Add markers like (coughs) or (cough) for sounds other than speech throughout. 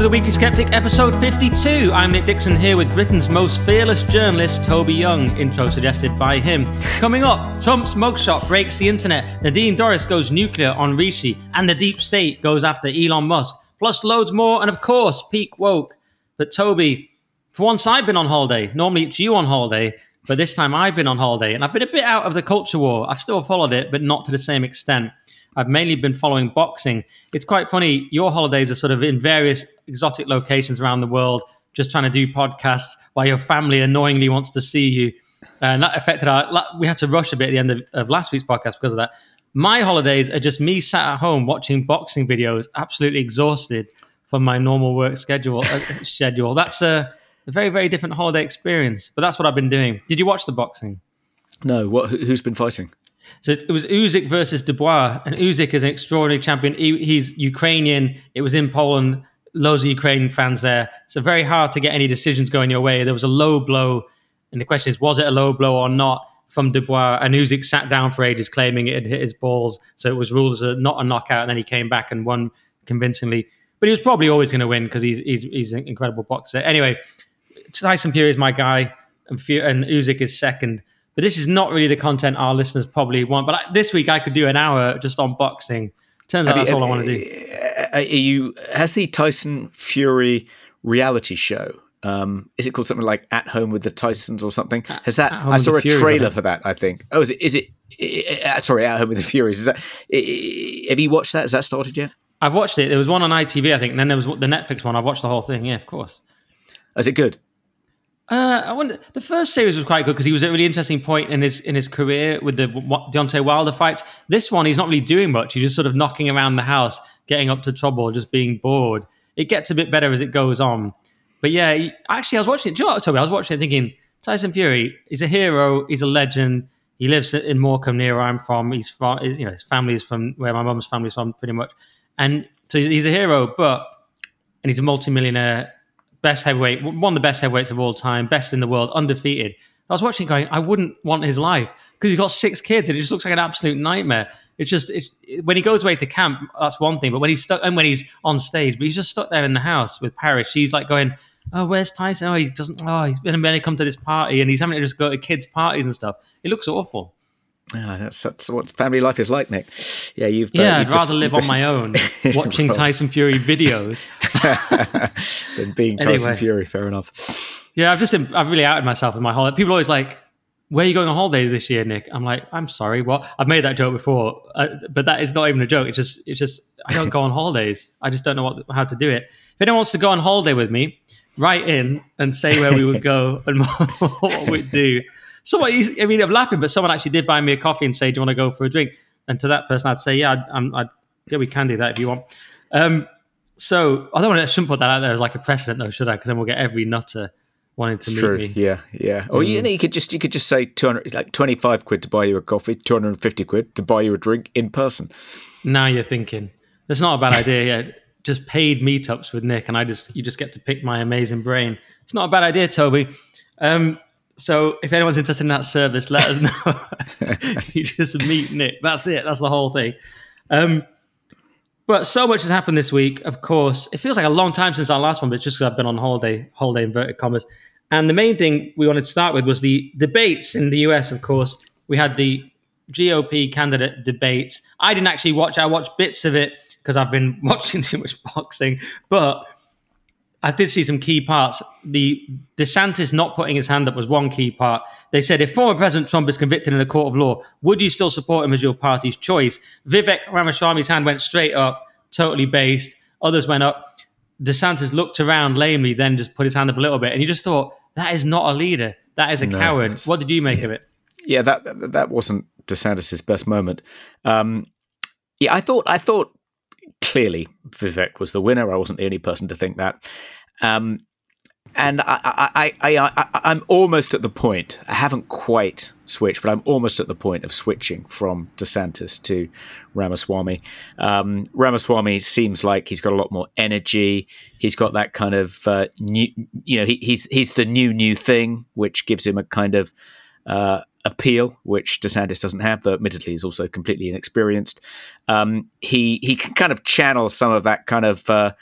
to the Weekly Sceptic, episode 52. I'm Nick Dixon here with Britain's most fearless journalist, Toby Young. Intro suggested by him. (laughs) Coming up, Trump's mugshot breaks the internet, Nadine Dorries goes nuclear on Rishi, and the deep state goes after Elon Musk. Plus loads more, and of course, peak woke. But Toby, for once I've been on holiday. Normally it's you on holiday, but this time I've been on holiday, and I've been a bit out of the culture war. I've still followed it, but not to the same extent. I've mainly been following boxing. It's quite funny. Your holidays are sort of in various exotic locations around the world, just trying to do podcasts while your family annoyingly wants to see you. And that affected our. We had to rush a bit at the end of, of last week's podcast because of that. My holidays are just me sat at home watching boxing videos, absolutely exhausted from my normal work schedule. Uh, (laughs) schedule. That's a, a very, very different holiday experience. But that's what I've been doing. Did you watch the boxing? No. What? Who's been fighting? So it was Usyk versus Dubois, and Usyk is an extraordinary champion. He, he's Ukrainian. It was in Poland. Loads of Ukrainian fans there. So very hard to get any decisions going your way. There was a low blow, and the question is, was it a low blow or not from Dubois? And Usyk sat down for ages, claiming it had hit his balls. So it was ruled as a, not a knockout, and then he came back and won convincingly. But he was probably always going to win because he's, he's he's an incredible boxer. Anyway, Tyson Fury is my guy, and, Fury, and Usyk is second. But this is not really the content our listeners probably want. But I, this week I could do an hour just on boxing. Turns out have that's you, all I want to eh, do. Eh, eh, are you has the Tyson Fury reality show? Um, is it called something like At Home with the Tysons or something? Has that? I saw a Furies, trailer for that. I think. Oh, is it? Is it? Uh, sorry, At Home with the Furies. Is that? Have you watched that? Has that started yet? I've watched it. There was one on ITV, I think, and then there was the Netflix one. I've watched the whole thing. Yeah, of course. Is it good? Uh, I wonder. The first series was quite good because he was at a really interesting point in his in his career with the Deontay Wilder fights. This one, he's not really doing much. He's just sort of knocking around the house, getting up to trouble, just being bored. It gets a bit better as it goes on. But yeah, he, actually, I was watching it. Do you know what, Toby? I was watching it thinking Tyson Fury. He's a hero. He's a legend. He lives in Morecambe, near where I'm from. He's from, you know, his family is from where my mum's family is from, pretty much. And so he's a hero, but and he's a multimillionaire best heavyweight, one of the best heavyweights of all time, best in the world, undefeated. I was watching going, I wouldn't want his life because he's got six kids and it just looks like an absolute nightmare. It's just it's, when he goes away to camp, that's one thing. But when he's stuck and when he's on stage, but he's just stuck there in the house with Paris. She's like going, "Oh, where's Tyson? Oh, he doesn't. Oh, he's been to come to this party and he's having to just go to kids' parties and stuff. It looks awful." Yeah, that's, that's, what family life is like, Nick. Yeah, you've. Yeah, uh, you've I'd just, rather live on my (laughs) own, (laughs) watching Tyson Fury videos (laughs) than being Tyson anyway. Fury. Fair enough. Yeah, I've just I've really outed myself in my holiday. People always like, "Where are you going on holidays this year, Nick?" I'm like, "I'm sorry, what?" I've made that joke before, uh, but that is not even a joke. It's just it's just I don't go on holidays. I just don't know what how to do it. If anyone wants to go on holiday with me, write in and say where we would go and what we'd do someone, I mean, I'm laughing, but someone actually did buy me a coffee and say, "Do you want to go for a drink?" And to that person, I'd say, "Yeah, I'd, I'm, I'd, yeah, we can do that if you want." Um, so I don't want to. I shouldn't put that out there as like a precedent, though, should I? Because then we'll get every nutter wanting to it's meet true. me. Yeah, yeah. Or you mm. know, you could just you could just say two hundred, like twenty five quid to buy you a coffee, two hundred and fifty quid to buy you a drink in person. Now you're thinking that's not a bad idea. Yeah, just paid meetups with Nick, and I just you just get to pick my amazing brain. It's not a bad idea, Toby. Um, so if anyone's interested in that service, let us know. (laughs) you just meet Nick. That's it. That's the whole thing. Um, but so much has happened this week. Of course, it feels like a long time since our last one, but it's just because I've been on holiday, holiday inverted commas. And the main thing we wanted to start with was the debates in the US. Of course, we had the GOP candidate debates. I didn't actually watch. I watched bits of it because I've been (laughs) watching too much boxing. But I did see some key parts. The DeSantis not putting his hand up was one key part. They said if former President Trump is convicted in a court of law, would you still support him as your party's choice? Vivek Ramaswamy's hand went straight up, totally based. Others went up. DeSantis looked around lamely, then just put his hand up a little bit, and you just thought that is not a leader. That is a no, coward. What did you make of it? Yeah, that that wasn't DeSantis's best moment. Um, yeah, I thought I thought clearly Vivek was the winner. I wasn't the only person to think that. Um, and I, I, I, I, am almost at the point. I haven't quite switched, but I'm almost at the point of switching from DeSantis to Ramaswamy. Um, Ramaswamy seems like he's got a lot more energy. He's got that kind of uh, new, you know, he, he's he's the new new thing, which gives him a kind of uh, appeal, which DeSantis doesn't have, though admittedly he's also completely inexperienced. Um, he he can kind of channel some of that kind of uh,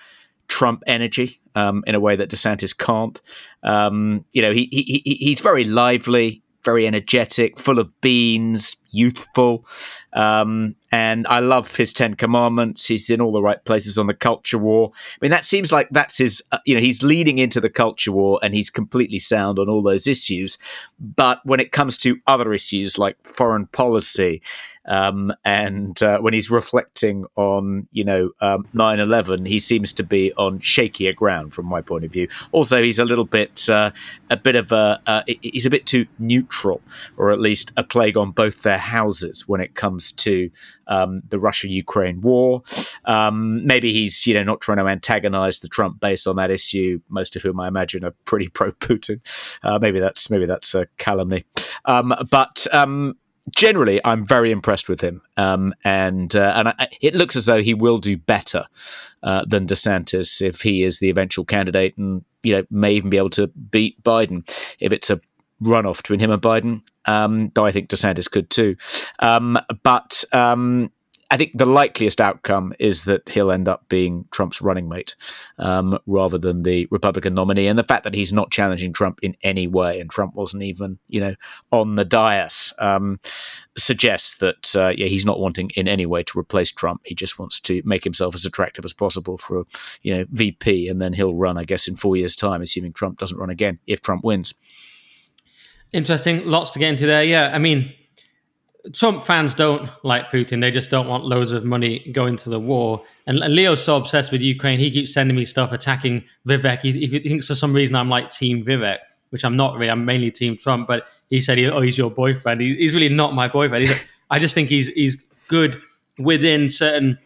Trump energy um, in a way that DeSantis can't. Um, you know, he, he he's very lively, very energetic, full of beans, youthful. Um, and I love his Ten Commandments. He's in all the right places on the culture war. I mean, that seems like that's his, uh, you know, he's leading into the culture war and he's completely sound on all those issues. But when it comes to other issues like foreign policy, um, and uh, when he's reflecting on, you know, um, 9 11, he seems to be on shakier ground from my point of view. Also, he's a little bit, uh, a bit of a, uh, he's a bit too neutral, or at least a plague on both their houses when it comes to um, the Russia-Ukraine war. Um, maybe he's you know not trying to antagonize the Trump base on that issue. Most of whom I imagine are pretty (laughs) pro-Putin. Uh, maybe that's maybe that's a calumny. Um, but um, generally, I'm very impressed with him, um, and uh, and I, it looks as though he will do better uh, than DeSantis if he is the eventual candidate, and you know may even be able to beat Biden if it's a runoff between him and Biden, um, though I think DeSantis could too. Um, but um, I think the likeliest outcome is that he'll end up being Trump's running mate um, rather than the Republican nominee. And the fact that he's not challenging Trump in any way, and Trump wasn't even, you know, on the dais, um, suggests that uh, yeah, he's not wanting in any way to replace Trump. He just wants to make himself as attractive as possible for, you know, VP, and then he'll run, I guess, in four years' time, assuming Trump doesn't run again if Trump wins. Interesting. Lots to get into there. Yeah. I mean, Trump fans don't like Putin. They just don't want loads of money going to the war. And, Leo's so obsessed with Ukraine, he keeps sending me stuff attacking Vivek. He, he, thinks for some reason I'm like Team Vivek, which I'm not really. I'm mainly Team Trump. But he said, oh, he's your boyfriend. He, he's really not my boyfriend. (laughs) I just think he's he's good within certain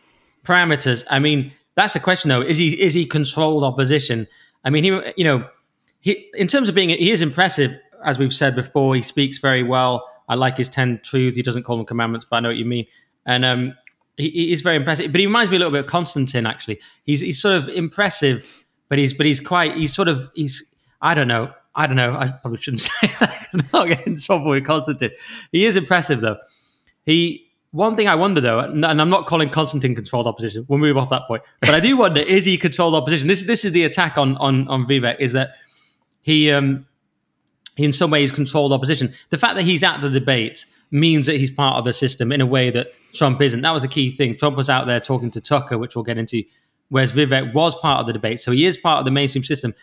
parameters. I mean, that's the question though. Is he is he controlled opposition? I mean, he you know he in terms of being he is impressive as we've said before, he speaks very well. I like his 10 truths. He doesn't call them commandments, but I know what you mean. And um, he, is very impressive. But he reminds me a little bit of Konstantin, actually. He's, he's sort of impressive, but he's but he's quite, he's sort of, he's, I don't know. I don't know. I probably shouldn't (laughs) say that because not get in trouble with Konstantin. He is impressive, though. He, one thing I wonder though, and I'm not calling Konstantin controlled opposition. We'll move off that point. But I do wonder: is he controlled opposition? This this is the attack on on on Vivek. Is that he um in some ways controlled opposition. The fact that he's at the debate means that he's part of the system in a way that Trump isn't. That was the key thing. Trump was out there talking to Tucker, which we'll get into, whereas Vivek was part of the debate. So he is part of the mainstream system.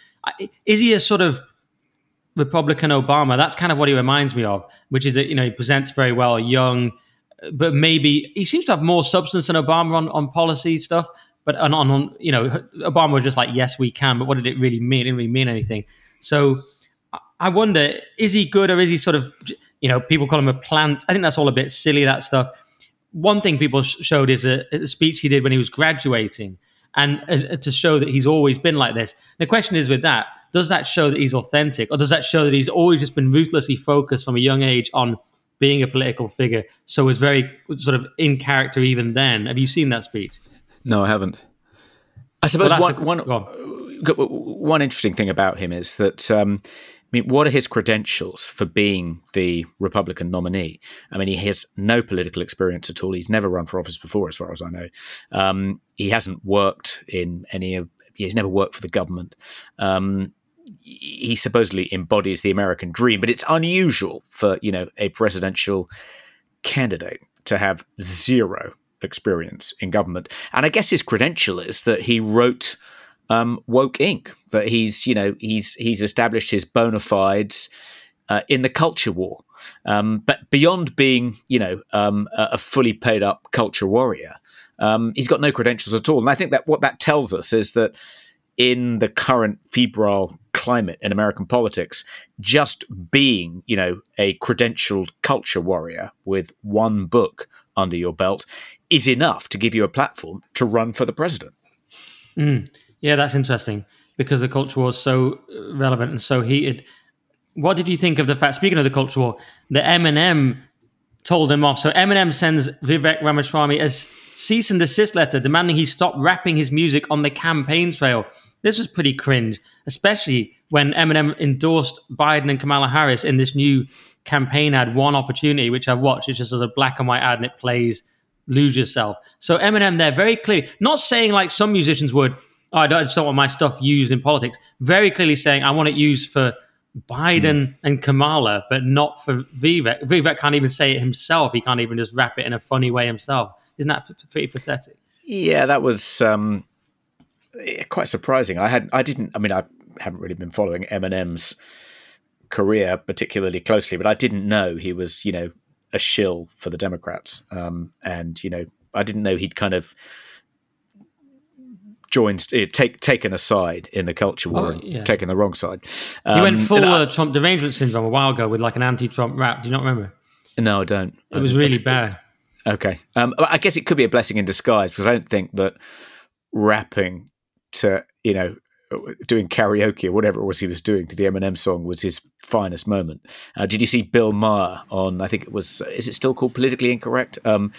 Is he a sort of Republican Obama? That's kind of what he reminds me of, which is that, you know, he presents very well, young, but maybe he seems to have more substance than Obama on, on policy stuff. But on, on, you know, Obama was just like, yes, we can. But what did it really mean? It didn't really mean anything. So I wonder, is he good or is he sort of, you know, people call him a plant. I think that's all a bit silly, that stuff. One thing people sh- showed is a, a, speech he did when he was graduating and as, to show that he's always been like this. The question is with that, does that show that he's authentic or does that show that he's always just been ruthlessly focused from a young age on being a political figure? So was very sort of in character even then. Have you seen that speech? No, I haven't. I suppose well, one, a, one, one interesting thing about him is that um, I mean, what are his credentials for being the Republican nominee? I mean, he has no political experience at all. He's never run for office before, as far as I know. Um, he hasn't worked in any of. He's never worked for the government. Um, he supposedly embodies the American dream, but it's unusual for you know a presidential candidate to have zero experience in government. And I guess his credential is that he wrote um, woke Inc. That he's you know he's he's established his bona fides uh, in the culture war. Um, but beyond being you know um, a, fully paid up culture warrior, um, he's got no credentials at all. And I think that what that tells us is that in the current febrile climate in American politics, just being, you know, a credentialed culture warrior with one book under your belt is enough to give you a platform to run for the president. Mm. Yeah, that's interesting because the culture war is so uh, relevant and so heated. What did you think of the fact? Speaking of the culture war, the Eminem told him off. So Eminem sends Vivek Ramaswamy a cease and desist letter demanding he stop rapping his music on the campaign trail. This was pretty cringe, especially when Eminem endorsed Biden and Kamala Harris in this new campaign ad, One Opportunity, which I've watched. It's just a black and white ad and it plays Lose Yourself. So Eminem there very clear, not saying like some musicians would, oh, I, don't, I just don't want my stuff used in politics. Very clearly saying, I want it used for Biden mm. and Kamala, but not for Vivek. Vivek can't even say it himself. He can't even just rap it in a funny way himself. Isn't that pretty pathetic? Yeah, that was um, quite surprising. I had, I didn't. I mean, I haven't really been following Eminem's career particularly closely, but I didn't know he was, you know, a shill for the Democrats. Um, and you know, I didn't know he'd kind of joined, uh, take taken a side in the culture war, oh, yeah. taken the wrong side. Um, he went full uh, Trump derangement syndrome a while ago with like an anti-Trump rap. Do you not remember? No, I don't. It was really bad. Okay, um, I guess it could be a blessing in disguise, but I don't think that rapping to you know doing karaoke or whatever it was he was doing to the Eminem song was his finest moment. Uh, did you see Bill Maher on? I think it was. Is it still called Politically Incorrect? Um,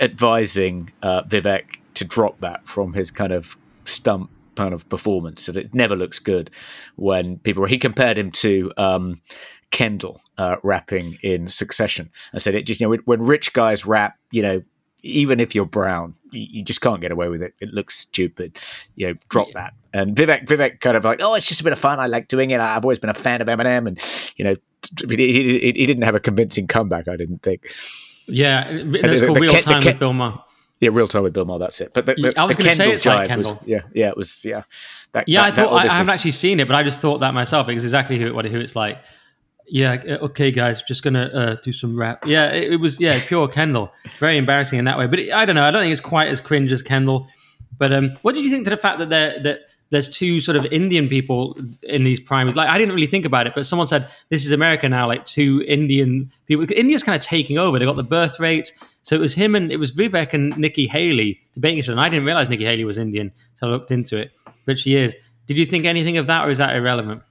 advising uh, Vivek to drop that from his kind of stump kind of performance. That it never looks good when people. He compared him to. Um, Kendall uh, rapping in Succession. I said it just you know when rich guys rap, you know even if you're brown, you, you, just can't get away with it. It looks stupid. You know, drop yeah. that. And Vivek, Vivek, kind of like, oh, it's just a bit of fun. I like doing it. I've always been a fan of Eminem, and you know, he, he, he didn't have a convincing comeback. I didn't think. Yeah, it's called the, Real the, Time the, with Bill Maher. Yeah, real time with Bill Maher. That's it. But the, the, I was going to say it's like Kendall. Was, yeah, yeah, it was. Yeah, that, yeah. That, I thought I, I haven't actually seen it, but I just thought that myself because exactly who, what, who it's like yeah, okay, guys, just gonna uh, do some rap. Yeah, it, it, was yeah pure Kendall. Very embarrassing in that way, but it, I don't know. I don't think it's quite as cringe as Kendall. But um, what did you think to the fact that there that there's two sort of Indian people in these primaries? Like, I didn't really think about it, but someone said this is America now. Like two Indian people. India's kind of taking over. They got the birth rate. So it was him and it was Vivek and Nikki Haley debating each other. And I didn't realize Nikki Haley was Indian, so I looked into it. But she is. Did you think anything of that, or is that irrelevant?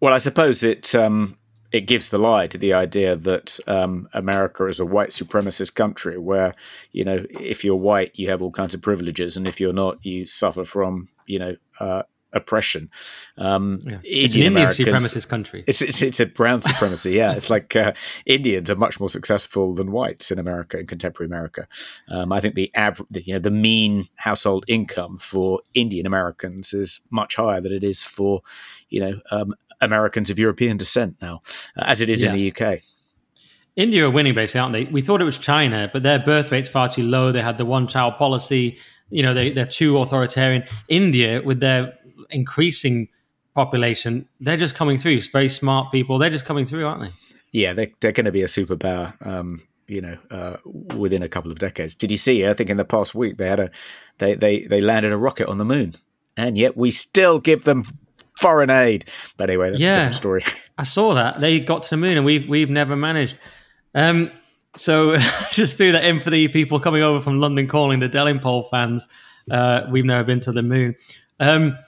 Well, I suppose it um, it gives the lie to the idea that um, America is a white supremacist country where, you know, if you're white, you have all kinds of privileges, and if you're not, you suffer from, you know, uh, oppression. Um, yeah. It's Indian an Indian supremacist country. It's, it's, it's a brown supremacy. Yeah, it's like uh, Indians are much more successful than whites in America in contemporary America. Um, I think the average, you know, the mean household income for Indian Americans is much higher than it is for, you know, um, Americans of European descent now, uh, as it is yeah. in the UK. India are winning basically, aren't they? We thought it was China, but their birth rate's far too low. They had the one child policy. You know, they, they're too authoritarian. India, with their increasing population, they're just coming through. It's very smart people. They're just coming through, aren't they? Yeah, they're, they're going to be a superpower. Um, you know, uh, within a couple of decades. Did you see? I think in the past week they had a they they they landed a rocket on the moon, and yet we still give them foreign aid. But anyway, that's yeah, a different story. (laughs) I saw that they got to the moon, and we've we've never managed. Um, so (laughs) just threw that in for the people coming over from London calling the Delingpole fans. Uh, we've never been to the moon. Um,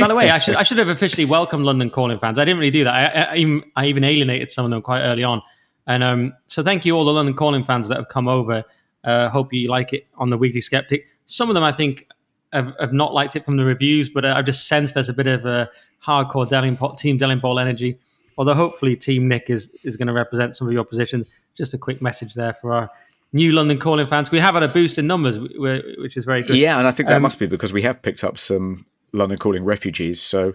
by the way, I should (laughs) I should have officially welcomed London calling fans. I didn't really do that. I, I, even, I even alienated some of them quite early on. And um, so thank you all the London calling fans that have come over. Uh, hope you like it on the Weekly Sceptic. Some of them I think have, have not liked it from the reviews, but I've just sensed there's a bit of a hardcore Delingpole, Team Delingpole energy. Although hopefully Team Nick is is going to represent some of your positions. Just a quick message there for our new London calling fans. We have had a boost in numbers, which is very good. Yeah, and I think that um, must be because we have picked up some London calling refugees. So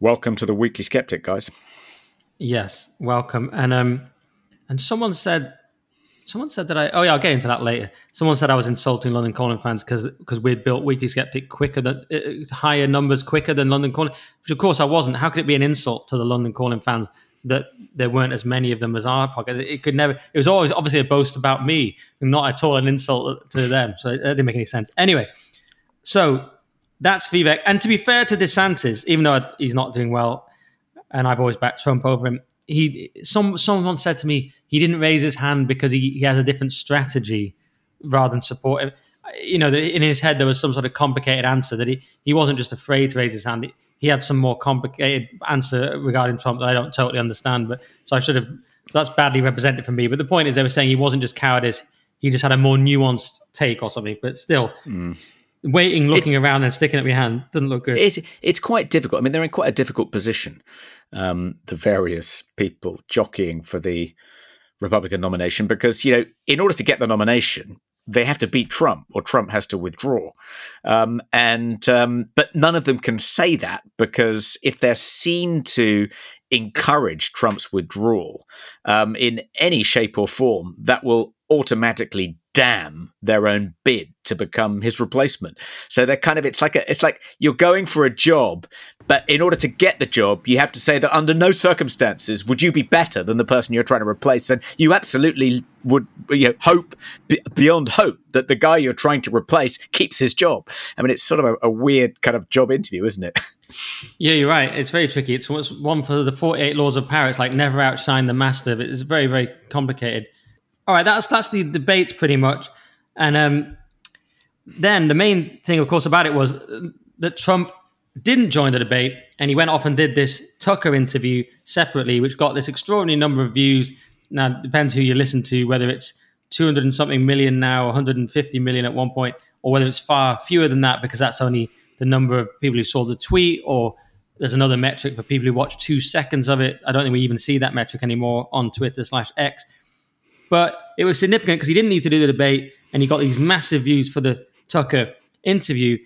welcome to the Weekly Sceptic, guys. Yes, welcome. And um, and someone said Someone said that I. Oh yeah, I'll get into that later. Someone said I was insulting London Calling fans because because we built Weekly Sceptic quicker than uh, higher numbers quicker than London Calling, which of course I wasn't. How could it be an insult to the London Calling fans that there weren't as many of them as our pocket. It could never. It was always obviously a boast about me, and not at all an insult to them. So it didn't make any sense. Anyway, so that's Vivek. And to be fair to DeSantis, even though he's not doing well, and I've always backed Trump over him, he some someone said to me he didn't raise his hand because he, he has a different strategy rather than support him. You know, in his head there was some sort of complicated answer that he, he wasn't just afraid to raise his hand. He, had some more complicated answer regarding Trump that I don't totally understand. But so I should have. So that's badly represented for me. But the point is, they were saying he wasn't just cowardice; he just had a more nuanced take or something. But still, mm waiting, looking it's, around, and sticking up your hand doesn't look good. It's it's quite difficult. I mean, they're in quite a difficult position. Um, the various people jockeying for the Republican nomination because you know, in order to get the nomination, they have to beat Trump or Trump has to withdraw. Um, and um, but none of them can say that because if they're seen to encourage Trump's withdrawal um, in any shape or form, that will automatically damn their own bid to become his replacement. So they're kind of it's like a it's like you're going for a job, but in order to get the job, you have to say that under no circumstances would you be better than the person you're trying to replace, and you absolutely would you know, hope beyond hope that the guy you're trying to replace keeps his job. I mean, it's sort of a, a weird kind of job interview, isn't it? (laughs) Yeah, you're right. It's very tricky. It's one for the 48 laws of power. It's like never outshine the master. It's very, very complicated. All right, that's that's the debates pretty much. And um, then the main thing, of course, about it was that Trump didn't join the debate, and he went off and did this Tucker interview separately, which got this extraordinary number of views. Now, it depends who you listen to, whether it's 200 and something million now, 150 million at one point, or whether it's far fewer than that because that's only the number of people who saw the tweet, or there's another metric for people who watch two seconds of it. I don't think we even see that metric anymore on Twitter slash X. But it was significant because he didn't need to do the debate and he got these massive views for the Tucker interview.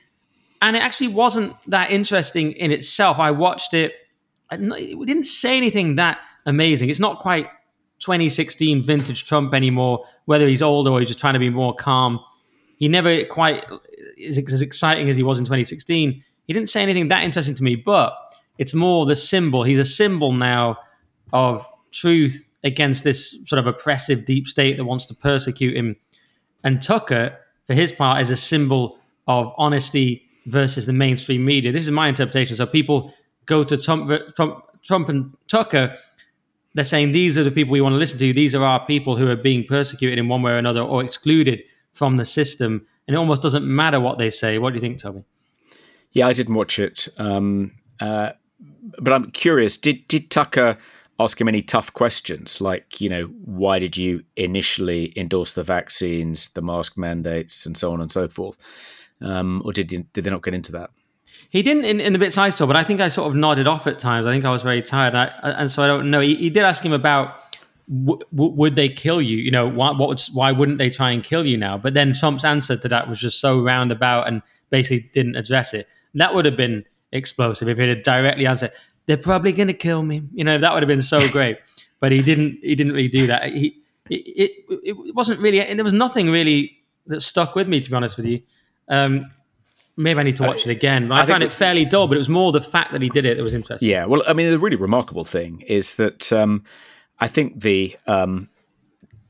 And it actually wasn't that interesting in itself. I watched it. It didn't say anything that amazing. It's not quite 2016 vintage Trump anymore, whether he's older or he's just trying to be more calm. He never quite is as exciting as he was in 2016. He didn't say anything that interesting to me, but it's more the symbol. He's a symbol now of truth against this sort of oppressive deep state that wants to persecute him. And Tucker, for his part, is a symbol of honesty versus the mainstream media. This is my interpretation. So people go to Trump, Trump, Trump and Tucker. They're saying these are the people we want to listen to. These are our people who are being persecuted in one way or another or excluded from the system. And it almost doesn't matter what they say. What do you think, Toby? Yeah, I didn't watch it. Um, uh, but I'm curious. Did did Tucker ask him any tough questions like, you know, why did you initially endorse the vaccines, the mask mandates, and so on and so forth? Um, or did did they not get into that? He didn't in, in the bits I saw, but I think I sort of nodded off at times. I think I was very tired, I, and so I don't know. He, he did ask him about w- w- would they kill you? You know, why, what would, why wouldn't they try and kill you now? But then Trump's answer to that was just so roundabout and basically didn't address it. That would have been explosive if he had directly answered they're probably going to kill me. You know, that would have been so (laughs) great. but he didn't. He didn't really do that. He it, it, it wasn't really. And there was nothing really that stuck with me, to be honest with you. Um, maybe I need to watch it again. I, I found it fairly dull, but it was more the fact that he did it that was interesting. Yeah, well, I mean, the really remarkable thing is that um, I think the um,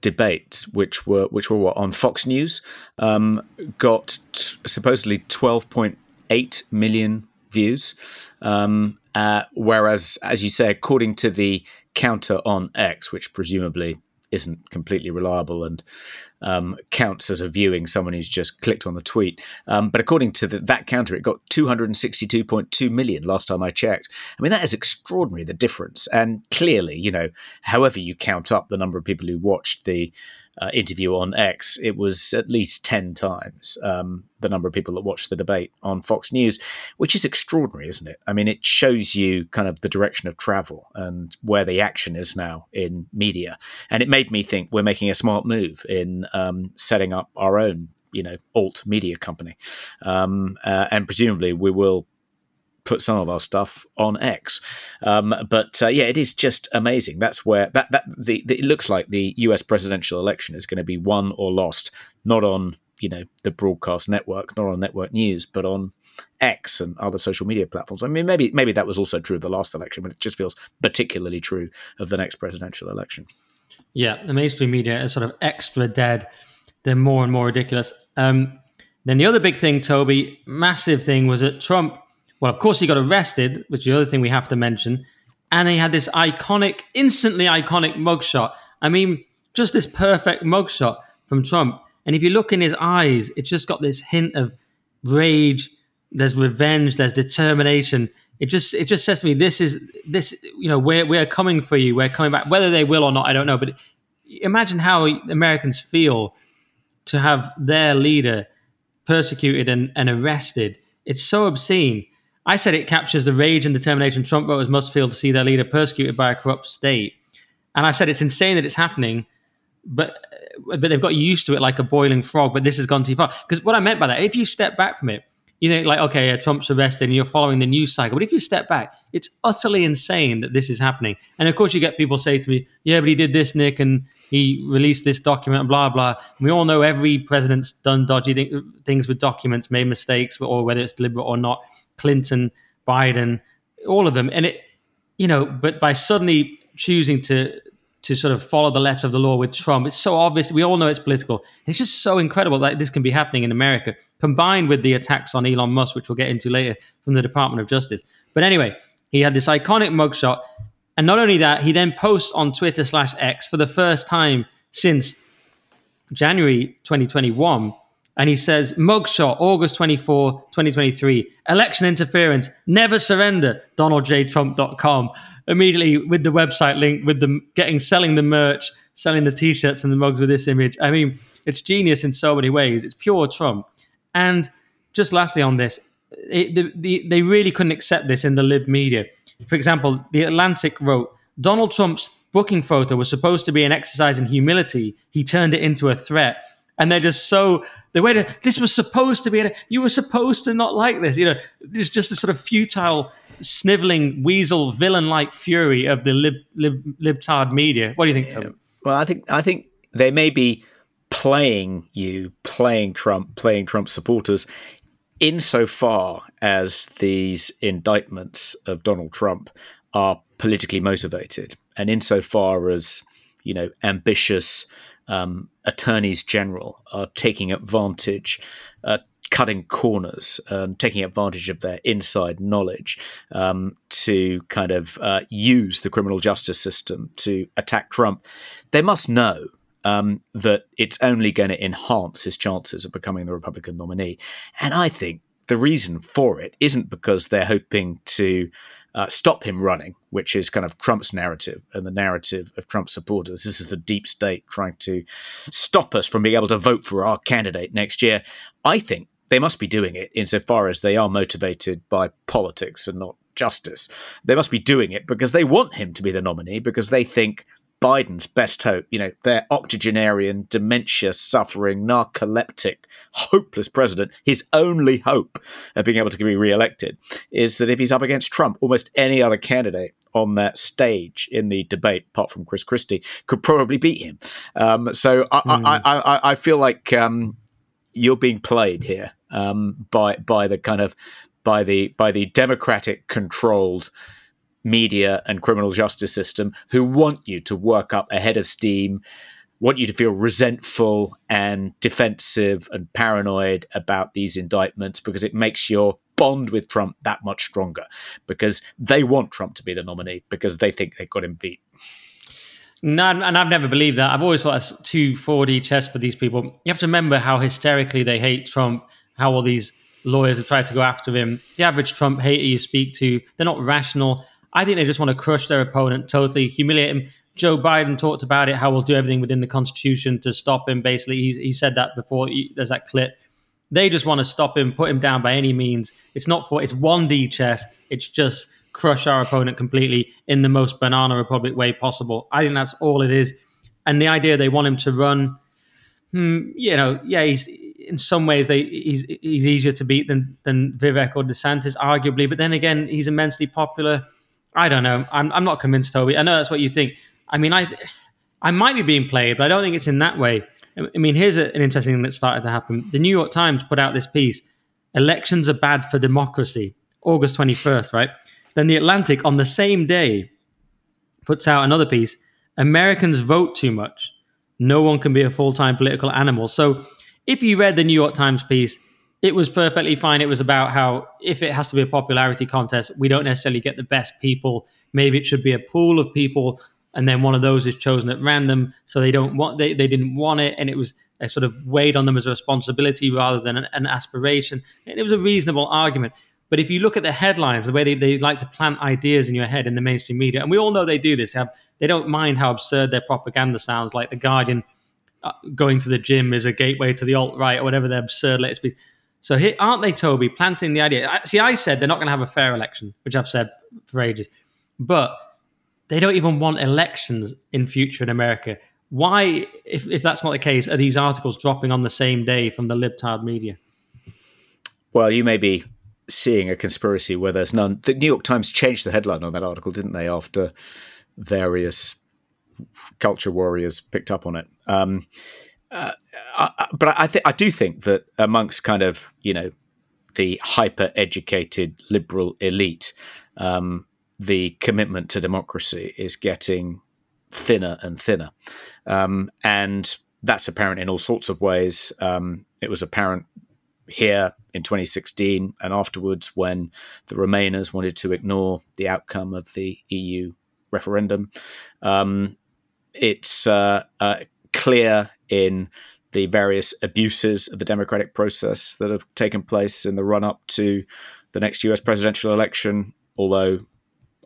debates, which were which were what, on Fox News, um, got t- supposedly twelve point eight million views. Um, uh, whereas, as you say, according to the counter on X, which presumably isn't completely reliable and um, counts as a viewing someone who's just clicked on the tweet. Um, but according to the, that counter, it got 262.2 million last time I checked. I mean, that is extraordinary, the difference. And clearly, you know, however you count up the number of people who watched the uh, interview on X, it was at least 10 times um, the number of people that watched the debate on Fox News, which is extraordinary, isn't it? I mean, it shows you kind of the direction of travel and where the action is now in media. And it made me think we're making a smart move in um, setting up our own, you know, alt media company. Um, uh, and presumably we will put some of our stuff on X. Um, but uh, yeah, it is just amazing. That's where that that the, the, it looks like the U.S. presidential election is going to be won or lost, not on you know the broadcast network, not on network news, but on X and other social media platforms. I mean, maybe maybe that was also true of the last election, but it just feels particularly true of the next presidential election. Yeah, the mainstream media is sort of extra dead. They're more and more ridiculous. Um, then the other big thing, Toby, massive thing, was that Trump well, of course, he got arrested, which is the other thing we have to mention. And he had this iconic, instantly iconic mugshot. I mean, just this perfect mugshot from Trump. And if you look in his eyes, it's just got this hint of rage. There's revenge. There's determination. It just it just says to me, this is this. You know, we're we're coming for you. We're coming back. Whether they will or not, I don't know. But imagine how Americans feel to have their leader persecuted and, and arrested. It's so obscene. I said it captures the rage and determination Trump voters must feel to see their leader persecuted by a corrupt state. And I said it's insane that it's happening, but but they've got used to it like a boiling frog. But this has gone too far. Because what I meant by that, if you step back from it, you think like, okay, Trump's arrested, and you're following the news cycle. But if you step back, it's utterly insane that this is happening. And of course, you get people say to me, "Yeah, but he did this, Nick, and he released this document, blah blah." And we all know every president's done dodgy th- things with documents, made mistakes, or whether it's deliberate or not. Clinton, Biden, all of them, and it, you know, but by suddenly choosing to to sort of follow the letter of the law with Trump. It's so obvious. We all know it's political. It's just so incredible that this can be happening in America, combined with the attacks on Elon Musk, which we'll get into later from the Department of Justice. But anyway, he had this iconic mugshot. And not only that, he then posts on Twitter slash X for the first time since January 2021. And he says, mugshot, August 24, 2023, election interference, never surrender, donaldjtrump.com immediately with the website link, with them getting selling the merch, selling the t-shirts and the mugs with this image. I mean, it's genius in so many ways. It's pure Trump. And just lastly on this, it, the, the, they really couldn't accept this in the lib media. For example, the Atlantic wrote Donald Trump's booking photo was supposed to be an exercise in humility. He turned it into a threat. And they're just so the way this was supposed to be. You were supposed to not like this. You know, it's just a sort of futile sniveling weasel villain-like fury of the lib, lib, libtard media. What do you think, Tom? Well, I think I think they may be playing you, playing Trump, playing Trump supporters, insofar as these indictments of Donald Trump are politically motivated, and insofar as you know ambitious um, attorneys general are taking advantage, uh, cutting corners, um, taking advantage of their inside knowledge um, to kind of uh, use the criminal justice system to attack Trump, they must know um, that it's only going to enhance his chances of becoming the Republican nominee. And I think the reason for it isn't because they're hoping to uh, stop him running, which is kind of Trump's narrative and the narrative of Trump supporters. This is the deep state trying to stop us from being able to vote for our candidate next year. I think they must be doing it insofar as they are motivated by politics and not justice. They must be doing it because they want him to be the nominee because they think Biden's best hope, you know, their octogenarian, dementia suffering, narcoleptic, hopeless president, his only hope of being able to be re-elected is that if he's up against Trump, almost any other candidate on that stage in the debate, apart from Chris Christie, could probably beat him. Um, so I, mm. I, I, I, feel like um, you're being played here um, by by the kind of by the by the democratic controlled media and criminal justice system who want you to work up ahead of steam want you to feel resentful and defensive and paranoid about these indictments because it makes your bond with Trump that much stronger because they want Trump to be the nominee because they think they've got him beat. No, and I've never believed that. I've always thought that's too 4D chess for these people. You have to remember how hysterically they hate Trump, how all these lawyers have tried to go after him. The average Trump hater you speak to, they're not rational. I think they just want to crush their opponent, totally humiliate him. Joe Biden talked about it, how we'll do everything within the Constitution to stop him. Basically, he, he said that before. He, there's that clip. They just want to stop him, put him down by any means. It's not for, it's 1D chess. It's just crush our opponent completely in the most banana republic way possible. I think that's all it is. And the idea they want him to run, hmm, you know, yeah, he's in some ways they he's he's easier to beat than than Vivek or DeSantis, arguably. But then again, he's immensely popular. I don't know. I'm I'm not convinced, Toby. I know that's what you think. I mean, I I might be being played, but I don't think it's in that way. I mean, here's a, an interesting thing that started to happen. The New York Times put out this piece: "Elections are bad for democracy." August 21st, right? Then the Atlantic on the same day puts out another piece Americans vote too much. No one can be a full time political animal. So if you read the New York Times piece, it was perfectly fine. It was about how if it has to be a popularity contest, we don't necessarily get the best people. Maybe it should be a pool of people, and then one of those is chosen at random. So they don't want they, they didn't want it, and it was a sort of weighed on them as a responsibility rather than an, an aspiration. And it was a reasonable argument. But if you look at the headlines, the way they, they like to plant ideas in your head in the mainstream media, and we all know they do this, they don't mind how absurd their propaganda sounds, like The Guardian uh, going to the gym is a gateway to the alt right or whatever their absurd latest piece. So here, aren't they, Toby, planting the idea? I, see, I said they're not going to have a fair election, which I've said for ages, but they don't even want elections in future in America. Why, if, if that's not the case, are these articles dropping on the same day from the libtard media? Well, you may be seeing a conspiracy where there's none. The New York Times changed the headline on that article, didn't they? After various culture warriors picked up on it. Um, uh, I, but I think I do think that amongst kind of you know the hyper educated liberal elite, um, the commitment to democracy is getting thinner and thinner, um, and that's apparent in all sorts of ways. Um, it was apparent here in 2016 and afterwards when the Remainers wanted to ignore the outcome of the EU referendum. Um, it's uh, uh, clear in the various abuses of the democratic process that have taken place in the run up to the next US presidential election. Although,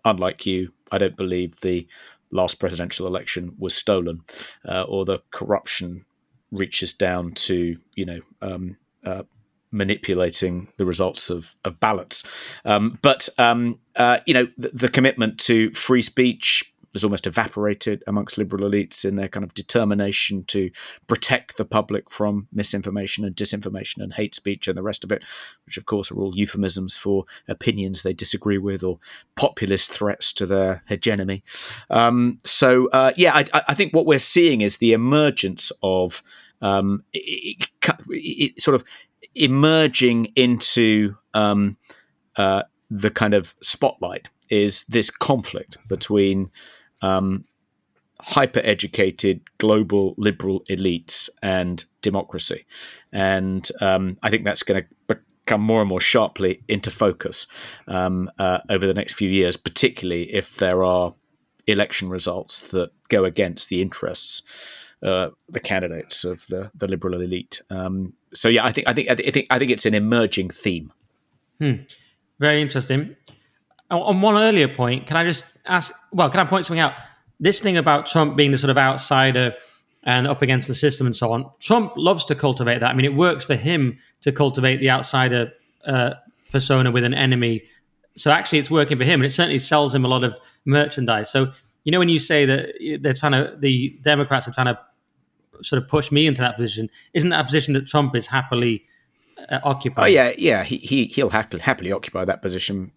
unlike you, I don't believe the last presidential election was stolen uh, or the corruption reaches down to, you know, um, uh, manipulating the results of, of ballots. Um, but, um, uh, you know, the, the, commitment to free speech has almost evaporated amongst liberal elites in their kind of determination to protect the public from misinformation and disinformation and hate speech and the rest of it, which of course are all euphemisms for opinions they disagree with or populist threats to their hegemony. Um, so, uh, yeah, I, I, think what we're seeing is the emergence of um, it, it, it, sort of emerging into um, uh, the kind of spotlight is this conflict between um, hyper educated global liberal elites and democracy. And um, I think that's going to become more and more sharply into focus um, uh, over the next few years, particularly if there are election results that go against the interests. Uh, the candidates of the, the liberal elite. Um, so yeah, I think I think I think I think it's an emerging theme. Hmm. Very interesting on one earlier point, can I just ask? Well, can I point something out? This thing about Trump being the sort of outsider and up against the system and so on. Trump loves to cultivate that. I mean, it works for him to cultivate the outsider uh, persona with an enemy. So actually, it's working for him, and it certainly sells him a lot of merchandise. So you know, when you say that they're trying to, the Democrats are trying to sort of push me into that position, isn't that a position that Trump is happily uh, occupying? Oh yeah, yeah, he, he he'll happily happily occupy that position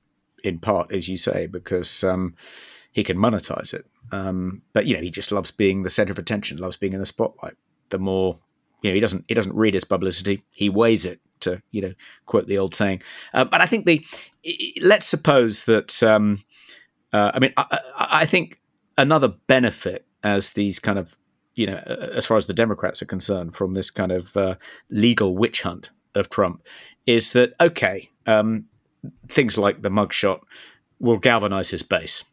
in part, as you say, because um, he can monetize it. Um, but you know, he just loves being the center of attention, loves being in the spotlight. The more you know, he doesn't he doesn't read his publicity; he weighs it. To you know, quote the old saying. Um, but I think the let's suppose that. Um, uh, I mean, I, I think another benefit as these kind of you know, as far as the Democrats are concerned, from this kind of uh, legal witch hunt of Trump, is that okay? Um, things like the mugshot will galvanize his base.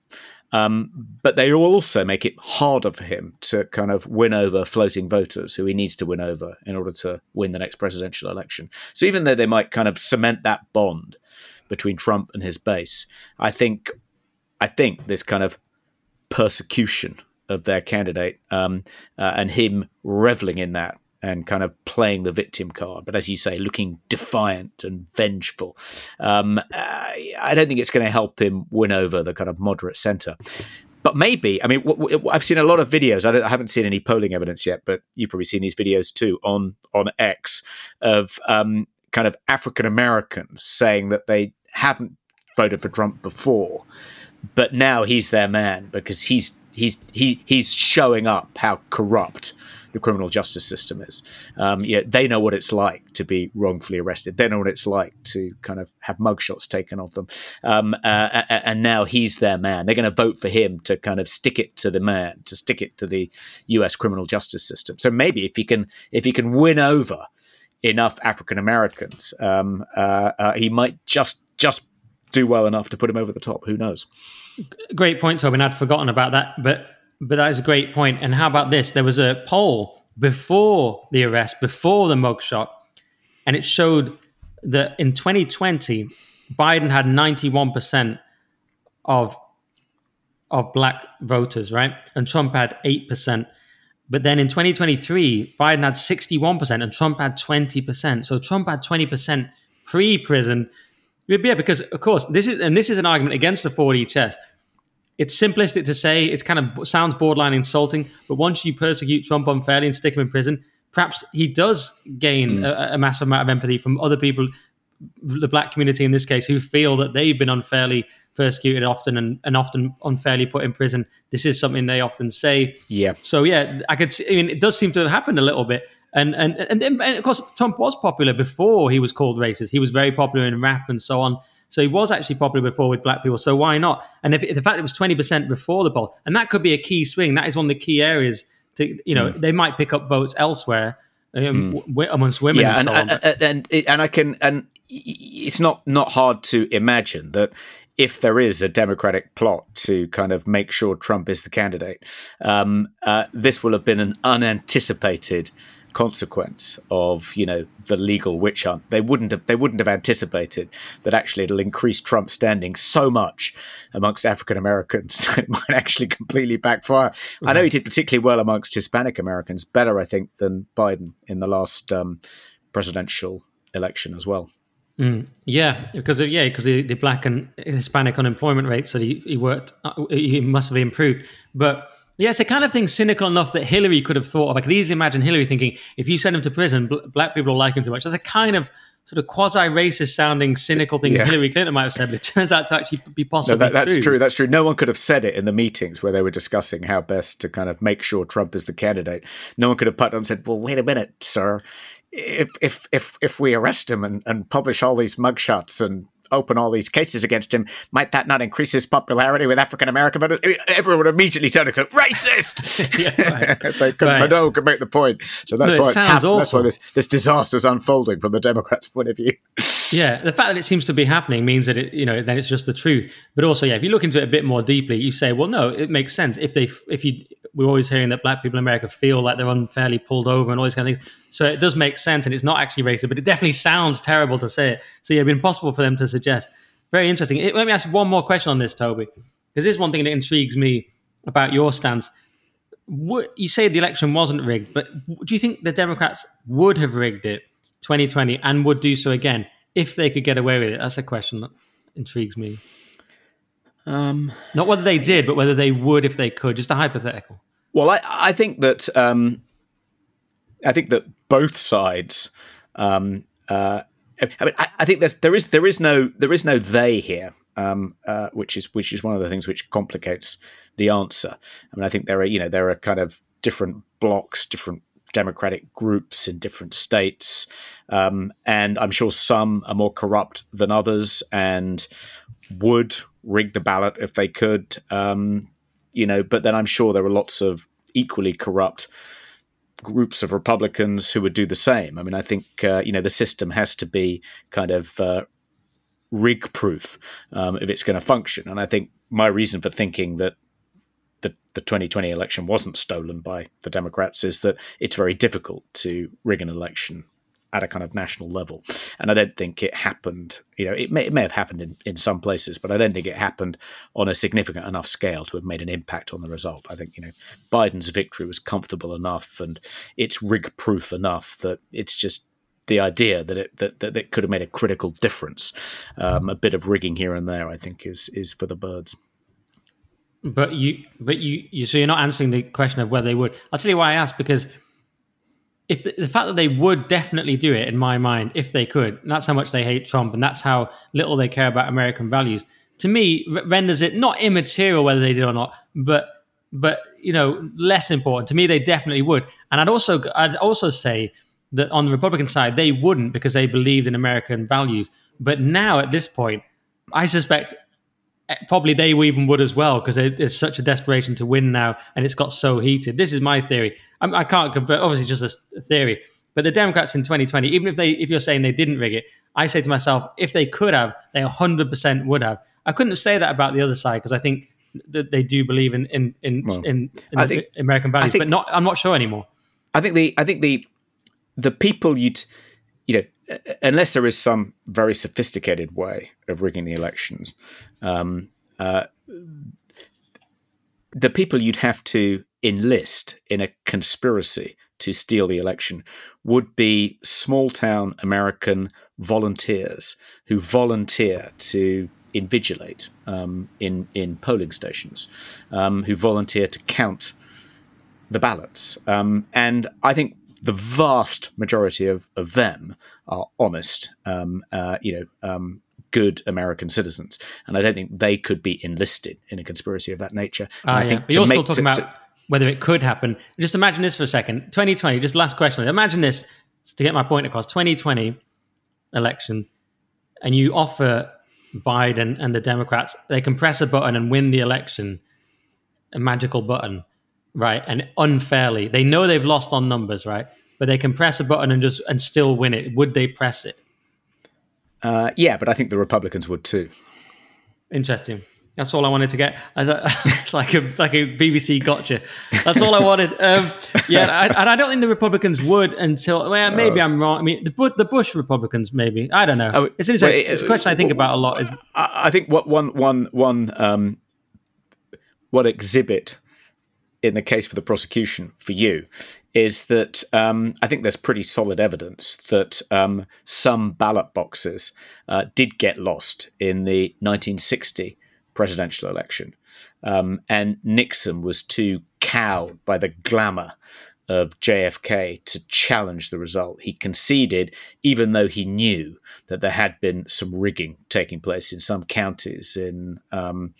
Um, but they will also make it harder for him to kind of win over floating voters who he needs to win over in order to win the next presidential election. So even though they might kind of cement that bond between Trump and his base, I think I think this kind of persecution of their candidate um, uh, and him reveling in that and kind of playing the victim card, but as you say, looking defiant and vengeful. Um, I don't think it's going to help him win over the kind of moderate centre. But maybe, I mean, w- w- I've seen a lot of videos. I, I, haven't seen any polling evidence yet, but you've probably seen these videos too on on X of um, kind of African Americans saying that they haven't voted for Trump before, but now he's their man because he's he's he, he's showing up how corrupt the criminal justice system is. Um, yeah, they know what it's like to be wrongfully arrested. They know what it's like to kind of have mugshots taken of them. Um, uh, and now he's their man. They're going to vote for him to kind of stick it to the man, to stick it to the U.S. criminal justice system. So maybe if he can, if he can win over enough African Americans, um, uh, uh, he might just just do well enough to put him over the top. Who knows? Great point, Tobin. I'd forgotten about that, but but that is a great point. And how about this? There was a poll before the arrest, before the mugshot, and it showed that in 2020, Biden had 91% of of black voters, right? And Trump had 8%. But then in 2023, Biden had 61% and Trump had 20%. So Trump had 20% pre-prison. Yeah, because of course, this is and this is an argument against the 4D chess it's simplistic to say. It kind of sounds borderline insulting. But once you persecute Trump unfairly and stick him in prison, perhaps he does gain mm. a, a, massive amount of empathy from other people, the black community in this case, who feel that they've been unfairly persecuted often and, and often unfairly put in prison. This is something they often say. Yeah. So yeah, I could. See, I mean, it does seem to have happened a little bit. And and, and and of course, Trump was popular before he was called racist. He was very popular in rap and so on. So he was actually popular before with black people. So why not? And if, if the fact it was twenty percent before the poll, and that could be a key swing. That is one of the key areas. To you know, mm. they might pick up votes elsewhere um, mm. w- amongst women. Yeah, and, and, so and, and, and I can and it's not not hard to imagine that if there is a Democratic plot to kind of make sure Trump is the candidate, um, uh, this will have been an unanticipated consequence of you know the legal witch hunt. They wouldn't have they wouldn't have anticipated that actually it'll increase Trump's standing so much amongst African Americans (laughs) that it might actually completely backfire. Mm-hmm. I know he did particularly well amongst Hispanic Americans, better I think than Biden in the last um, presidential election as well. Mm, yeah, because of, yeah, because the, the, black and Hispanic unemployment rates that he, he worked, uh, he must have improved, but yeah, it's the kind of thing cynical enough that Hillary could have thought of. I could easily imagine Hillary thinking, if you send him to prison, bl- black people will like him too much. That's a kind of sort of quasi-racist sounding, cynical thing yeah. Hillary Clinton might have said, but it turns out to actually be possible. No, that, that's true. true. That's true. No one could have said it in the meetings where they were discussing how best to kind of make sure Trump is the candidate. No one could have put up and said, "Well, wait a minute, sir. If if if if we arrest him and, and publish all these mugshots and open all these cases against him, might that not increase his popularity with African American voters? Everyone would immediately turn to racist. (laughs) yeah, right. (laughs) so right. Madonna could make the point. So that's no, why it's happening. That's why this this disaster is unfolding from the Democrats' point of view. (laughs) yeah, the fact that it seems to be happening means that it, you know, then it's just the truth. But also, yeah, if you look into it a bit more deeply, you say, well, no, it makes sense if they, if you, we're always hearing that black people in America feel like they're unfairly pulled over and all these kind of things. So it does make sense, and it's not actually racist, but it definitely sounds terrible to say it. So yeah, it'd be impossible for them to suggest. Very interesting. Let me ask you one more question on this, Toby, because this is one thing that intrigues me about your stance. What, you say the election wasn't rigged, but do you think the Democrats would have rigged it 2020 and would do so again if they could get away with it? That's a question that intrigues me. Um, Not whether they did, but whether they would if they could. Just a hypothetical. Well, I, I think that um, I think that both sides um, uh, I mean, I, I, think there's there is there is no there is no they here, um, uh, which is which is one of the things which complicates the answer. I mean, I think there are you know there are kind of different blocks, different democratic groups in different states, um, and I'm sure some are more corrupt than others and would rig the ballot if they could. Um, you know, but then I'm sure there are lots of equally corrupt groups of Republicans who would do the same. I mean, I think uh, you know the system has to be kind of uh, rig proof um, if it's going to function. And I think my reason for thinking that the, the 2020 election wasn't stolen by the Democrats is that it's very difficult to rig an election at a kind of national level. And I don't think it happened, you know, it may, it may have happened in, in some places, but I don't think it happened on a significant enough scale to have made an impact on the result. I think, you know, Biden's victory was comfortable enough and it's rig proof enough that it's just the idea that it that, that it could have made a critical difference. Um, a bit of rigging here and there, I think, is is for the birds. But you, but you, you, so you're not answering the question of whether they would. I'll tell you why I asked because if the, the, fact that they would definitely do it in my mind if they could that's how much they hate trump and that's how little they care about american values. To me renders it not immaterial whether they did or not but but you know less important. To me they definitely would. And i'd also i'd also say that on the republican side they wouldn't because they believed in american values. But now at this point i suspect Eh, probably they even would as well because there's such a desperation to win now, and it's got so heated. This is my theory. I'm, I can not convert. Obviously, just a, a theory. But the Democrats in 2020, even if they, if you're saying they didn't rig it, I say to myself, if they could have, they 100% would have. I couldn't say that about the other side because I think that they do believe in in in, well, in, in think, American values, think, but not. I'm not sure anymore. I think the I think the the people you'd you know unless there is some very sophisticated way of rigging the elections, um, uh, the people you'd have to enlist in a conspiracy to steal the election would be small town American volunteers who volunteer to invigilate um, in in polling stations, um, who volunteer to count the ballots. Um, and I think the vast majority of, of them are honest, um, uh, you know, um, good American citizens, and I don't think they could be enlisted in a conspiracy of that nature. Uh, I yeah. think you're still talking to- about to- whether it could happen. Just imagine this for a second. 2020, just last question. Imagine this to get my point across. 2020 election, and you offer Biden and the Democrats, they can press a button and win the election, a magical button, right? And unfairly. They know they've lost on numbers, right? But they can press a button and just and still win it. Would they press it? uh, yeah, but I think the Republicans would too. Interesting. That's all I wanted to get. As a, (laughs) it's like a like a BBC gotcha. That's all I wanted. Um, yeah, I, and I don't think the Republicans would until well, maybe I'm wrong. I mean, the Bu- the Bush Republicans, maybe. I don't know. Oh, it's an interesting. well, it's a question I think about a lot. Is I I think what one one one um, one exhibit in the case for the prosecution for you is that um, I think there's pretty solid evidence that um, some ballot boxes uh, did get lost in the 1960 presidential election, um, and Nixon was too cowed by the glamour of JFK to challenge the result. He conceded, even though he knew that there had been some rigging taking place in some counties in, um,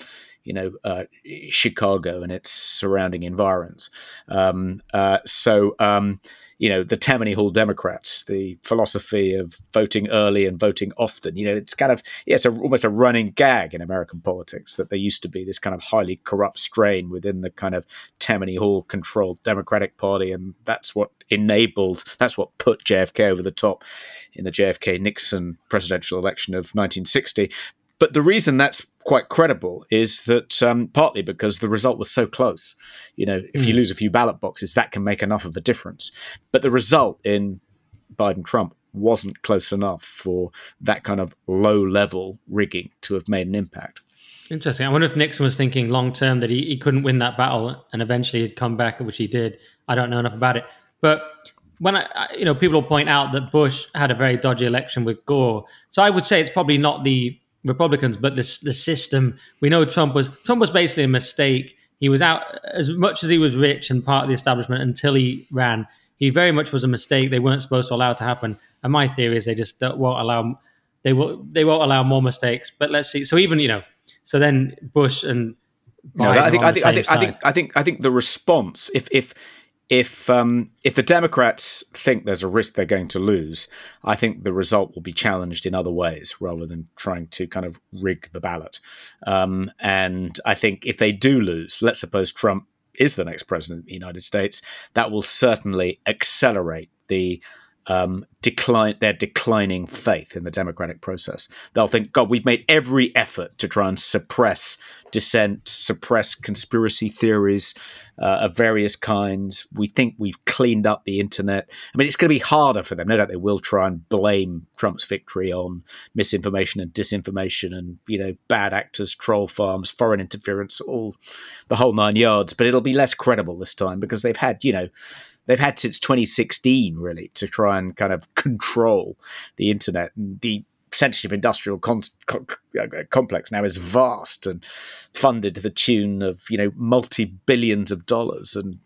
you know, uh, Chicago and its surrounding environs. Um, uh, so, um, you know, the Tammany Hall Democrats, the philosophy of voting early and voting often, you know, it's kind of, yeah, it's a, almost a running gag in American politics that there used to be this kind of highly corrupt strain within the kind of Tammany Hall controlled Democratic Party. And that's what enabled, that's what put JFK over the top in the JFK Nixon presidential election of 1960. But the reason that's quite credible is that um, partly because the result was so close. You know, if you lose a few ballot boxes, that can make enough of a difference. But the result in Biden Trump wasn't close enough for that kind of low level rigging to have made an impact. interesting. I wonder if Nixon was thinking long term that he, he couldn't win that battle and eventually he'd come back, which he did. I don't know enough about it, but when I- you know, people will point out that Bush had a very dodgy election with Gore. So I would say it's probably not the Republicans, but the the system. We know Trump was Trump was basically a mistake. He was out as much as he was rich and part of the establishment until he ran. He very much was a mistake. They weren't supposed to allow it to happen. And my theory is they just don't, won't allow they will they won't allow more mistakes. But let's see. So even you know, so then Bush and No, I think I think I think, I think. I think I think the response if if if um, if the Democrats think there's a risk they're going to lose, I think the result will be challenged in other ways rather than trying to kind of rig the ballot. Um, and I think if they do lose, let's suppose Trump is the next president of the United States, that will certainly accelerate the um, decline their declining faith in the democratic process. They'll think, God, we've made every effort to try and suppress dissent, suppress conspiracy theories uh, of various kinds. We think we've cleaned up the internet. I mean, it's going to be harder for them. No doubt they will try and blame Trump's victory on misinformation and disinformation and you know bad actors, troll farms, foreign interference, all the whole nine yards. But it'll be less credible this time because they've had you know they've had since 2016 really to try and kind of control the internet. And the censorship industrial con- co- uh, complex now is vast and funded to the tune of you know multi billions of dollars. And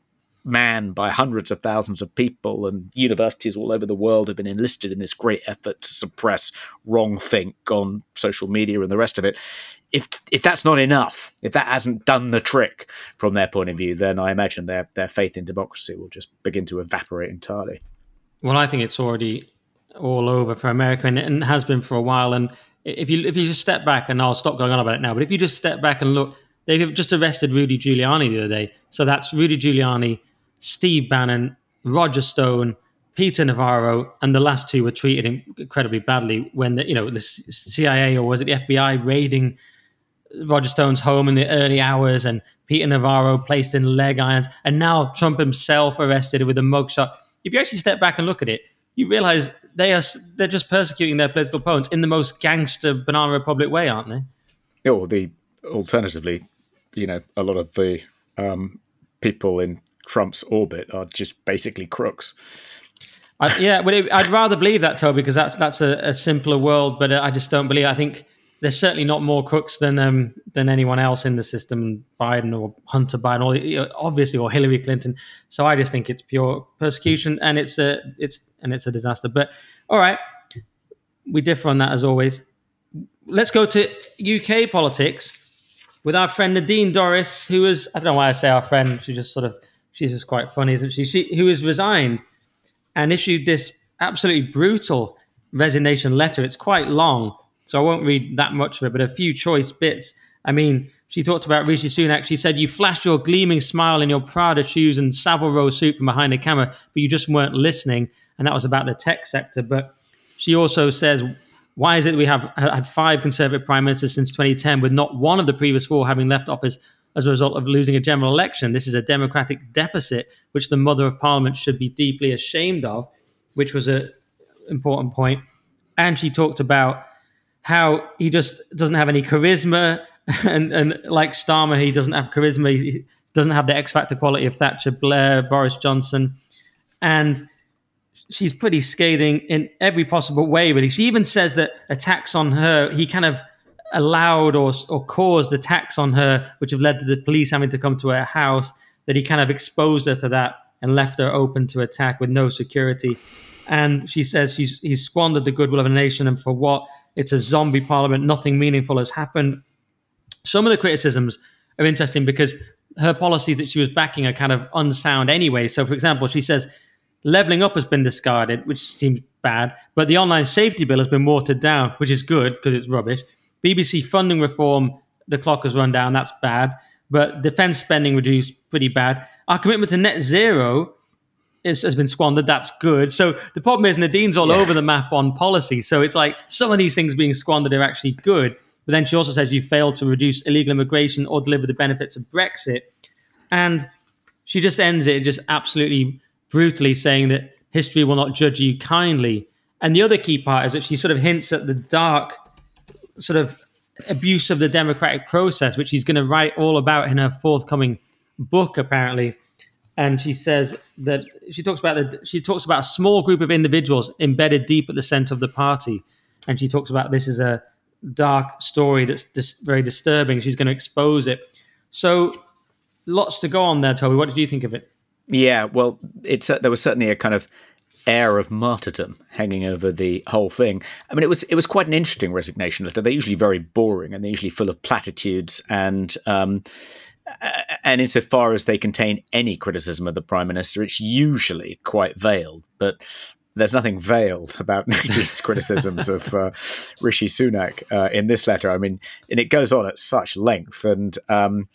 manned by hundreds of thousands of people and universities all over the world have been enlisted in this great effort to suppress wrong think on social media and the rest of it if if that's not enough if that hasn't done the trick from their point of view then i imagine their their faith in democracy will just begin to evaporate entirely Well, I think it's already all over for America, and, and has been for a while. And if you if you just step back, and I'll stop going on about it now, but if you just step back and look, they've just arrested Rudy Giuliani the other day. So that's Rudy Giuliani, Steve Bannon, Roger Stone, Peter Navarro, and the last two were treated incredibly badly when the, you know the CIA or was it the FBI raiding Roger Stone's home in the early hours, and Peter Navarro placed in leg irons, and now Trump himself arrested with a mugshot. If you actually step back and look at it, you realize they are they're just persecuting their political opponents in the most gangster banana republic way, aren't they? or the alternatively you know a lot of the um, people in trump's orbit are just basically crooks I, yeah, but it, I'd rather believe that, Toby, because that's that's a, a simpler world. But uh, I just don't believe. I think there's certainly not more crooks than um, than anyone else in the system, Biden or Hunter Biden, or obviously, or Hillary Clinton. So I just think it's pure persecution, and it's a it's and it's a disaster. But all right, we differ on that as always. Let's go to UK politics with our friend Nadine Dorries, who is I don't know why I say our friend. She just sort of she's just quite funny, isn't she? She who has resigned and issued this absolutely brutal resignation letter. It's quite long so I won't read that much of it, but a few choice bits. I mean, she talked about Rishi Sunak. She said, You flashed your gleaming smile in your Prada shoes and Savile Row suit from behind the camera, but you just weren't listening. And that was about the tech sector. But she also says, Why is it we have had five Conservative prime ministers since 2010, with not one of the previous four having left office as a result of losing a general election? This is a democratic deficit, which the mother of parliament should be deeply ashamed of, which was an important point. And she talked about how he just doesn't have any charisma, (laughs) and and like Starmer, he doesn't have charisma. He doesn't have the X factor quality of Thatcher, Blair, Boris Johnson, and she's pretty scathing in every possible way. Really, she even says that attacks on her, he kind of allowed or or caused attacks on her, which have led to the police having to come to her house. That he kind of exposed her to that and left her open to attack with no security. And she says she's he's squandered the goodwill of a nation, and for what? It's a zombie parliament. Nothing meaningful has happened. Some of the criticisms are interesting because her policies that she was backing are kind of unsound anyway. So, for example, she says leveling up has been discarded, which seems bad, but the online safety bill has been watered down, which is good because it's rubbish. BBC funding reform, the clock has run down, that's bad. But defense spending reduced, pretty bad. Our commitment to net zero is, has been squandered. That's good. So the problem is Nadine's all yeah. over the map on policy. So it's like some of these things being squandered are actually good. But then she also says you failed to reduce illegal immigration or deliver the benefits of Brexit. And she just ends it just absolutely brutally saying that history will not judge you kindly. And the other key part is that she sort of hints at the dark sort of abuse of the democratic process, which she's going to write all about in her forthcoming book, apparently and she says that she talks about the, she talks about a small group of individuals embedded deep at the center of the party, and she talks about this is a dark story that's dis- very disturbing. She's going to expose it. So, lots to go on there, Toby. What did you think of it? Yeah, well, it's uh, there was certainly a kind of air of martyrdom hanging over the whole thing. I mean, it was it was quite an interesting resignation letter. They're usually very boring and they're usually full of platitudes and. Um, and insofar as they contain any criticism of the prime minister, it's usually quite veiled. But there's nothing veiled about (laughs) Nadine's criticisms of uh, Rishi Sunak uh, in this letter. I mean, and it goes on at such length, and um,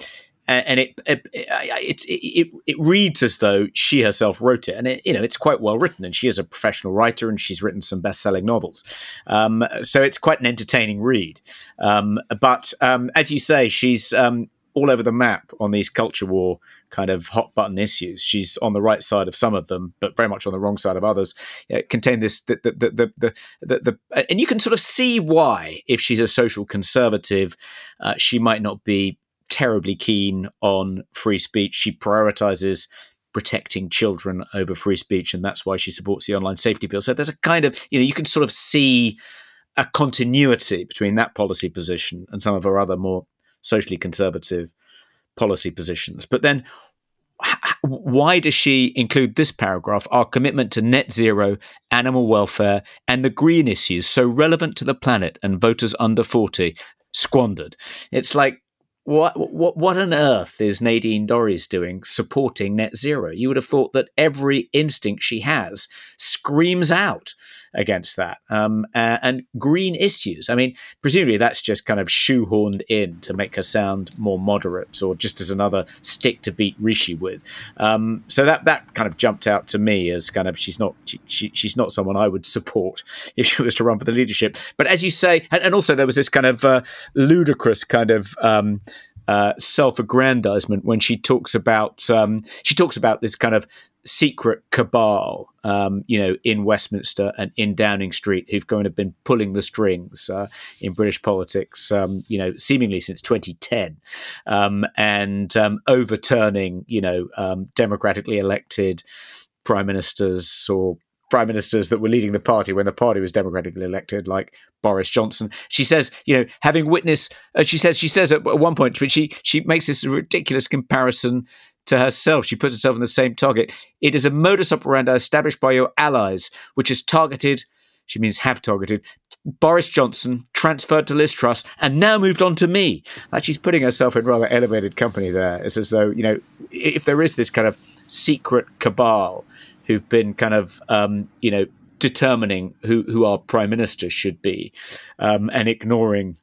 and it it, it it, it reads as though she herself wrote it, and it, you know it's quite well written, and she is a professional writer, and she's written some best-selling novels, um, so it's quite an entertaining read. Um, but um, as you say, she's um, all over the map on these culture war kind of hot button issues. She's on the right side of some of them, but very much on the wrong side of others. Contain this the the, the the, the, the, and you can sort of see why if she's a social conservative, uh, she might not be terribly keen on free speech. She prioritizes protecting children over free speech, and that's why she supports the online safety bill. So there's a kind of you know you can sort of see a continuity between that policy position and some of her other more socially conservative policy positions. But then why does she include this paragraph? Our commitment to net zero, animal welfare, and the green issues so relevant to the planet and voters under 40 squandered. It's like, what, what, what on earth is Nadine Dorries doing supporting net zero? You would have thought that every instinct she has screams out against that. Um, uh, and green issues. I mean, presumably that's just kind of shoehorned in to make her sound more moderate, or just as another stick to beat Rishi with. Um, so that that kind of jumped out to me as kind of she's not she, she, she's not someone I would support (laughs) if she was to run for the leadership. But as you say, and, and also there was this kind of uh, ludicrous kind of. Um, uh, self-aggrandizement when she talks about um, she talks about this kind of secret cabal, um, you know, in Westminster and in Downing Street, who've kind of been pulling the strings uh, in British politics, um, you know, seemingly since 2010, um, and um, overturning, you know, um, democratically elected prime ministers or prime ministers that were leading the party when the party was democratically elected, like Boris Johnson. She says, you know, having witnessed, uh, she says, she says at one point, but she she makes this ridiculous comparison to herself. She puts herself in the same target. It is a modus operandi established by your allies, which is targeted. She means have targeted Boris Johnson, transferred to Liz Truss, and now moved on to me. Like she's putting herself in rather elevated company there. It's as though, you know, if there is this kind of secret cabal who've been kind of, um, you know, determining who, who our prime minister should be um, and ignoring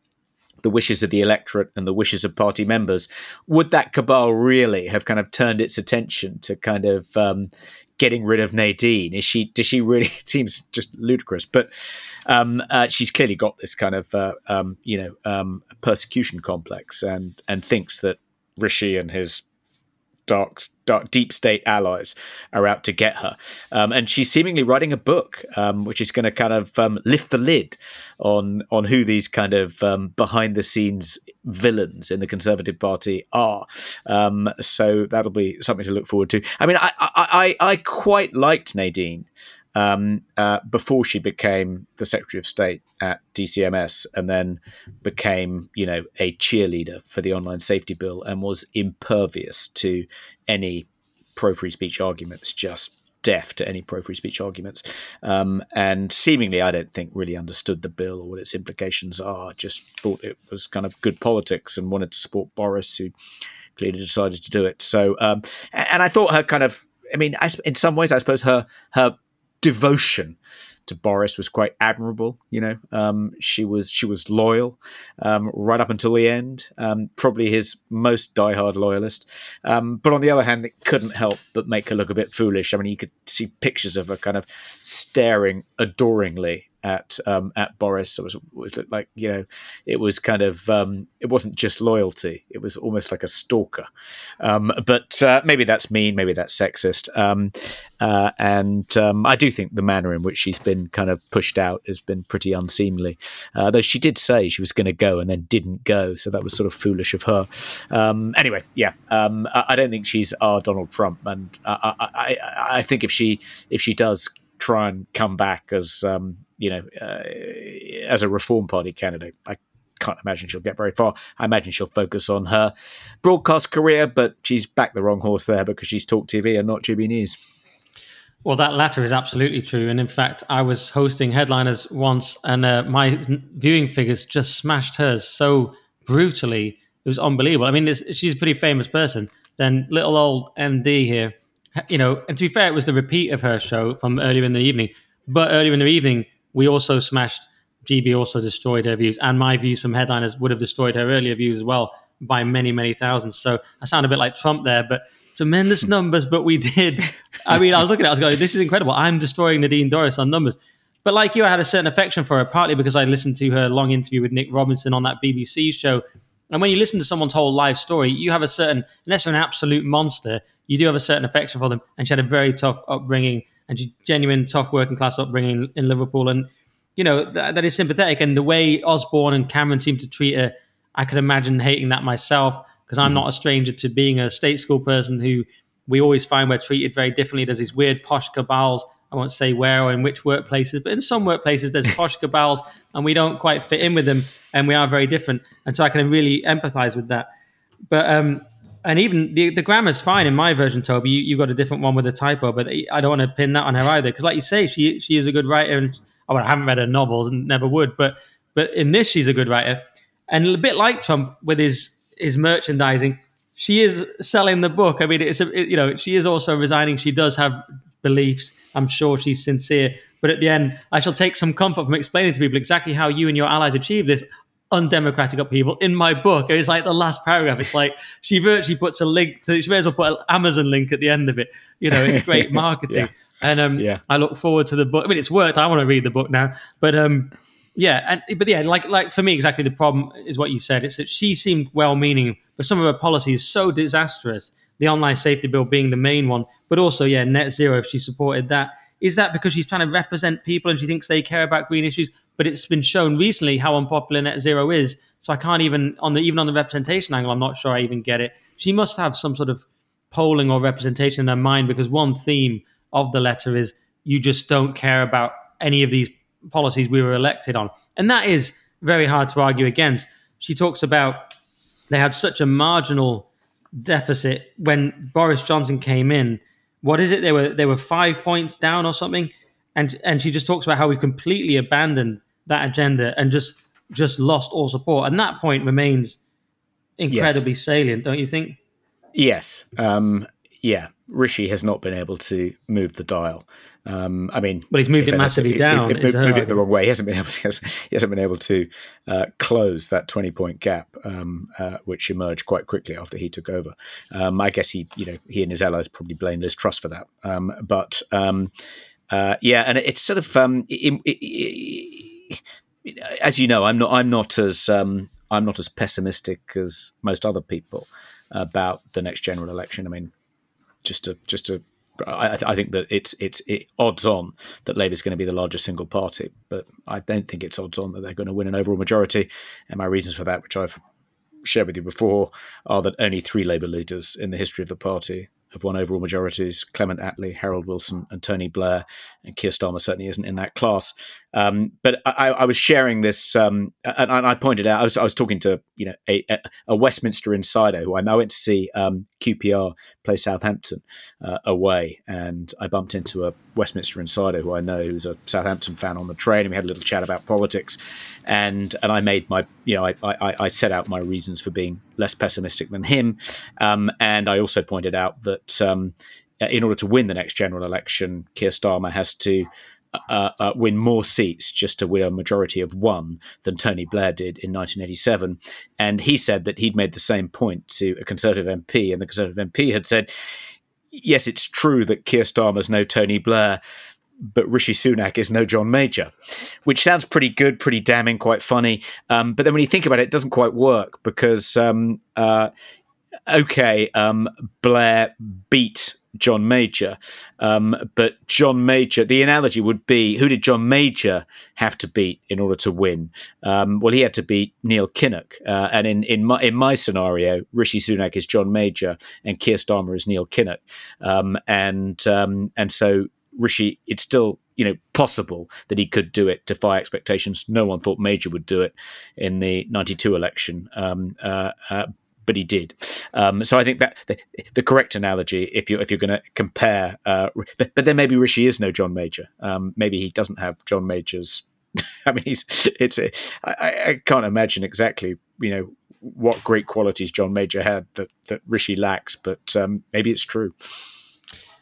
the wishes of the electorate and the wishes of party members, would that cabal really have kind of turned its attention to kind of um, getting rid of Nadine? Is she? Does she really? (laughs) It seems just ludicrous, but um, uh, she's clearly got this kind of uh, um, you know um, persecution complex and and thinks that Rishi and his dark, dark, deep state allies are out to get her. Um, and she's seemingly writing a book, um, which is going to kind of um, lift the lid on on who these kind of um, behind the scenes villains in the Conservative Party are. Um, so that'll be something to look forward to. I mean, I I, I, I quite liked Nadine um, uh, before she became the Secretary of State at DCMS and then became, you know, a cheerleader for the online safety bill and was impervious to any pro free speech arguments, just deaf to any pro free speech arguments. Um, and seemingly, I don't think really understood the bill or what its implications are, just thought it was kind of good politics and wanted to support Boris, who clearly decided to do it. So, um, and I thought her kind of I mean, in some ways, I suppose her her devotion to Boris was quite admirable. You know, um, she was she was loyal um, right up until the end. Um, probably his most diehard loyalist. Um, but on the other hand, it couldn't help but make her look a bit foolish. I mean, you could see pictures of her kind of staring adoringly at um, at Boris. It was, was like you know, it was kind of um, it wasn't just loyalty; it was almost like a stalker. Um, but uh, maybe that's mean, maybe that's sexist. Um, uh, and um, I do think the manner in which she's been kind of pushed out has been pretty unseemly. Uh, though she did say she was going to go and then didn't go, so that was sort of foolish of her. Um, anyway, yeah, I, I, don't think she's our Donald Trump, and I, I, I think if she if she does try and come back as um, you know, uh, as a Reform Party candidate. I can't imagine she'll get very far. I imagine she'll focus on her broadcast career, but she's backed the wrong horse there because she's Talk TV and not GB News. Well, that latter is absolutely true. And in fact, I was hosting headliners once, and uh, my viewing figures just smashed hers so brutally. It was unbelievable. I mean, she's a pretty famous person. Then little old MD here, you know, and to be fair, it was the repeat of her show from earlier in the evening. But earlier in the evening, we also smashed. GB also destroyed her views, and my views from headliners would have destroyed her earlier views as well by many, many thousands. So I sound a bit like Trump there, but tremendous (laughs) numbers. But we did. I mean, I was looking at, it, I was going, "This is incredible." I'm destroying Nadine Dorries on numbers. But like you, I had a certain affection for her, partly because I listened to her long interview with Nick Robinson on that BBC show. And when you listen to someone's whole life story, you have a certain, unless they're an absolute monster, you do have a certain affection for them. And she had a very tough upbringing and she genuine tough working class upbringing in Liverpool. And you know that, that is sympathetic. And the way Osborne and Cameron seem to treat her, I could imagine hating that myself because I'm mm-hmm. not a stranger to being a state school person who we always find we're treated very differently. There's these weird posh cabals. I won't say where or in which workplaces, but in some workplaces there's (laughs) posh cabals, and we don't quite fit in with them, and we are very different. And so I can really empathise with that. But um, and even the the grammar's fine in my version, Toby. You, you got a different one with a typo, but I don't want to pin that on her either because, like you say, she she is a good writer, and oh, I, mean, I haven't read her novels and never would, but but in this she's a good writer, and a bit like Trump with his his merchandising, she is selling the book. I mean, it's a, it, you know she is also resigning. She does have beliefs. I'm sure she's sincere, but at the end, I shall take some comfort from explaining to people exactly how you and your allies achieve this undemocratic upheaval in my book. It's like the last paragraph. It's like she virtually puts a link to. She may as well put an Amazon link at the end of it. You know, it's great (laughs) marketing. yeah. And um, yeah. I look forward to the book. I mean, it's worked. I want to read the book now, but um, yeah, and but yeah, like like for me, exactly the problem is what you said. It's that she seemed well-meaning, but some of her policies so disastrous. The online safety bill being the main one, but also yeah, net zero. If she supported that, is that because she's trying to represent people and she thinks they care about green issues? But it's been shown recently how unpopular net zero is. So I can't even on the even on the representation angle, I'm not sure I even get it. She must have some sort of polling or representation in her mind because one theme of the letter is you just don't care about any of these policies we were elected on. And that is very hard to argue against. She talks about they had such a marginal deficit when Boris Johnson came in. What is it? They were they were five points down or something, and and she just talks about how we've completely abandoned that agenda and just just lost all support. And that point remains incredibly yes. salient, don't you think? Yes. Um, yeah. Rishi has not been able to move the dial. Um, I mean, but he's moved it massively down. It, it, moved, it the wrong way. He hasn't been able to. (laughs) He hasn't been able to uh, close that twenty-point gap, um, uh, which emerged quite quickly after he took over. Um, I guess he, you know, he and his allies probably blame Liz Truss for that. Um, but um, uh, yeah, and it's sort of um, as you know, I'm not. I'm not as. Um, I'm not as pessimistic as most other people about the next general election. I mean, just to just to I, I, think that it's it's it, odds on that Labour is going to be the largest single party, but I don't think it's odds on that they're going to win an overall majority. And my reasons for that, which I've shared with you before, are that only three Labour leaders in the history of the party have won overall majorities Clement Attlee, Harold Wilson, and Tony Blair. And Keir Starmer certainly isn't in that class. Um, but I, I, was sharing this, um, and, and, I pointed out I was, I was talking to you know a, a, Westminster insider who I, I went to see um, QPR play Southampton uh, away, and I bumped into a Westminster insider who I know who's a Southampton fan on the train, and we had a little chat about politics, and and I made my you know I, I, I set out my reasons for being less pessimistic than him, um, and I also pointed out that um, in order to win the next general election, Keir Starmer has to uh, uh, win more seats just to win a majority of one than Tony Blair did in 1987. And he said that he'd made the same point to a Conservative MP, and the Conservative MP had said, yes, it's true that Keir Starmer's no Tony Blair, but Rishi Sunak is no John Major, which sounds pretty good, pretty damning, quite funny. Um, but then when you think about it, it doesn't quite work because, um, uh, okay, um, Blair beat John Major. Um, but John Major, the analogy would be who did John Major have to beat in order to win? Um, well, he had to beat Neil Kinnock. Uh, and in, in, my, in my scenario, Rishi Sunak is John Major and Keir Starmer is Neil Kinnock. Um, and, um, and so Rishi, it's still you know possible that he could do it, defy expectations. No one thought Major would do it in the '92 election, um, uh, uh, but he did. Um, so I think that the, the, correct analogy, if you if you're going to compare, uh, but, but then maybe Rishi is no John Major. Um, maybe he doesn't have John Major's. (laughs) I mean, he's it's a, I, I can't imagine exactly you know what great qualities John Major had that that Rishi lacks, but um, maybe it's true.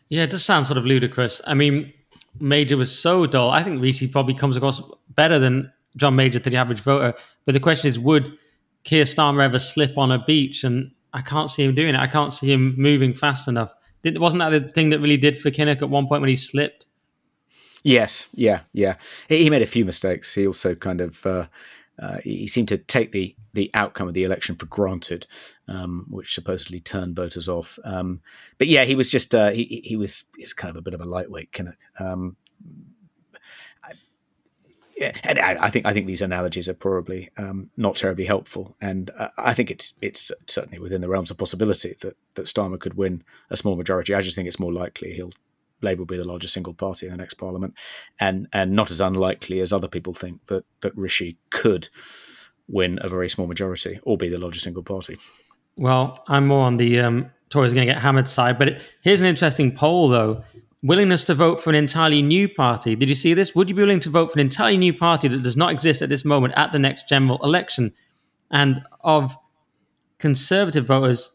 Yeah, it does sound sort of ludicrous. I mean, Major was so dull. I think Rishi probably comes across better than John Major to the average voter. But the question is, would Keir Starmer ever slip on a beach, and I can't see him doing it. I can't see him moving fast enough. Did, wasn't that the thing that really did for Kinnock at one point when he slipped? Yes, yeah, yeah. He, he made a few mistakes. He also kind of uh, uh, he seemed to take the the outcome of the election for granted, um, which supposedly turned voters off. Um, but yeah, he was just uh, he he was he was kind of a bit of a lightweight Kinnock. Um, yeah, and I, I, think I think these analogies are probably um, not terribly helpful, and uh, I think it's it's certainly within the realms of possibility that that Starmer could win a small majority. I just think it's more likely he'll Labour will be the largest single party in the next Parliament, and and not as unlikely as other people think that that Rishi could win a very small majority or be the largest single party. Well, I'm more on the um, Tories going to get hammered side, but it, here's an interesting poll though willingness to vote for an entirely new party. Did you see this? Would you be willing to vote for an entirely new party that does not exist at this moment at the next general election? And of conservative voters,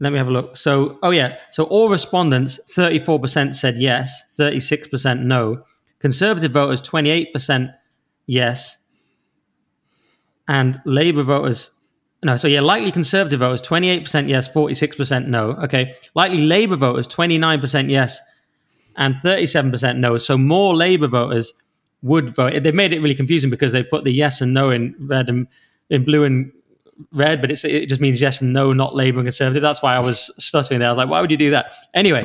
let me have a look. So, oh yeah, so all respondents, 34% said yes, 36% no. Conservative voters, 28% yes. And Labour voters, no, so yeah, likely Conservative voters, 28% yes, 46% no. Okay. Likely Labour voters, 29% yes, and 37% no. So more Labour voters would vote. They've made it really confusing because they put the yes and no in red and in blue and red, but it just means yes and no, not Labour and Conservative. That's why I was stuttering there. I was like, why would you do that? Anyway,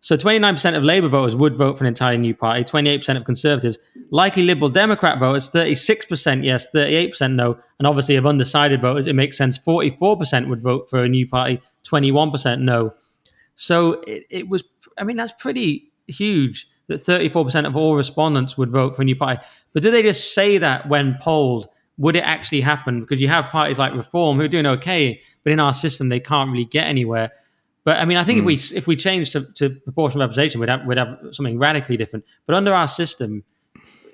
so 29% of Labour voters would vote for an entirely new party, 28% of Conservatives. Likely Liberal Democrat voters, 36% yes, 38% no. And obviously, of undecided voters, it makes sense 44% would vote for a new party, 21% no. So it, it was I mean, that's pretty huge that 34% of all respondents would vote for a new party. But do they just say that when polled? Would it actually happen? Because you have parties like Reform who are doing okay, but in our system they can't really get anywhere. But I mean, I think mm. if we hmm. if we change to, to proportional representation, we'd have, we'd have something radically different. But under our system,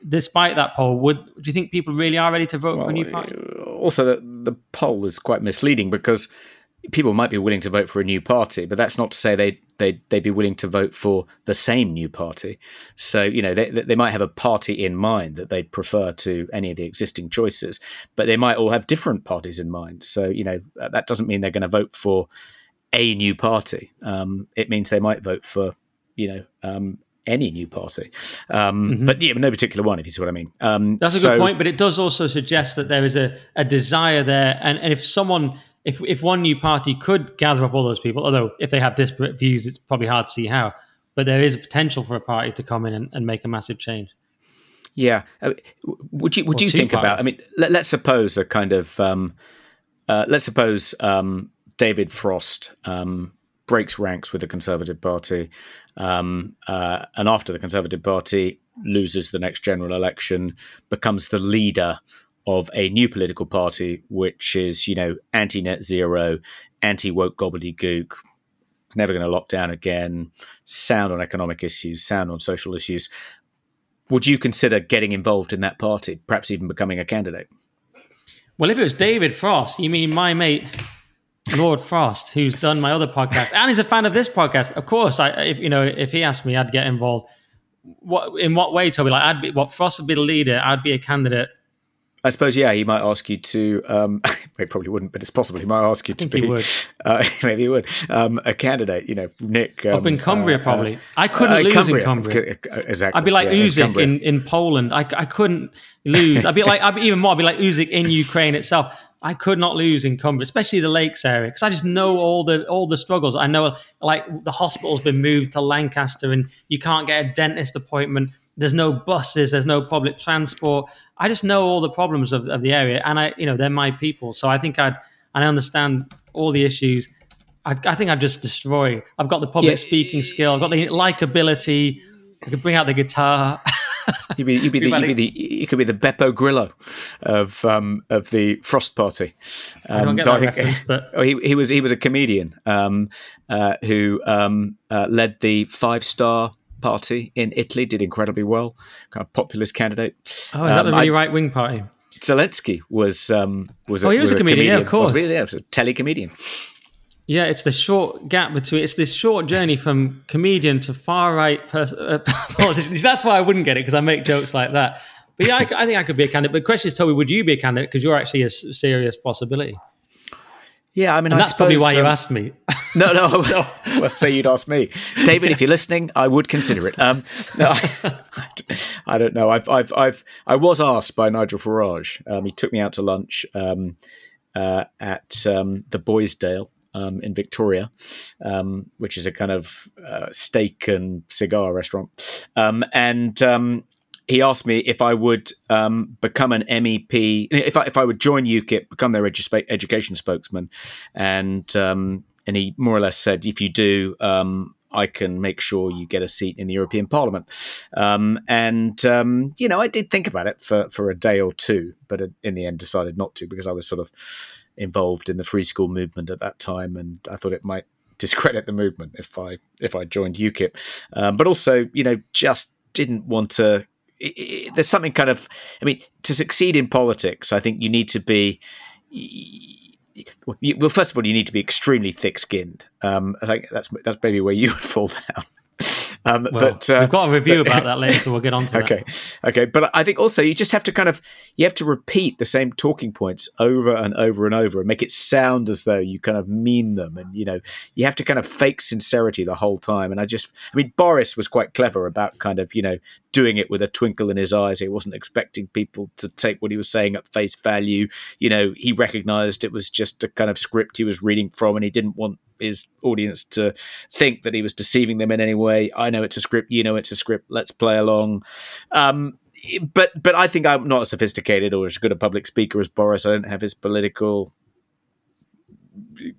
despite that poll, would do you think people really are ready to vote well, for a new party? Also, the, the poll is quite misleading because people might be willing to vote for a new party, but that's not to say they they they'd be willing to vote for the same new party. So you know they they might have a party in mind that they prefer to any of the existing choices, but they might all have different parties in mind. So you know that doesn't mean they're going to vote for a new party. Um, it means they might vote for you know um, any new party, um, mm-hmm. but yeah, no particular one, if you see what I mean. Um, That's a so, good point, but it does also suggest that there is a, a desire there, and, and if someone if if one new party could gather up all those people, although if they have disparate views, it's probably hard to see how. But there is a potential for a party to come in and, and make a massive change. Yeah, uh, would you would or you think parties. about? I mean, let, us suppose a kind of um, uh, let's suppose um, David Frost um, breaks ranks with the Conservative Party, um, uh, and after the Conservative Party loses the next general election, becomes the leader of a new political party, which is, you know, anti net zero, anti woke gobbledygook, never going to lock down again, sound on economic issues, sound on social issues. Would you consider getting involved in that party, perhaps even becoming a candidate? Well, if it was David Frost, you mean my mate Lord Frost, who's done my other podcast and he's a fan of this podcast. Of course, I if you know if he asked me, I'd get involved. What in what way, Toby? Like I'd be what Frost would be the leader. I'd be a candidate I suppose, yeah, he might ask you to. Um, (laughs) he probably wouldn't, but it's possible he might ask you to be. He (laughs) Uh, (laughs) maybe he would um, a candidate. You know, Nick um, up in Cumbria, uh, probably. Uh, I couldn't uh, lose Cumbria. in Cumbria. Exactly. I'd be like yeah, Usyk in, in, Poland. I, I couldn't lose. I'd be like I'd be even more. I'd be like Usyk in Ukraine itself. I could not lose in Cumbria, especially the Lakes area, because I just know all the all the struggles. I know like the hospital's been moved to Lancaster, and you can't get a dentist appointment. There's no buses. There's no public transport. I just know all the problems of, of the area, and I, you know, they're my people. So I think I'd, and I understand all the issues. I, I think I'd just destroy. I've got the public yeah. speaking skill. I've got the likability. I could bring out the guitar. (laughs) you'd be, you'd be, the, you'd be the, you could be the Beppe Grillo of um, of the Frost Party. Um, I don't get that think, reference, but oh, (laughs) he, he was he was a comedian um, uh, who um, uh, led the five star party in Italy did incredibly well, kind of populist candidate. Oh, is that um, the really right wing party? Zelensky was um, was oh, a, he was, was a, comedian, comedian, yeah, of course, yeah, was a telecomedian. Yeah, it's the short gap between. It's this short journey from comedian to far right person. Uh, (laughs) That's why I wouldn't get it because I make jokes like that. But yeah, I, I, think I could be a candidate. But the question is, Toby, would you be a candidate? Because you're actually a serious possibility. Yeah, I mean, and I that's suppose, probably why um, you asked me. (laughs) No, no. (laughs) so. well, say you'd ask me, David. If you're listening, I would consider it. Um, no, I, (laughs) I, don't know. I've, I've, I've, I was asked by Nigel Farage. Um, he took me out to lunch um, uh, at um, the Boisdale um, in Victoria, um, which is a kind of uh, steak and cigar restaurant, and he asked me if I would um, become an MEP, if I, if I would join UKIP, become their edu- education spokesman, and um, and he more or less said, if you do, um, I can make sure you get a seat in the European Parliament. Um, and um, you know, I did think about it for for a day or two, but in the end, decided not to because I was sort of involved in the free school movement at that time, and I thought it might (laughs) discredit the movement if I if I joined UKIP. Um, but also, you know, just didn't want to it, it, there's something kind of i mean to succeed in politics i think you need to be well first of all you need to be extremely thick skinned um, i think that's that's maybe where you would (laughs) fall down um, well, but uh, we've got a review but, about that later, so we'll get on to (laughs) it. okay. that. Okay, but I think also you just have to kind of you have to repeat the same talking points over and over and over and make it sound as though you kind of mean them, and you know you have to kind of fake sincerity the whole time. And I just, I mean, Boris was quite clever about kind of you know doing it with a twinkle in his eyes. He wasn't expecting people to take what he was saying at face value. You know, he recognised it was just a kind of script he was reading from, and he didn't want his audience to think that he was deceiving them in any way. I know it's a script, you know it's a script. Let's play along. Um, but but I think I'm not as sophisticated or as good a public speaker as Boris. I don't have his political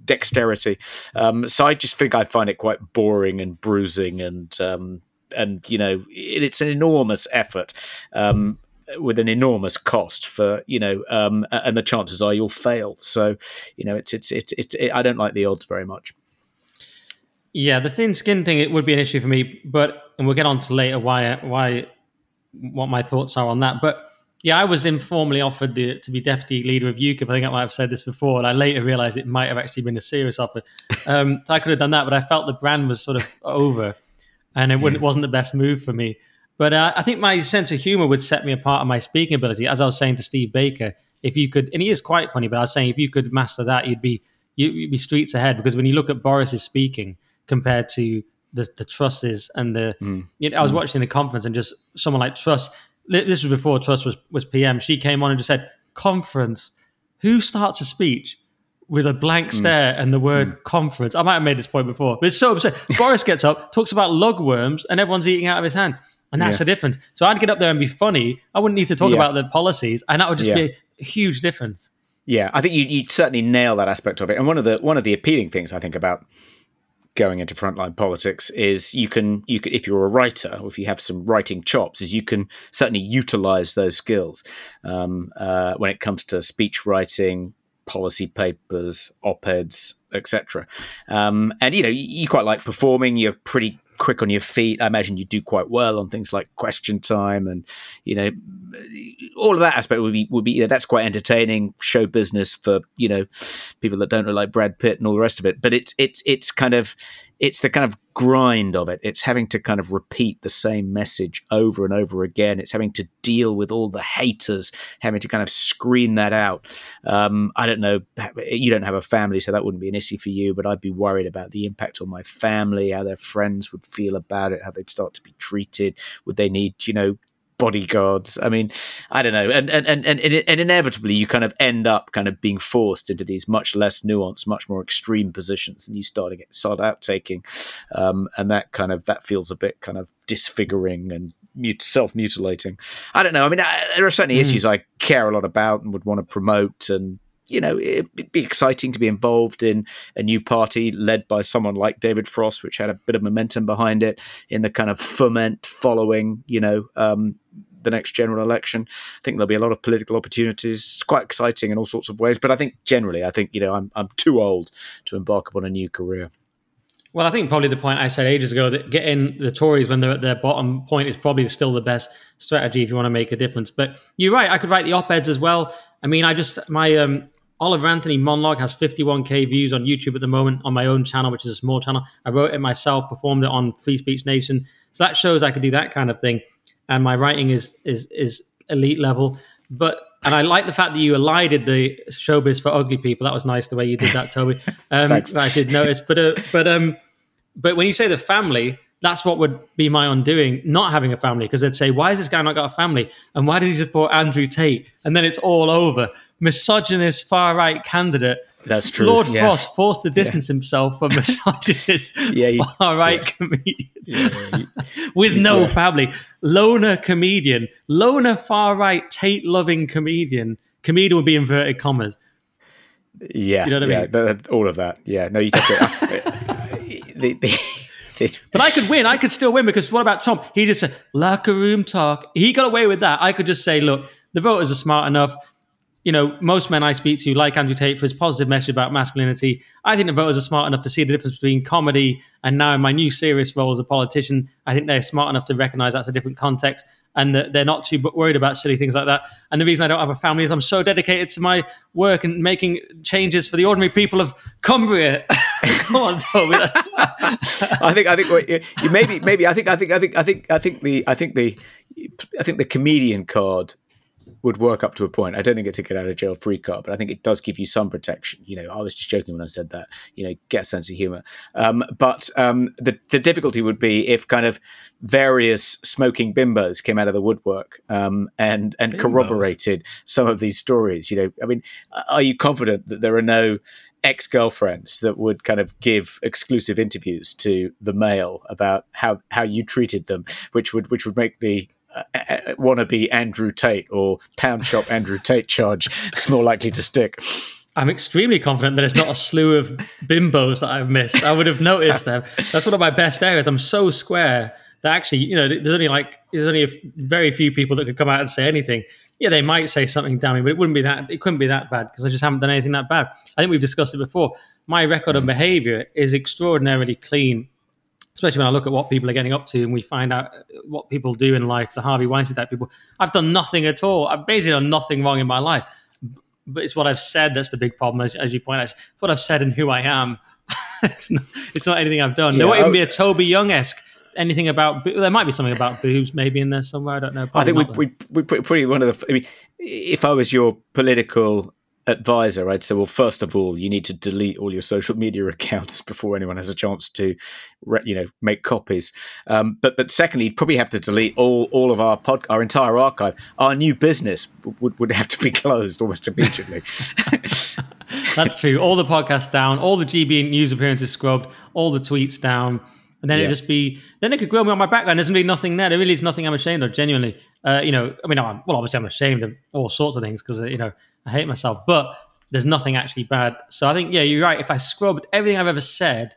dexterity. Um, so I just think I find it quite boring and bruising and um, and you know it's an enormous effort. Um, with an enormous cost for you know, um, and the chances are you'll fail. So, you know, it's it's it's, it's it, I don't like the odds very much. Yeah, the thin skin thing it would be an issue for me, but and we'll get on to later why why what my thoughts are on that. But yeah, I was informally offered the, to be deputy leader of UKIP. I think I might have said this before, and I later realised it might have actually been a serious offer. (laughs) Um, I could have done that, but I felt the brand was sort of over, and it, it wasn't the best move for me. But uh, I think my sense of humour would set me apart on my speaking ability. As I was saying to Steve Baker, if you could, and he is quite funny, but I was saying if you could master that, you'd be you'd be streets ahead. Because when you look at Boris's speaking compared to the, the Trusses and the, mm. you know, I was mm. watching the conference and just someone like Truss. This was before Truss was was PM. She came on and just said, "Conference." Who starts a speech with a blank hmm. stare mm. and the word mm. conference. I might have made this point before, but it's so upset. Boris gets up, talks about lugworms, and everyone's eating out of his hand. And that's yeah. the difference. So I'd get up there and be funny. I wouldn't need to talk yeah. about the policies, and that would just yeah. be a huge difference. Yeah, I think you you certainly nail that aspect of it. And one of the one of the appealing things I think about going into frontline politics is you can you can if you're a writer or if you have some writing chops is you can certainly utilize those skills um, uh, when it comes to speech writing policy papers op-eds etc um, and you know you quite like performing you're pretty quick on your feet. I imagine you do quite well on things like question time, and you know, all of that aspect would be would be you know that's quite entertaining show business for you know people that don't look like Brad Pitt and all the rest of it. But it's it's it's kind of it's the kind of grind of it. It's having to kind of repeat the same message over and over again. It's having to deal with all the haters, having to kind of screen that out. Um, I don't know. You don't have a family, so that wouldn't be an issue for you, but I'd be worried about the impact on my family, how their friends would feel about it, how they'd start to be treated. Would they need, you know, bodyguards. I mean, I don't know, and and and and, and inevitably you kind of end up kind of being forced into these much less nuanced, much more extreme positions, and you start to get start out taking, um, and that kind of that feels a bit kind of disfiguring and self mutilating. I don't know. I mean, I, there are certainly mm. issues I care a lot about and would want to promote and. You know, it'd be exciting to be involved in a new party led by someone like David Frost, which had a bit of momentum behind it in the kind of foment following, you know, um, the next general election. I think there'll be a lot of political opportunities. It's quite exciting in all sorts of ways. But I think generally, I think you know, I'm I'm too old to embark upon a new career. Well, I think probably the point I said ages ago that getting the Tories when they're at their bottom point is probably still the best strategy if you want to make a difference. But you're right, I could write the op eds as well. I mean, I just my um, Oliver Anthony monologue has 51k views on YouTube at the moment on my own channel, which is a small channel. I wrote it myself, performed it on Free Speech Nation. So that shows I could do that kind of thing and my writing is is is elite level. But and I like the fact that you elided the showbiz for ugly people. That was nice the way you did that, Toby. (laughs) Um, I did notice. But uh, but um but when you say the family, that's what would be my undoing, not having a family, because they'd say, why has this guy not got a family? And why does he support Andrew Tate? And then it's all over. Misogynist far right candidate that's true. Lord yeah. Frost forced to distance yeah. himself from (laughs) misogynist yeah, you, far right yeah. comedian (laughs) with no family. Loner comedian, loner far right Tate loving comedian. Comedian would be inverted commas. Yeah, you know what I mean. All of that. Yeah, no, you take it. (laughs) the, the, but I could win. I could still win because what about Tom? He just said locker room talk. He got away with that. I could just say, look, the voters are smart enough you know, most men I speak to, like Andrew Tate, for his positive message about masculinity. I think the voters are smart enough to see the difference between comedy and now in my new serious role as a politician, I think they're smart enough to recognize that's a different context and that they're not too worried about silly things like that. And the reason I don't have a family is I'm so dedicated to my work and making changes for the ordinary people of Cumbria. (laughs) Come on, Toby. (laughs) I think I think you, maybe maybe I think I think I think I think I think the I think the I think the comedian card would work up to a point. I don't think it's a get out of jail free card, but I think it does give you some protection. You know, I was just joking when I said that. You know, get a sense of humor. Um, but um, the the difficulty would be if kind of various smoking bimbos came out of the woodwork um, and and bimbos. corroborated some of these stories. You know, I mean, are you confident that there are no ex girlfriends that would kind of give exclusive interviews to the Mail about how how you treated them, which would which would make the uh, wannabe Andrew Tate or pound shop Andrew Tate charge (laughs) more likely to stick. I'm extremely confident that it's not a slew of bimbos that I've missed. I would have noticed them. That's one of my best areas. I'm so square that actually, you know, there's only like there's only a very few people that could come out and say anything. Yeah, they might say something damning, but it wouldn't be that. It couldn't be that bad because I just haven't done anything that bad. I think we've discussed it before. My record of behaviour is extraordinarily clean, especially when I look at what people are getting up to and we find out uh, what people do in life. The Harvey Weinstein type people. I've done nothing at all. I've basically done nothing wrong in my life but it's what I've said that's the big problem, as, as you point out. It's what I've said and who I am. (laughs) it's, not, it's not anything I've done. Yeah, there won't even be a Toby Young esque anything about. There might be something about boobs maybe in there somewhere. I don't know. I think we, we we put pretty one of the. I mean, if I was your political advisor, I'd say, well, first of all, you need to delete all your social media (laughs) accounts before anyone has a chance to, you know, make copies. Um, but but secondly, you'd probably have to delete all all of our pod, our entire archive. Our new business would would have to be (laughs) closed almost immediately. (laughs) That's true. All the podcasts down, all the GB news appearances scrubbed, all the tweets down. And then yeah. it'd just be, then it could grow me on my background. There's really nothing there. There really is nothing I'm ashamed of, genuinely. Uh, you know, I mean, I'm, well, obviously I'm ashamed of all sorts of things because, you know, I hate myself, but there's nothing actually bad. So I think, yeah, you're right. If I scrubbed everything I've ever said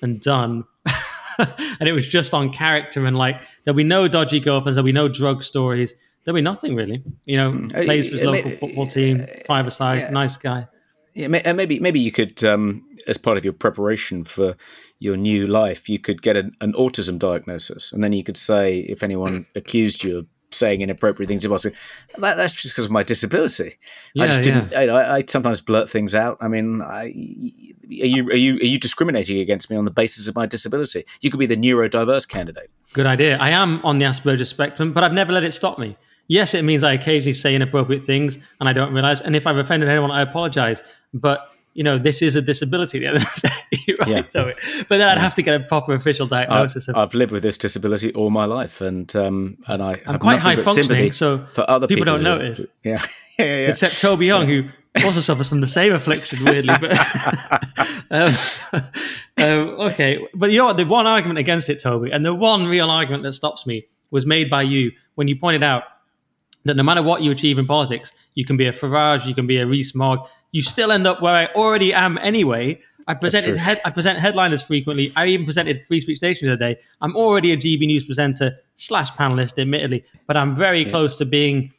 and done, (laughs) and it was just on character and like there'll be no dodgy girlfriends, there'll be no drug stories, there'll be nothing really. You know, mm. plays for his uh, local football team, five aside, yeah. nice guy. Yeah, and maybe maybe you could, um, as part of your preparation for your new life, you could get an, an autism diagnosis, and then you could say if anyone accused you of saying inappropriate things about it. That, that's just because of my disability. Yeah, I just didn't. Yeah. I, I, sometimes blurt things out. I mean, I, are you are you are you discriminating against me on the basis of my disability? You could be the neurodiverse candidate. Good idea. I am on the Asperger's spectrum, but I've never let it stop me. Yes, it means I occasionally say inappropriate things and I don't realize. And if I've offended anyone, I apologize. But you know, this is a disability at the end of the day, (laughs) right? Yeah. So, but then I'd have to get a proper official diagnosis. I've, I've lived with this disability all my life, and um, and I I'm quite high functioning, so for other people, people don't who, notice. (laughs) Yeah. yeah, yeah, yeah, Except Toby Young, who also suffers from the same affliction, weirdly. But (laughs) um, um, okay, but you know what? The one argument against it, Toby, and the one real argument that stops me was made by you when you pointed out that no matter what you achieve in politics, you can be a Farage, you can be a Rees-Mogg, you still end up where I already am anyway. I presented head, I present headliners frequently. I even presented Free Speech Nation the other day. I'm already a GB News presenter slash panelist, admittedly, but I'm very yeah. close to being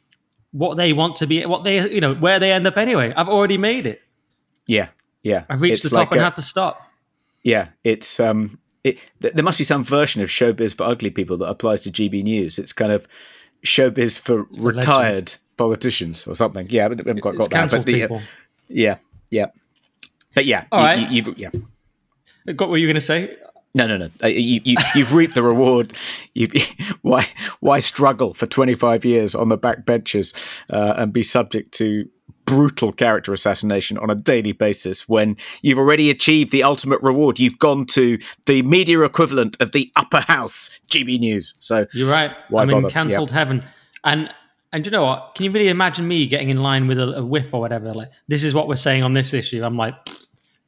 what they want to be, what they you know where they end up anyway. I've already made it. Yeah, yeah. I've reached it's the top like and a, had to stop. Yeah, it's um, it, th- there must be some version of showbiz for ugly people that applies to GB News. It's kind of showbiz for, for retired legends. politicians or something. Yeah, I haven't quite got that. But the, people. Yeah, yeah. But yeah, all you, right. You, yeah. Got what you were going to say? No, no, no. Uh, you, you, you've reaped the reward. (laughs) You, (laughs) why, why struggle for 25 years on the back benches uh, and be subject to brutal character assassination on a daily basis when you've already achieved the ultimate reward? You've gone to the media equivalent of the upper house, GB News. So you're right. I'm in cancelled heaven. And and you know what? Can you really imagine me getting in line with a, a, whip or whatever? Like, this is what we're saying on this issue. I'm like,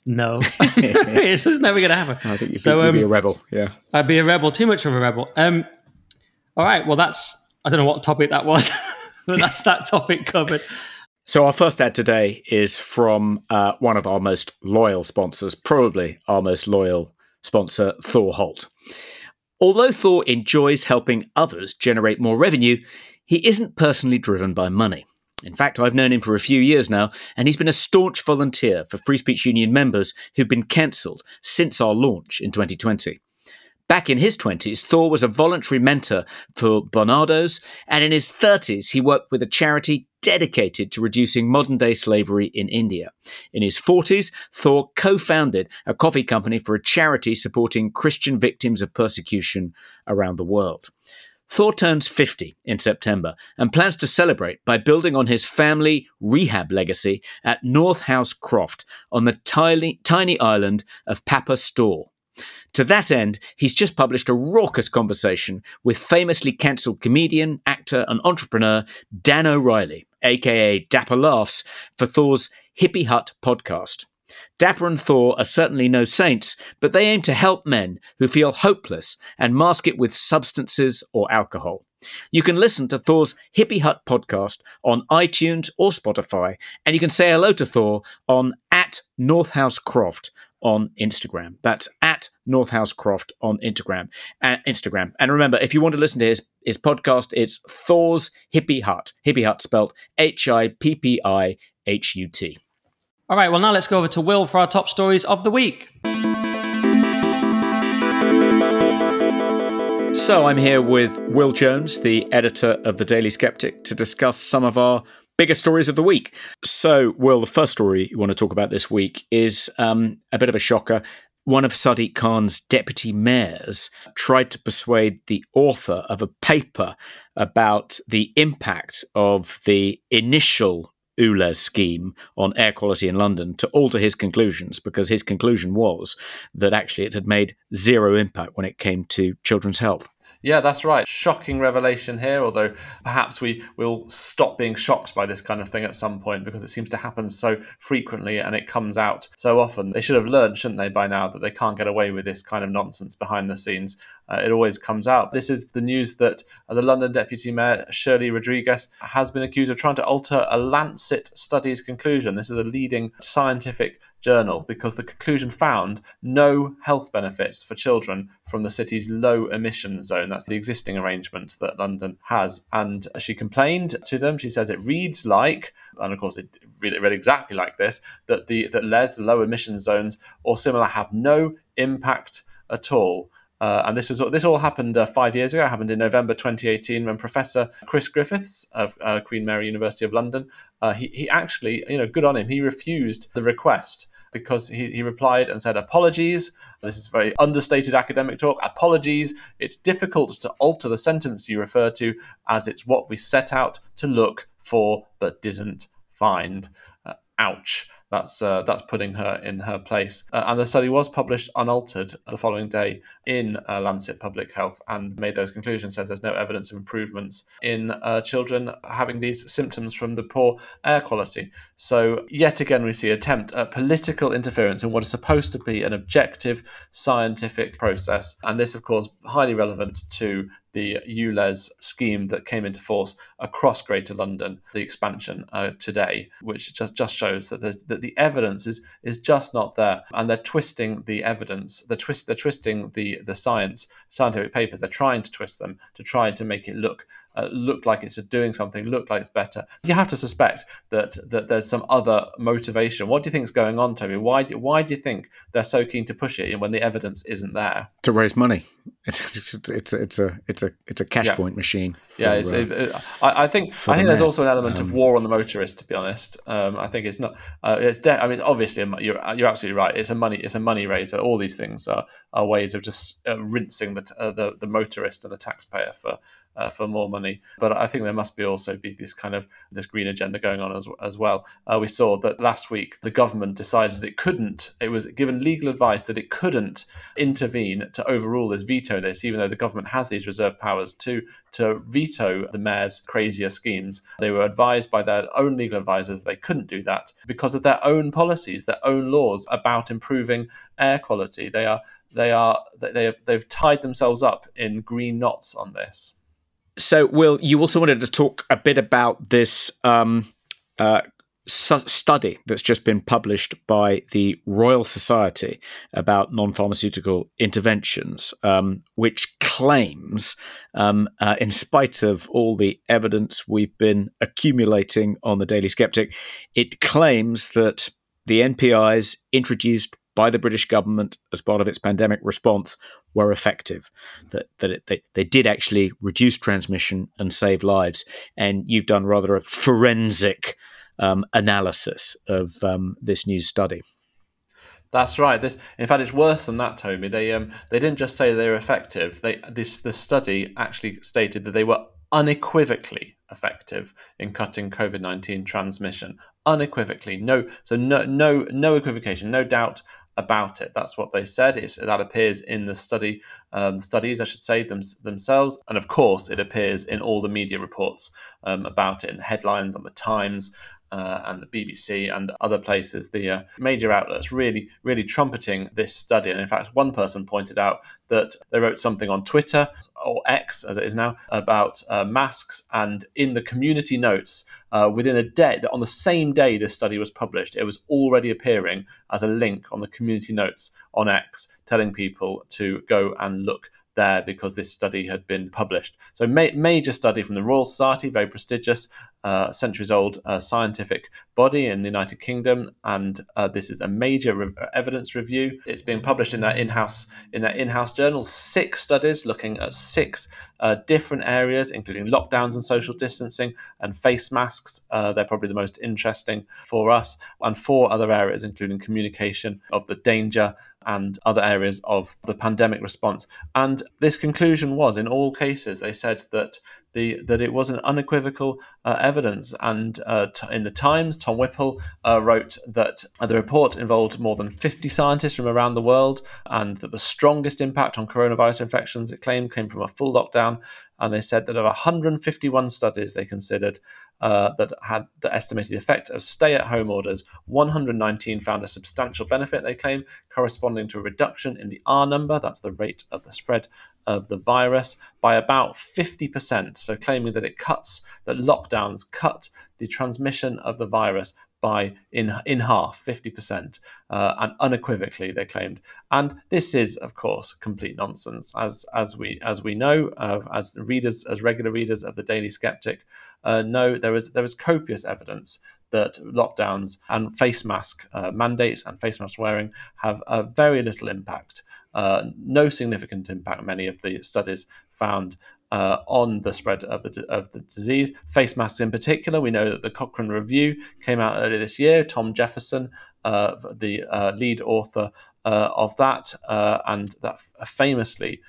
no, (laughs) this is never going to happen. I think you'd, so, be, um, be, a rebel. Yeah, I'd be a rebel. Too much of a rebel. Um, all right. Well, that's I don't know what topic that was, (laughs) but that's that topic covered. So our first ad today is from uh, one of our most loyal sponsors, probably our most loyal sponsor, Thor Holt. Although Thor enjoys helping others generate more revenue, he isn't personally driven by money. In fact, I've known him for a few years now, and he's been a staunch volunteer for Free Speech Union members who've been cancelled since our launch in 2020. Back in his 20s, Thor was a voluntary mentor for Barnardo's, and in his 30s, he worked with a charity dedicated to reducing modern day slavery in India. In his 40s, Thor co founded a coffee company for a charity supporting Christian victims of persecution around the world. Thor turns 50 in September and plans to celebrate by building on his family rehab legacy at North House Croft on the tiny, tiny island of Papa Stour. To that end, he's just published a raucous conversation with famously cancelled comedian, actor, and entrepreneur Dan O'Reilly, aka Dapper Laughs, for Thor's Hippie Hut podcast. Dapper and Thor are certainly no saints, but they aim to help men who feel hopeless and mask it with substances or alcohol. You can listen to Thor's Hippie Hut podcast on iTunes or Spotify, and you can say hello to Thor on at Northhouse Croft on Instagram. That's at Northousecroft on Instagram. Uh, Instagram. And remember, if you want to listen to his, his podcast, it's Thor's Hippie Hut. Hippie Hut spelled H I P P I H U T. All right, well, now let's go over to Will for our top stories of the week. So I'm here with Will Jones, the editor of the Daily Sceptic, to discuss some of our bigger stories of the week. So, Will, the first story you want to talk about this week is um, a bit of a shocker. One of Sadiq Khan's deputy mayors tried to persuade the author of a paper about the impact of the initial ULEZ scheme on air quality in London to alter his conclusions because his conclusion was that actually it had made zero impact when it came to children's health. Yeah, that's right. Shocking revelation here, although perhaps we will stop being shocked by this kind of thing at some point because it seems to happen so frequently and it comes out so often. They should have learned, shouldn't they, by now, that they can't get away with this kind of nonsense behind the scenes. Uh, it always comes out. This is the news that the London Deputy Mayor, Shirley Rodrigues, has been accused of trying to alter a Lancet study's conclusion. This is a leading scientific journal because the conclusion found no health benefits for children from the city's low emission zone. That's the existing arrangement that London has. And she complained to them. She says it reads like, and of course it read, it read exactly like this, that the that LEZ, the low emission zones, or similar have no impact at all. Uh, and this was this all happened uh, five years ago. It happened in November 2018 when Professor Chris Griffiths of uh, Queen Mary University of London, uh, he, he actually, you know, good on him, he refused the request because he, he replied and said, Apologies. This is very understated academic talk. Apologies. It's difficult to alter the sentence you refer to as it's what we set out to look for but didn't find. Uh, ouch that's uh, that's putting her in her place. Uh, and the study was published unaltered the following day in uh, Lancet Public Health and made those conclusions. Says there's no evidence of improvements in uh, children having these symptoms from the poor air quality. So yet again, we see attempt at political interference in what is supposed to be an objective scientific process, and this, of course, highly relevant to the ULEZ scheme that came into force across Greater London, the expansion uh, today, which just, just shows that, that the evidence is is just not there, and they're twisting the evidence. They're twist they're twisting the the science scientific papers. They're trying to twist them to try to make it look uh, look like it's doing something, look like it's better. You have to suspect that that there's some other motivation. What do you think is going on, Toby? Why do, why do you think they're so keen to push it when the evidence isn't there? To raise money. (laughs) It's it's it's, it's a it's a it's a cash yeah. point machine. For, yeah, it, it, I, I, think I think the there's also an element um, of war on the motorist. To be honest, um, I think it's not. Uh, it's de- I mean, obviously, you're you're absolutely right. It's a money it's a money raiser. All these things are, are ways of just uh, rinsing the, uh, the the motorist and the taxpayer for uh, for more money. But I think there must be also be this kind of this green agenda going on as, as well. Uh, we saw that last week the government decided it couldn't. It was given legal advice that it couldn't intervene to overrule this, veto this, even though the government has these reserve powers to to veto the mayor's crazier schemes. They were advised by their own legal advisors they couldn't do that because of their own policies, their own laws about improving air quality. They are they are they have they've tied themselves up in green knots on this. So, Will, you also wanted to talk a bit about this um, uh, study that's just been published by the Royal Society about non pharmaceutical interventions, um, which claims, um, uh, in spite of all the evidence we've been accumulating on the Daily Sceptic, it claims that the NPIs introduced by the British government as part of its pandemic response were effective, that, that it, they, they did actually reduce transmission and save lives. And you've done rather a forensic um, analysis of um, this new study. That's right. This, in fact, it's worse than that, Toby. They um, they didn't just say they were effective. They this the study actually stated that they were unequivocally effective in cutting COVID nineteen transmission. Unequivocally, no. So no no no equivocation, no doubt about it. That's what they said. It's, that appears in the study um, studies, I should say them, themselves, and of course, it appears in all the media reports um, about it, in the headlines on the Times. Uh, and the BBC and other places, the uh, major outlets really, really trumpeting this study. And in fact, one person pointed out that they wrote something on Twitter or X as it is now about uh, masks, and in the community notes uh, within a day, on the same day this study was published, it was already appearing as a link on the community notes on X, telling people to go and look there because this study had been published. So, ma- major study from the Royal Society, very prestigious, uh, centuries old uh, scientific body in the United Kingdom, and uh, this is a major re- evidence review. It's being published in that in-house in that in-house journal. Six studies looking at six uh, different areas, including lockdowns and social distancing and face masks. Uh, they're probably the most interesting for us, and four other areas, including communication of the danger and other areas of the pandemic response. And this conclusion was, in all cases, they said that the that it was an unequivocal uh, evidence. And uh, t- in the Times, Tom Whipple uh, wrote that the report involved more than 50 scientists from around the world, and that the strongest impact on coronavirus infections, it claimed, came from a full lockdown. And they said that of 151 studies they considered uh, that had the estimated effect of stay-at-home orders, 119 found a substantial benefit. They claim corresponding to a reduction in the R number, that's the rate of the spread of the virus by about 50%. So, claiming that it cuts, that lockdowns cut the transmission of the virus by in in half, 50%, uh, and unequivocally they claimed. And this is, of course, complete nonsense, as as we as we know, uh, as readers, as regular readers of the Daily Sceptic, uh, know there is there is copious evidence that lockdowns and face mask uh, mandates and face mask wearing have a very little impact uh, no significant impact, many of the studies found uh, on the spread of the, of the disease. Face masks, in particular, we know that the Cochrane Review came out earlier this year. Tom Jefferson, uh, the uh, lead author uh, of that, and that famously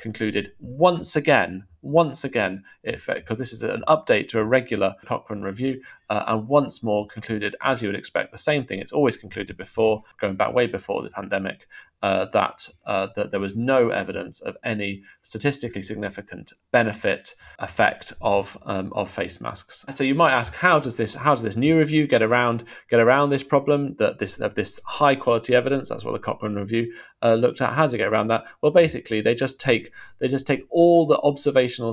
concluded once again once again, because this is an update to a regular Cochrane review, uh, and once more concluded, as you would expect, the same thing. It's always concluded before, going back way before the pandemic, uh, that uh, that there was no evidence of any statistically significant benefit effect of um, of face masks. So you might ask, how does this how does this new review get around get around this problem that this of this high quality evidence? That's what the Cochrane review uh, looked at. How does it get around that? Well, basically, they just take they just take all the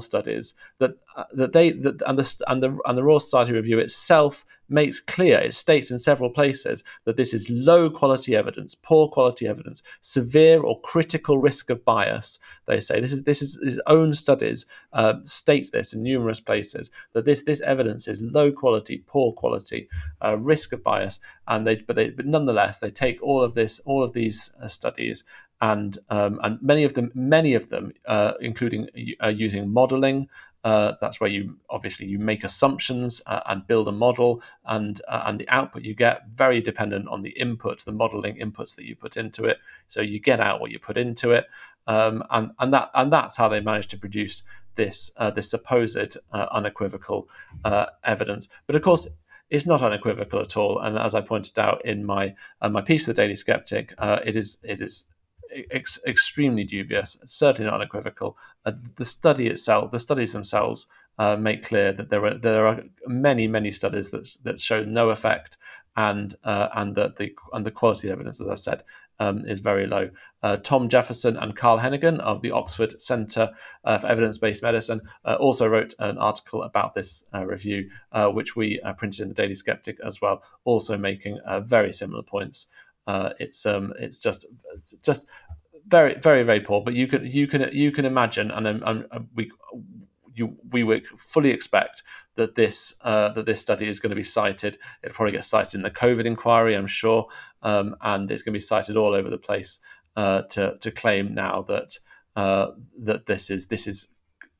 studies that uh, that they that, and the and the and the Royal Society review itself makes clear. It states in several places that this is low quality evidence, poor quality evidence, severe or critical risk of bias. They say this is this is his own studies uh, state this in numerous places that this this evidence is low quality, poor quality, uh, risk of bias, and they but they but nonetheless they take all of this all of these uh, studies and um, and many of them many of them uh, including uh, using modeling uh, that's where you obviously you make assumptions uh, and build a model, and uh, and the output you get very dependent on the input, the modeling inputs that you put into it. So you get out what you put into it, um, and and that and that's how they managed to produce this uh, this supposed uh, unequivocal uh, evidence. But of course, it's not unequivocal at all. And as I pointed out in my uh, my piece the Daily Sceptic, uh, it is it is ex- extremely dubious, certainly not unequivocal. Uh, the study itself, the studies themselves, uh, make clear that there are there are many many studies that that show no effect, and uh, and that the and the quality of evidence, as I've said, um, is very low. Uh, Tom Jefferson and Carl Heneghan of the Oxford Centre uh, for Evidence Based Medicine uh, also wrote an article about this review, which we printed in the Daily Sceptic as well, also making very similar points. Uh, it's um, it's just just very very very poor. But you can you can you can imagine, and um, um, we you we would fully expect that this uh, that this study is going to be cited. It'll probably get cited in the COVID inquiry, I'm sure, um, and it's going to be cited all over the place uh, to to claim now that uh, that this is this is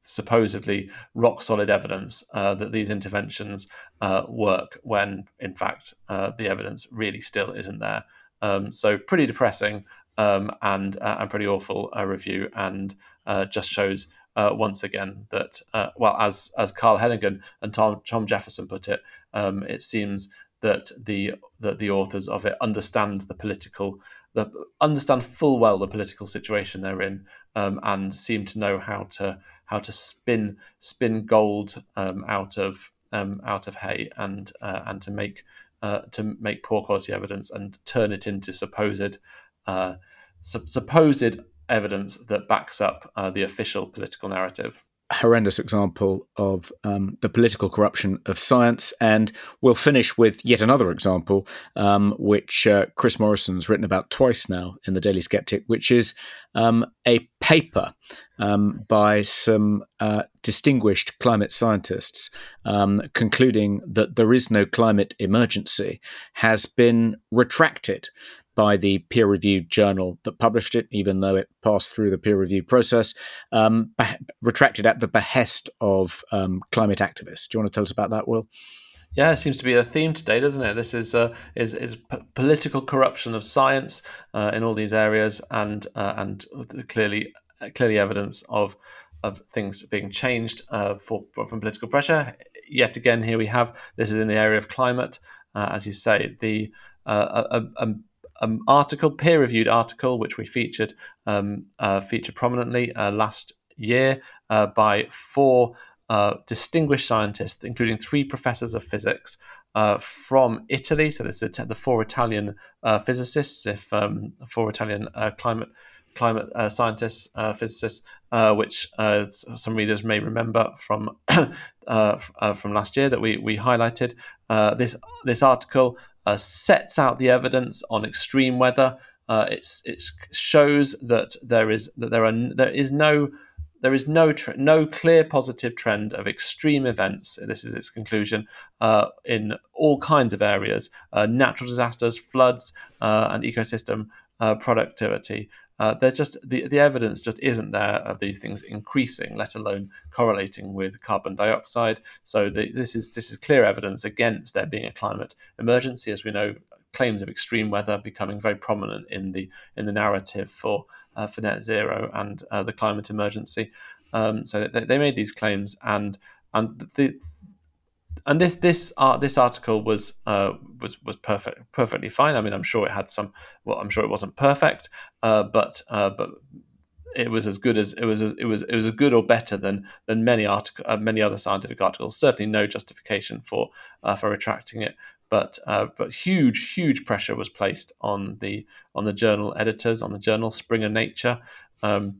supposedly rock solid evidence uh, that these interventions uh, work when in fact uh, the evidence really still isn't there. Um, so pretty depressing um, and uh, and pretty awful uh, review, and uh, just shows uh, once again that uh, well, as as Carl Heneghan and Tom Tom Jefferson put it, um, it seems that the that the authors of it understand the political the, understand full well the political situation they're in um, and seem to know how to how to spin spin gold um, out of um, out of hay and uh, and to make uh, to make poor quality evidence and turn it into supposed uh, su- supposed evidence that backs up uh, the official political narrative horrendous example of um, the political corruption of science. And we'll finish with yet another example, um, which uh, Chris Morrison's written about twice now in the Daily Sceptic, which is um, a paper um, by some uh, distinguished climate scientists um, concluding that there is no climate emergency has been retracted by the peer reviewed journal that published it, even though it passed through the peer review process, um, retracted at the behest of um, climate activists. Do you want to tell us about that, Will? Yeah, it seems to be a theme today, doesn't it? This is uh, is is p- political corruption of science uh, in all these areas, and uh, and clearly clearly evidence of of things being changed uh, for from political pressure. Yet again, here we have this is in the area of climate, uh, as you say, the uh, a, a, um, article, peer-reviewed article, which we featured um, uh, featured prominently uh, last year uh, by four uh, distinguished scientists, including three professors of physics uh, from Italy. So this is the four Italian physicists, if um, four Italian climate climate uh, scientists, uh, physicists, uh, which some readers may remember from (coughs) from last year that we we highlighted. this this article uh, sets out the evidence on extreme weather. Uh, it shows that there is that there are there is no there is no no clear positive trend of extreme events. This is its conclusion uh, in all kinds of areas: uh, natural disasters, floods, uh, and ecosystem uh, productivity. Uh, there's just the, the evidence just isn't there of these things increasing, let alone correlating with carbon dioxide. So the, this is this is clear evidence against there being a climate emergency, as we know. Claims of extreme weather becoming very prominent in the in the narrative for uh, for net zero and uh, the climate emergency. Um, so they, they made these claims, and and the and this this uh, this article was uh, was was perfect perfectly fine. I mean, I'm sure it had some. Well, I'm sure it wasn't perfect, uh, but uh, but it was as good as it was. As, it was it was as good or better than than many article uh, many other scientific articles. Certainly, no justification for uh, for retracting it. But but huge huge pressure was placed on the on the journal editors on the journal Springer Nature. Um,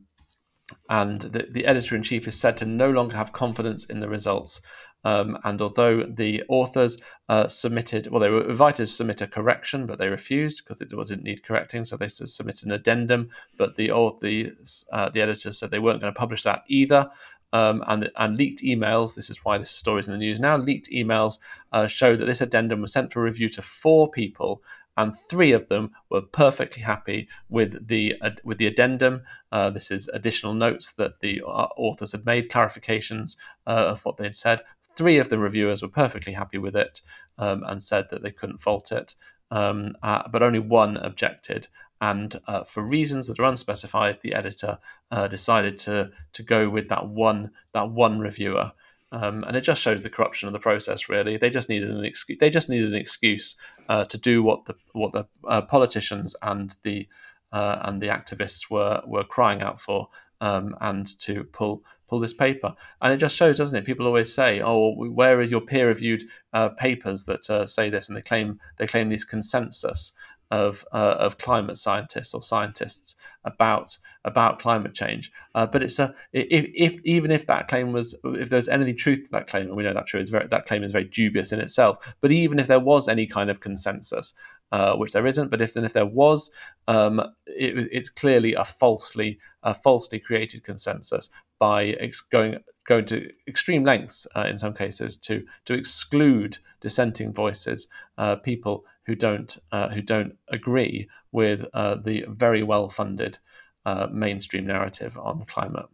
and the, the editor in chief is said to no longer have confidence in the results um, and although the authors uh, submitted, well, they were invited to submit a correction, but they refused because it didn't need correcting. So they submitted an addendum, but the the uh, the editors said they weren't going to publish that either. Um, and, and leaked emails, this is why this story is in the news now, leaked emails uh, show that this addendum was sent for review to four people and three of them were perfectly happy with the uh, with the addendum. Uh, this is additional notes that the uh, authors had made, clarifications uh, of what they'd said. Three of the reviewers were perfectly happy with it um, and said that they couldn't fault it, um, uh, but only one objected. And uh, for reasons that are unspecified, the editor uh, decided to to go with that one that one reviewer. Um, and it just shows the corruption of the process. Really, they just needed an excuse. They just needed an excuse uh, to do what the what the uh, politicians and the uh, and the activists were were crying out for, um, and to pull pull this paper. And it just shows, doesn't it? People always say, "Oh, where are your peer-reviewed uh, papers that uh, say this?" And they claim they claim this consensus of uh, of climate scientists or scientists about about climate change. Uh, but it's a if, if, even if that claim was if there's any truth to that claim, and we know that true is very, that claim is very dubious in itself. But even if there was any kind of consensus, uh, which there isn't, but if then if there was, um, it, it's clearly a falsely a falsely created consensus by ex- going going to extreme lengths uh, in some cases to to exclude dissenting voices, uh, people who don't uh, who don't agree with uh, the very well funded uh, mainstream narrative on climate.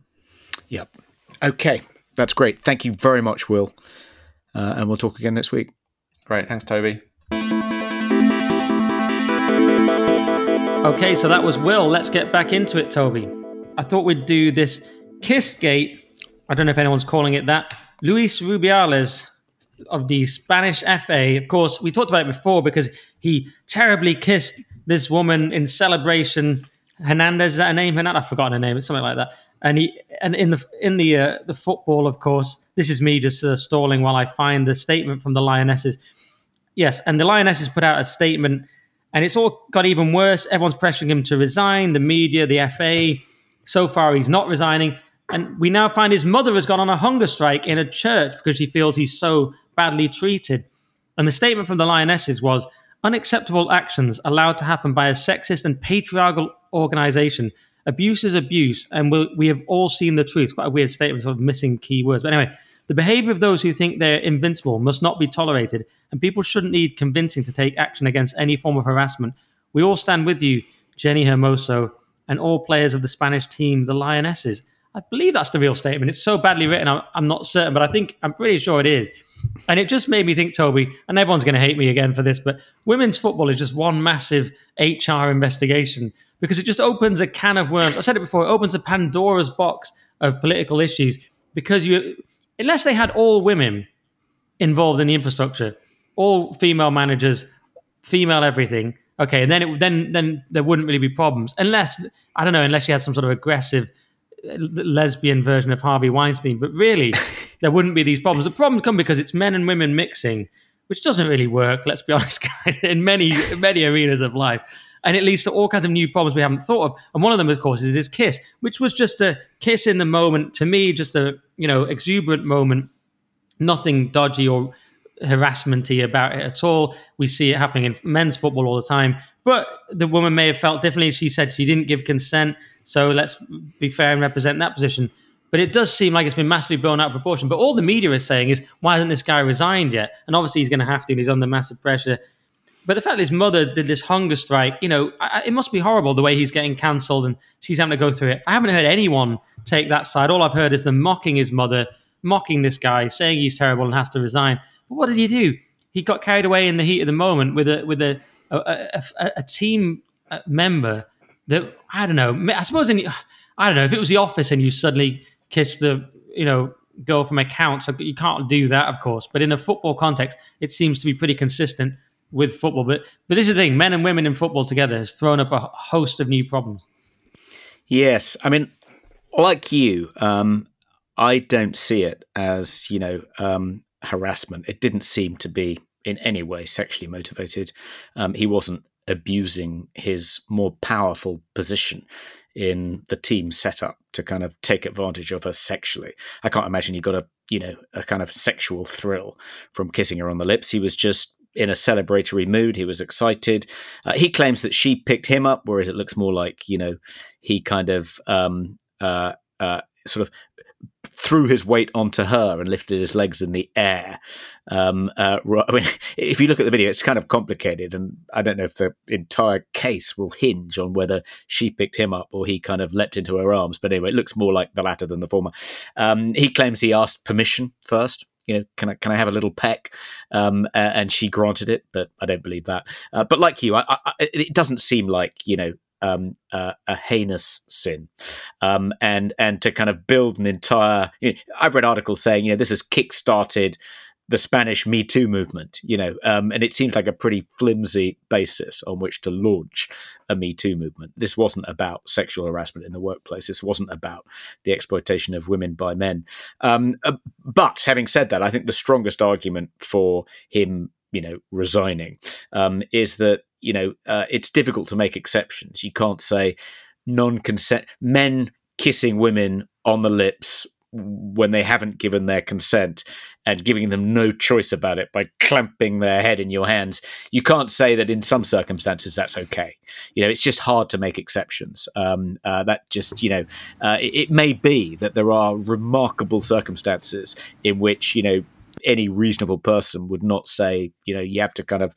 Yep. Okay, that's great. Thank you very much, Will, uh, and we'll talk again next week. Great. Thanks, Toby. Okay, so that was Will. Let's get back into it, Toby. I thought we'd do this Kissgate. I don't know if anyone's calling it that. Luis Rubiales of the Spanish FA. Of course, we talked about it before because he terribly kissed this woman in celebration. Hernandez, is that a name? Hernandez, I've forgotten her name. It's something like that. And he and in the in the uh, the football, of course, this is me just uh, stalling while I find the statement from the Lionesses. Yes, and the Lionesses put out a statement, and it's all got even worse. Everyone's pressuring him to resign. The media, the FA, So far, he's not resigning. And we now find his mother has gone on a hunger strike in a church because she feels he's so badly treated. And the statement from the Lionesses was unacceptable actions allowed to happen by a sexist and patriarchal organization. Abuse is abuse, and we'll, we have all seen the truth. Quite a weird statement, sort of missing key words. But anyway, the behavior of those who think they're invincible must not be tolerated, and people shouldn't need convincing to take action against any form of harassment. We all stand with you, Jenni Hermoso, and all players of the Spanish team, the Lionesses. I believe that's the real statement. It's so badly written, I'm, I'm not certain, but I think I'm pretty sure it is. And it just made me think, Toby, and everyone's going to hate me again for this, but women's football is just one massive HR investigation because it just opens a can of worms. I said it before, it opens a Pandora's box of political issues because you, unless they had all women involved in the infrastructure, all female managers, female everything, okay, and then it, then then there wouldn't really be problems unless I don't know, unless you had some sort of aggressive lesbian version of Harvey Weinstein. But really, (laughs) there wouldn't be these problems. The problems come because it's men and women mixing, which doesn't really work. Let's be (laughs) honest, guys. In many many arenas of life. And it leads to all kinds of new problems we haven't thought of. And one of them, of course, is this kiss, which was just a kiss in the moment. To me, just a you know exuberant moment, nothing dodgy or harassmenty about it at all. We see it happening in men's football all the time. But the woman may have felt differently. She said she didn't give consent. So let's be fair and represent that position. But it does seem like it's been massively blown out of proportion. But all the media is saying is, why hasn't this guy resigned yet? And obviously he's going to have to. And he's under massive pressure. But the fact that his mother did this hunger strike, you know, I, it must be horrible the way he's getting cancelled and she's having to go through it. I haven't heard anyone take that side. All I've heard is them mocking his mother, mocking this guy, saying he's terrible and has to resign. But what did he do? He got carried away in the heat of the moment with a with a a, a, a team uh, member that I don't know. I suppose in I don't know if it was the office and you suddenly kiss the you know girl from accounts, you can't do that, of course. But in a football context, it seems to be pretty consistent with football. But but this is the thing: men and women in football together has thrown up a host of new problems. Yes, I mean, like you, um, I don't see it as you know um, harassment. It didn't seem to be in any way sexually motivated. Um, he wasn't abusing his more powerful position in the team setup to kind of take advantage of her sexually. I can't imagine he got a you know a kind of sexual thrill from kissing her on the lips. He was just in a celebratory mood. He was excited. Uh, he claims that she picked him up, whereas it looks more like you know he kind of um, uh, uh, sort of threw his weight onto her and lifted his legs in the air. Um, uh, I mean, (laughs) if you look at the video, it's kind of complicated, and I don't know if the entire case will hinge on whether she picked him up or he kind of leapt into her arms. But anyway, it looks more like the latter than the former. Um, he claims he asked permission first. You know, can I can I have a little peck? Um, and she granted it, but I don't believe that. Uh, but like you, I, I, it doesn't seem like you know um, uh, a heinous sin, um, and and to kind of build an entire. You know, I've read articles saying you know this has kick-started the Spanish Me Too movement, you know, um, and it seems like a pretty flimsy basis on which to launch a Me Too movement. This wasn't about sexual harassment in the workplace. This wasn't about the exploitation of women by men. Um, uh, but having said that, I think the strongest argument for him, you know, resigning um, is that you know, uh, it's difficult to make exceptions. You can't say non-consent men kissing women on the lips when they haven't given their consent and giving them no choice about it by clamping their head in your hands. You can't say that in some circumstances that's okay. You know, it's just hard to make exceptions. Um, uh, that just, you know, uh, it, it may be that there are remarkable circumstances in which, you know, any reasonable person would not say, you know, you have to kind of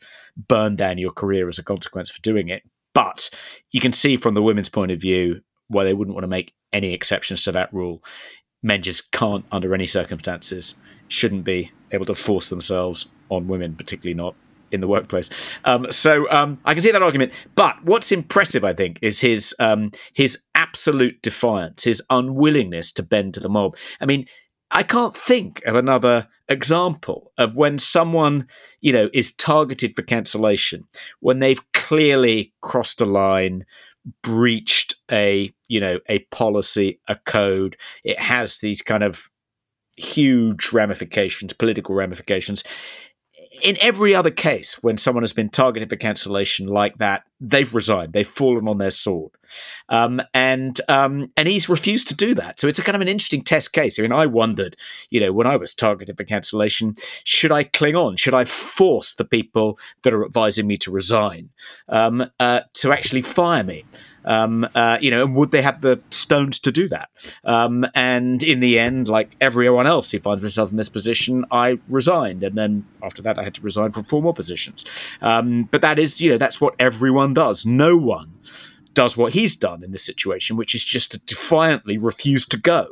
burn down your career as a consequence for doing it. But you can see from the women's point of view why they wouldn't want to make any exceptions to that rule. Men just can't, under any circumstances, shouldn't be able to force themselves on women, particularly not in the workplace. Um, so um, I can see that argument. But what's impressive, I think, is his um, his absolute defiance, his unwillingness to bend to the mob. I mean, I can't think of another example of when someone, you know, is targeted for cancellation when they've clearly crossed a line, breached a, you know, a policy, a code. It has these kind of huge ramifications, political ramifications. In every other case, when someone has been targeted for cancellation like that, they've resigned, they've fallen on their sword. Um, and um, and he's refused to do that. So it's a kind of an interesting test case. I mean, I wondered, you know, when I was targeted for cancellation, should I cling on? Should I force the people that are advising me to resign um, uh, to actually fire me? Um, uh, you know, and would they have the stones to do that? Um, and in the end, like everyone else who finds themselves in this position, I resigned, and then after that, I had to resign from four more positions. Um, but that is, you know, that's what everyone does. No one does what he's done in this situation, which is just to defiantly refuse to go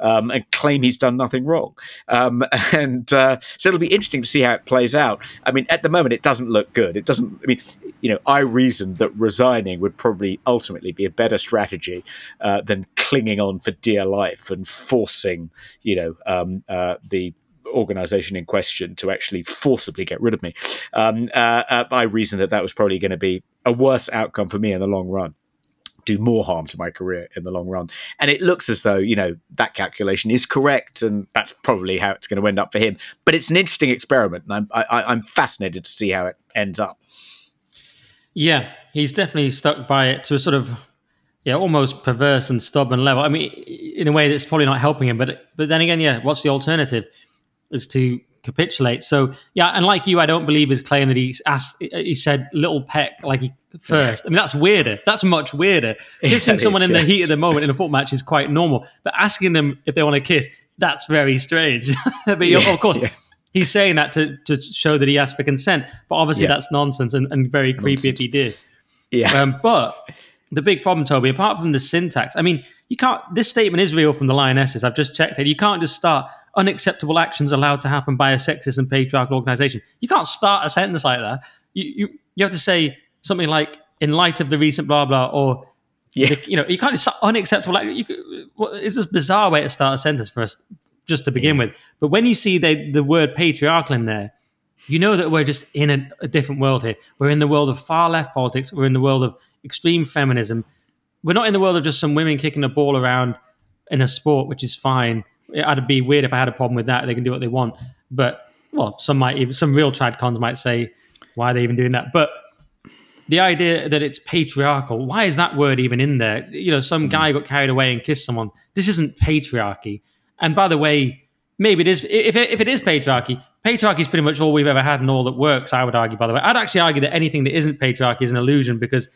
um, and claim he's done nothing wrong. Um, (laughs) and uh, so it'll be interesting to see how it plays out. I mean, at the moment, it doesn't look good. It doesn't. I mean, you know, I reasoned that resigning would probably ultimately be a better strategy uh, than clinging on for dear life and forcing, you know, um, uh, the organization in question to actually forcibly get rid of me. Um, uh, uh, I reasoned that that was probably going to be a worse outcome for me in the long run do more harm to my career in the long run. And it looks as though, you know, that calculation is correct and that's probably how it's going to end up for him. But it's an interesting experiment and I'm, I, I'm fascinated to see how it ends up. Yeah, he's definitely stuck by it to a sort of, yeah, almost perverse and stubborn level. I mean, in a way that's probably not helping him. But but then again, yeah, what's the alternative? Is to capitulate. So yeah, and like you, I don't believe his claim that he's asked. He said little peck like he first. I mean, that's weirder. That's much weirder. (laughs) Kissing someone in yeah. the heat of the moment in a foot match is quite normal, but asking them if they want to kiss, that's very strange. (laughs) but yeah, of course. Yeah. He's saying that to, to show that he asked for consent, but obviously that's nonsense and, and very creepy nonsense. if he did. Yeah. Um, but the big problem, Toby, apart from the syntax, I mean, you can't. This statement is real from the Lionesses. I've just checked it. You can't just start unacceptable actions allowed to happen by a sexist and patriarchal organization. You can't start a sentence like that. You, you, you have to say something like, in light of the recent blah, blah, or, yeah. The, you know, you can't just unacceptable. Like, you, could, well, it's just bizarre way to start a sentence for us just to begin yeah. with. But when you see the, the word patriarchal in there, you know that we're just in a, a different world here. We're in the world of far left politics. We're in the world of extreme feminism. We're not in the world of just some women kicking a ball around in a sport, which is fine I'd be weird if I had a problem with that. They can do what they want, but well, some might even some real trad cons might say, why are they even doing that? But the idea that it's patriarchal, why is that word even in there? You know, some guy got carried away and kissed someone. This isn't patriarchy. And by the way, maybe it is. If it, if it is patriarchy, patriarchy is pretty much all we've ever had and all that works. I would argue. By the way, I'd actually argue that anything that isn't patriarchy is an illusion because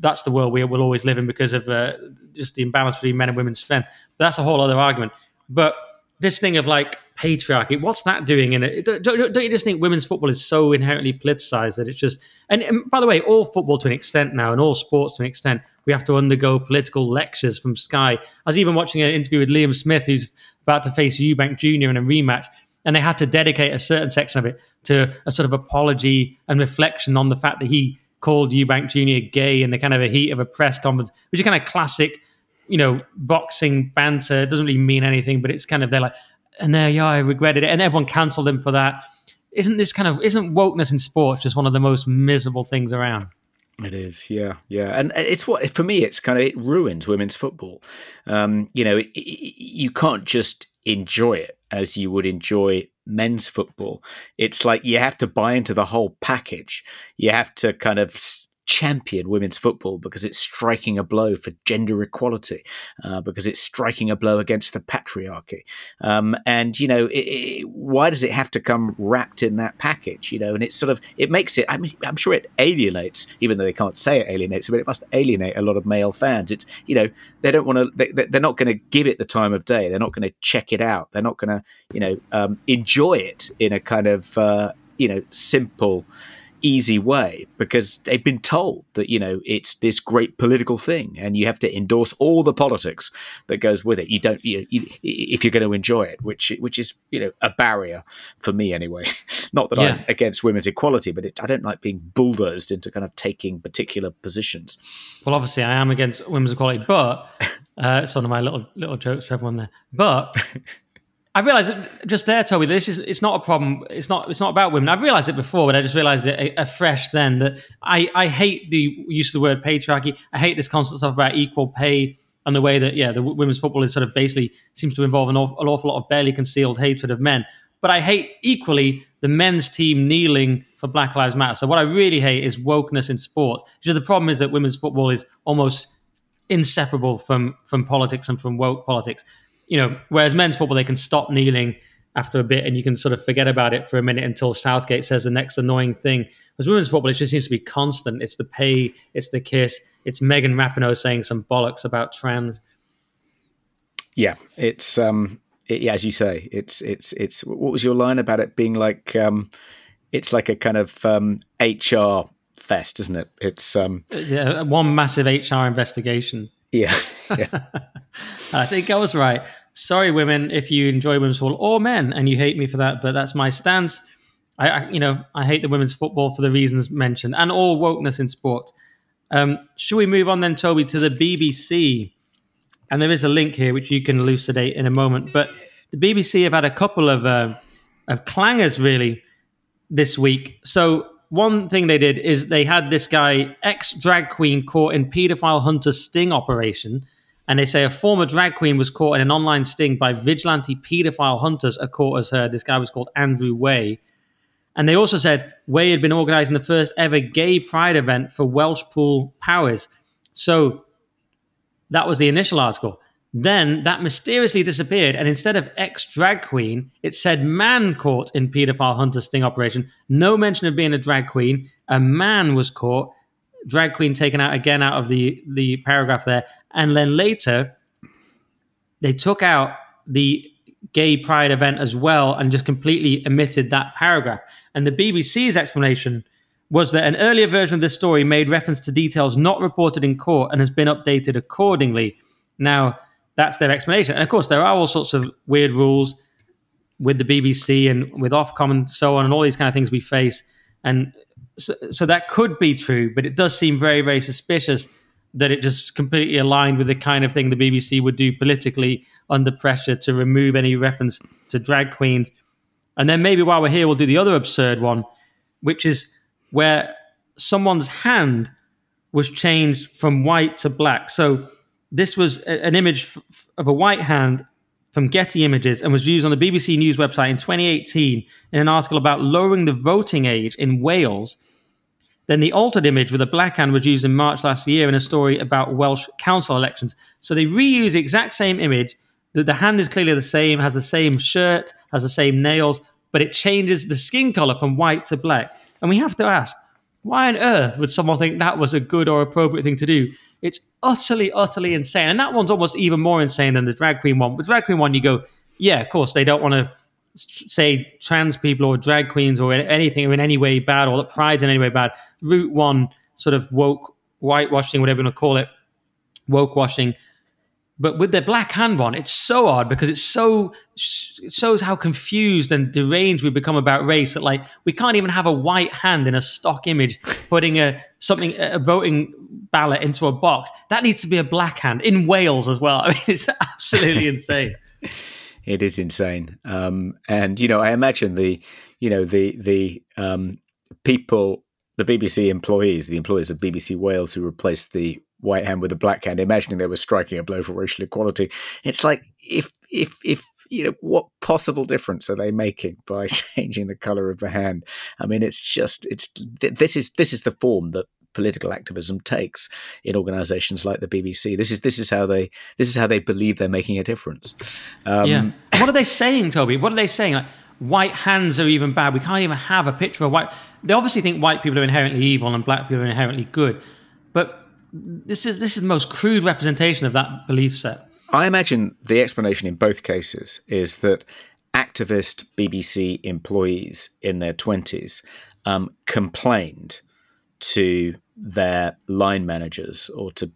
that's the world we will always live in because of uh, just the imbalance between men and women's strength. But that's a whole other argument. But this thing of like patriarchy, what's that doing in it? Don't, don't, you just think women's football is so inherently politicized that it's just, and, and, by the way, all football to an extent now and all sports to an extent, we have to undergo political lectures from Sky. I was even watching an interview with Liam Smith, who's about to face Eubank Jr. in a rematch, and they had to dedicate a certain section of it to a sort of apology and reflection on the fact that he called Eubank Jr. gay in the kind of a heat of a press conference, which is kind of classic you know, boxing banter. It doesn't really mean anything, but it's kind of they're like, and there, yeah, I regretted it, and everyone cancelled him for that. Isn't this kind of isn't wokeness in sports just one of the most miserable things around? It is, yeah, yeah, and it's what for me. It's kind of it ruins women's football. Um, you know, it, it, you can't just enjoy it as you would enjoy men's football. It's like you have to buy into the whole package. You have to kind of champion women's football because it's striking a blow for gender equality, uh, because it's striking a blow against the patriarchy. Um, and you know, it, it, why does it have to come wrapped in that package? You know, and it's sort of it makes it. I mean, I'm sure it alienates, even though they can't say it alienates, but it must alienate a lot of male fans. It's you know, they don't want to. They, they're not going to give it the time of day. They're not going to check it out. They're not going to you know um, enjoy it in a kind of uh, you know simple easy way because they've been told that you know it's this great political thing and you have to endorse all the politics that goes with it. You don't you, you, if you're going to enjoy it which which is you know a barrier for me anyway. (laughs) Not that yeah. i'm against women's equality but it, i don't like being bulldozed into kind of taking particular positions. Well obviously i am against women's equality but uh, it's one of my little little jokes for everyone there. But (laughs) I realized just there, Toby. This is it's not a problem. It's not it's not about women. I've realized it before, but I just realized it afresh then that I I hate the use of the word patriarchy. I hate this constant stuff about equal pay and the way that yeah, the women's football is sort of basically seems to involve an awful, an awful lot of barely concealed hatred of men. But I hate equally the men's team kneeling for Black Lives Matter. So what I really hate is wokeness in sport. Because the problem is that women's football is almost inseparable from from politics and from woke politics. You know, whereas men's football they can stop kneeling after a bit and you can sort of forget about it for a minute until Southgate says the next annoying thing. Whereas women's football, it just seems to be constant. It's the pay, it's the kiss, it's Megan Rapinoe saying some bollocks about trans. Yeah, it's um, it, yeah, as you say, it's it's it's. What was your line about it being like? Um, it's like a kind of um, HR fest, isn't it? It's um, yeah, one massive HR investigation. Yeah, yeah. (laughs) I think I was right. Sorry, women, if you enjoy women's football or men, and you hate me for that, but that's my stance. I, I you know, I hate the women's football for the reasons mentioned, and all wokeness in sport. Um, should we move on then, Toby, to the BBC? And there is a link here which you can elucidate in a moment. But the BBC have had a couple of uh, of clangers really this week. So one thing they did is they had this guy, ex drag queen, caught in paedophile hunter sting operation. And they say a former drag queen was caught in an online sting by vigilante paedophile hunters, a court has heard. This guy was called Andrew Way. And they also said Way had been organising the first ever gay pride event for Welshpool Powys. So that was the initial article. Then that mysteriously disappeared, and instead of ex drag queen, it said man caught in paedophile hunter sting operation. No mention of being a drag queen. A man was caught, drag queen taken out again out of the, the paragraph there. And then later, they took out the gay pride event as well and just completely omitted that paragraph. And the BBC's explanation was that an earlier version of this story made reference to details not reported in court and has been updated accordingly. Now, that's their explanation. And of course, there are all sorts of weird rules with the BBC and with Ofcom and so on, and all these kind of things we face. And so, so that could be true, but it does seem very, very suspicious that it just completely aligned with the kind of thing the BBC would do politically under pressure to remove any reference to drag queens. And then maybe while we're here, we'll do the other absurd one, which is where someone's hand was changed from white to black. So this was a, an image f- of a white hand from Getty Images and was used on the BBC News website in 2018 in an article about lowering the voting age in Wales. Then the altered image with a black hand was used in March last year in a story about Welsh council elections. So they reuse the exact same image. The, the hand is clearly the same, has the same shirt, has the same nails, but it changes the skin color from white to black. And we have to ask, why on earth would someone think that was a good or appropriate thing to do? It's utterly, utterly insane. And that one's almost even more insane than the drag queen one. But drag queen one, you go, yeah, of course, they don't want to say trans people or drag queens or anything or in any way bad or that pride's in any way bad. Route one, sort of woke whitewashing, whatever you want to call it, woke washing but with their black hand one, it's so odd because it's so it shows how confused and deranged we become about race that like we can't even have a white hand in a stock image putting a something a voting ballot into a box. That needs to be a black hand in Wales as well. (laughs) I mean, it's absolutely (laughs) insane. It is insane, um, and you know, I imagine the you know the the um, people, the BBC employees, the employees of BBC Wales who replaced the white hand with a black hand, imagining they were striking a blow for racial equality. It's like if if if you know what possible difference are they making by (laughs) changing the color of the hand? I mean, it's just it's this is this is the form that political activism takes in organizations like the BBC. This is this is how they this is how they believe they're making a difference. Um, yeah. What are they saying, Toby? What are they saying? Like white hands are even bad. We can't even have a picture of white. They obviously think white people are inherently evil and black people are inherently good, but this is this is the most crude representation of that belief set. I imagine the explanation in both cases is that activist BBC employees in their twenties um, complained to their line managers or to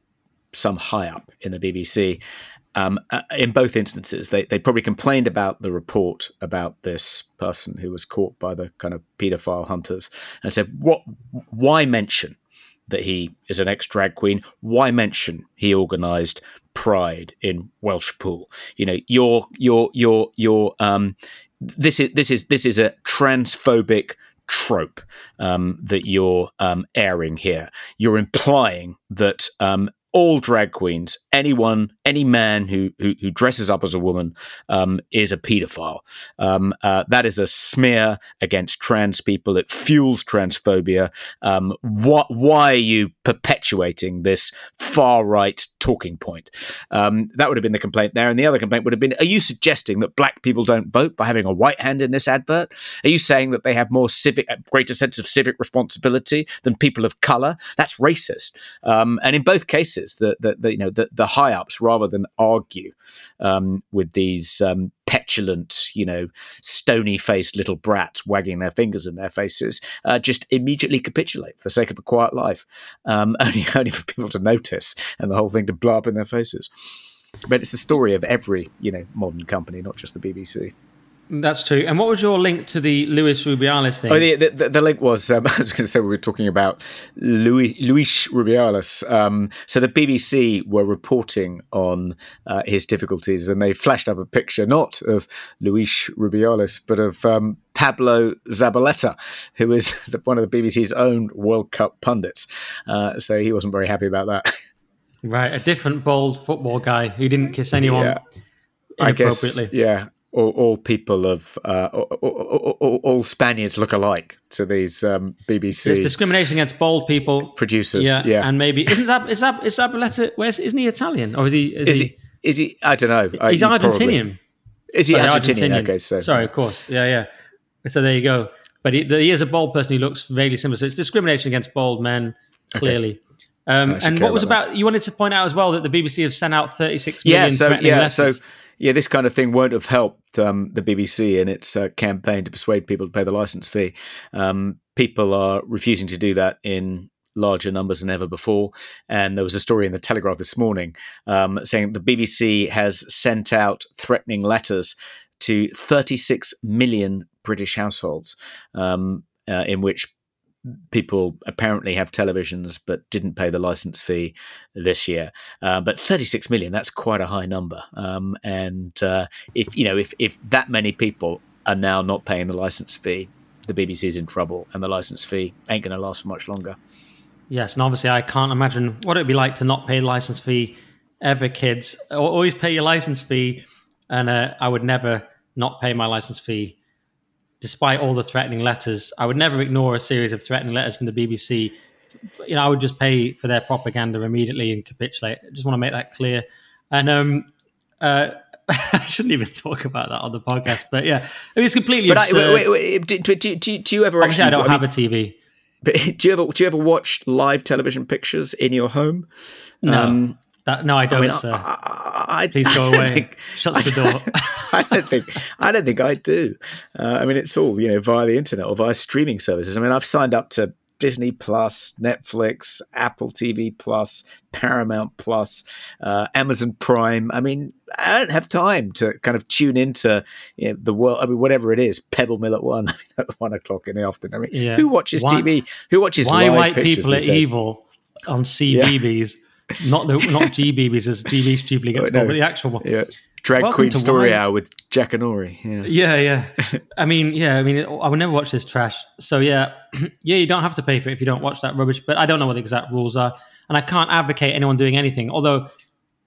some high up in the BBC. Um, uh, in both instances, they, they probably complained about the report about this person who was caught by the kind of paedophile hunters and said, "What? Why mention that he is an ex drag queen. Why mention he organised Pride in Welshpool? You know, your your your your um, this is this is this is a transphobic trope um, that you're um, airing here. You're implying that um, all drag queens, anyone, any man who who, who dresses up as a woman, um, is a paedophile. Um, uh, that is a smear against trans people. It fuels transphobia. Um, what? Why are you perpetuating this far right talking point? Um, that would have been the complaint there, and the other complaint would have been: Are you suggesting that black people don't vote by having a white hand in this advert? Are you saying that they have more civic, greater sense of civic responsibility than people of color? That's racist. Um, and in both cases, the, the, the you know the, the high ups, rather than argue um, with these um, petulant, you know, stony faced little brats wagging their fingers in their faces, uh, just immediately capitulate for the sake of a quiet life, um, (laughs) only only for people to notice and the whole thing to blow up in their faces. But it's the story of every you know modern company, not just the BBC. That's true. And what was your link to the Luis Rubiales thing? Oh, the, the, the link was, um, (laughs) I was going to say we were talking about Louis, Luis Rubiales. Um, so the BBC were reporting on uh, his difficulties and they flashed up a picture not of Luis Rubiales, but of um, Pablo Zabaleta, who is (laughs) the, one of the BBC's own World Cup pundits. Uh, so he wasn't very happy about that. (laughs) Right, a different bald football guy who didn't kiss anyone Yeah. I guess, yeah. All, all people of uh, all, all, all- Spaniards look alike to these um, BBC There's discrimination against bald people. producers. Yeah, Yeah, and maybe isn't that is that is Zabaleta? Where's isn't he Italian or is he? Is, is he? he? Is he? I don't know. He's you probably- Argentinian. Is he Sorry, Argentinian? Okay, so sorry, of course, yeah, yeah. So there you go. But he, he is a bald person who looks vaguely similar. So it's discrimination against bald men, clearly. Um, and what was about about? You wanted to point out as well that the BBC have sent out 36 million yeah, so threatening yeah, letters. so yeah, this kind of thing won't have helped um, the BBC in its uh, campaign to persuade people to pay the license fee. Um, people are refusing to do that in larger numbers than ever before. And there was a story in the Telegraph this morning um, saying the BBC has sent out threatening letters to 36 million British households, um, uh, in which people apparently have televisions but didn't pay the license fee this year. Uh, but 36 million, that's quite a high number. Um, and uh, if you know, if if that many people are now not paying the license fee, the BBC's in trouble, and the license fee ain't going to last for much longer. Yes, and obviously I can't imagine what it'd be like to not pay license fee ever, kids. Always pay your license fee, and uh, I would never not pay my license fee, despite all the threatening letters. I would never ignore a series of threatening letters from the BBC. You know, I would just pay for their propaganda immediately and capitulate. I just want to make that clear. And um, uh, (laughs) I shouldn't even talk about that on the podcast, but yeah, I mean, it's completely But I, wait, wait, wait, do, do, do, do you ever actually? I don't I have mean, a TV. but (laughs) do you ever do you ever watch live television pictures in your home? No, Um, that, no, I don't, I mean, sir. I, I, Please go away. think- Shuts the door. (laughs) I don't think I don't think I do. Uh, I mean, it's all you know via the internet or via streaming services. I mean, I've signed up to Disney Plus, Netflix, Apple TV Plus, Paramount Plus, uh, Amazon Prime. I mean, I don't have time to kind of tune into you know, the world. I mean, whatever it is, Pebble Mill at one, (laughs) at one o'clock in the afternoon. I mean, Yeah. who watches Why- TV? Who watches Why white people are evil on CBeebies, not the not GBeebies as GB stupidly gets Oh, no. called, but the actual one. Yeah, Drag Welcome Queen Story Hour with Jack and Ori. Yeah. Yeah, yeah. (laughs) I mean, yeah. I mean, I would never watch this trash. So yeah, (clears throat) yeah. You don't have to pay for it if you don't watch that rubbish. But I don't know what the exact rules are, and I can't advocate anyone doing anything. Although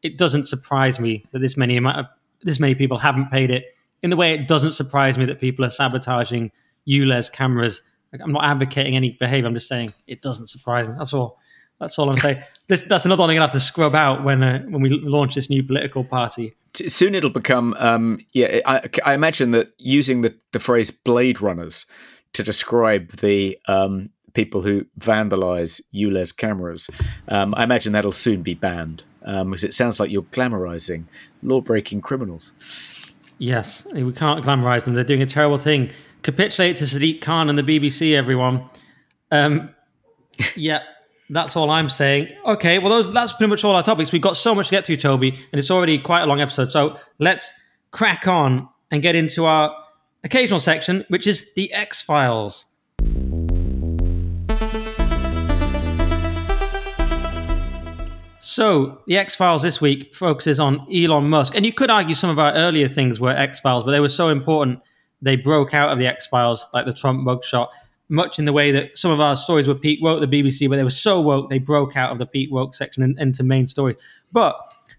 it doesn't surprise me that this many amount of this many people haven't paid it. In the way it doesn't surprise me that people are sabotaging ULEZ cameras. Like, I'm not advocating any behavior. I'm just saying it doesn't surprise me. That's all. That's all I'm saying. (laughs) This, that's another one I'm gonna have to scrub out when uh, when we launch this new political party. Soon it'll become um yeah I, I imagine that using the, the phrase blade runners to describe the um people who vandalize ULEZ cameras um i imagine that'll soon be banned um because it sounds like you're glamorizing law-breaking criminals Yes, we can't glamorize them. They're doing a terrible thing. Capitulate to Sadiq Khan and the BBC, everyone. Um, (laughs) yeah, that's all I'm saying. Okay, well, those that's pretty much all our topics. We've got so much to get to, Toby, and it's already quite a long episode. So let's crack on and get into our occasional section, which is the X Files. So, the X Files this week focuses on Elon Musk. And you could argue some of our earlier things were X Files, but they were so important they broke out of the X Files, like the Trump mugshot. Much in the way that some of our stories were peak woke, the BBC, but they were so woke they broke out of the peak woke section and into main stories. But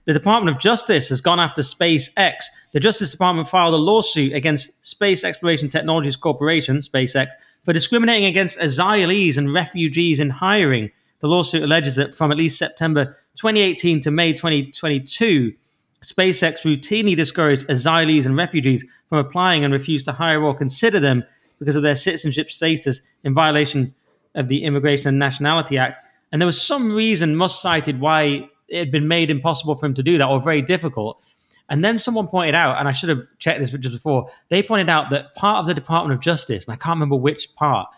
the Department of Justice has gone after SpaceX. The Justice Department filed a lawsuit against Space Exploration Technologies Corporation, SpaceX, for discriminating against asylees and refugees in hiring. The lawsuit alleges that from at least September 2018 to May 2022, SpaceX routinely discouraged asylees and refugees from applying and refused to hire or consider them because of their citizenship status in violation of the Immigration and Nationality Act. And there was some reason Musk cited why it had been made impossible for him to do that or very difficult. And then someone pointed out, and I should have checked this just before, they pointed out that part of the Department of Justice, and I can't remember which part,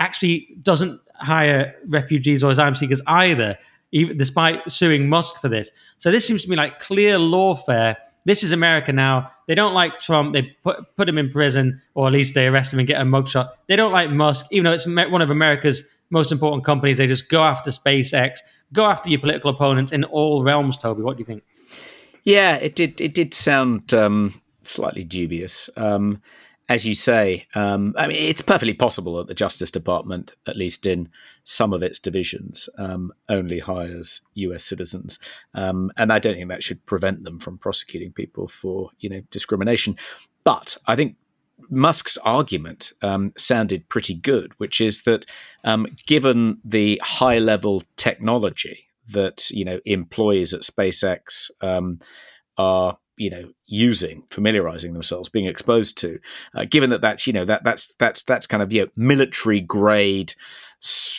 actually doesn't hire refugees or asylum seekers either, even, despite suing Musk for this. So this seems to me like clear lawfare. This is America now. They don't like Trump. They put, put him in prison, or at least they arrest him and get a mugshot. They don't like Musk, even though it's one of America's most important companies. They just go after SpaceX, go after your political opponents in all realms. Toby, what do you think? Yeah, it did. It did sound um, slightly dubious. Um, as you say, um, I mean, it's perfectly possible that the Justice Department, at least in some of its divisions, um, only hires U.S. citizens, um, and I don't think that should prevent them from prosecuting people for you know discrimination. But I think Musk's argument um, sounded pretty good, which is that um, given the high level technology that you know employees at SpaceX um, are you know using familiarizing themselves being exposed to uh, given that that's you know that that's that's that's kind of you know military grade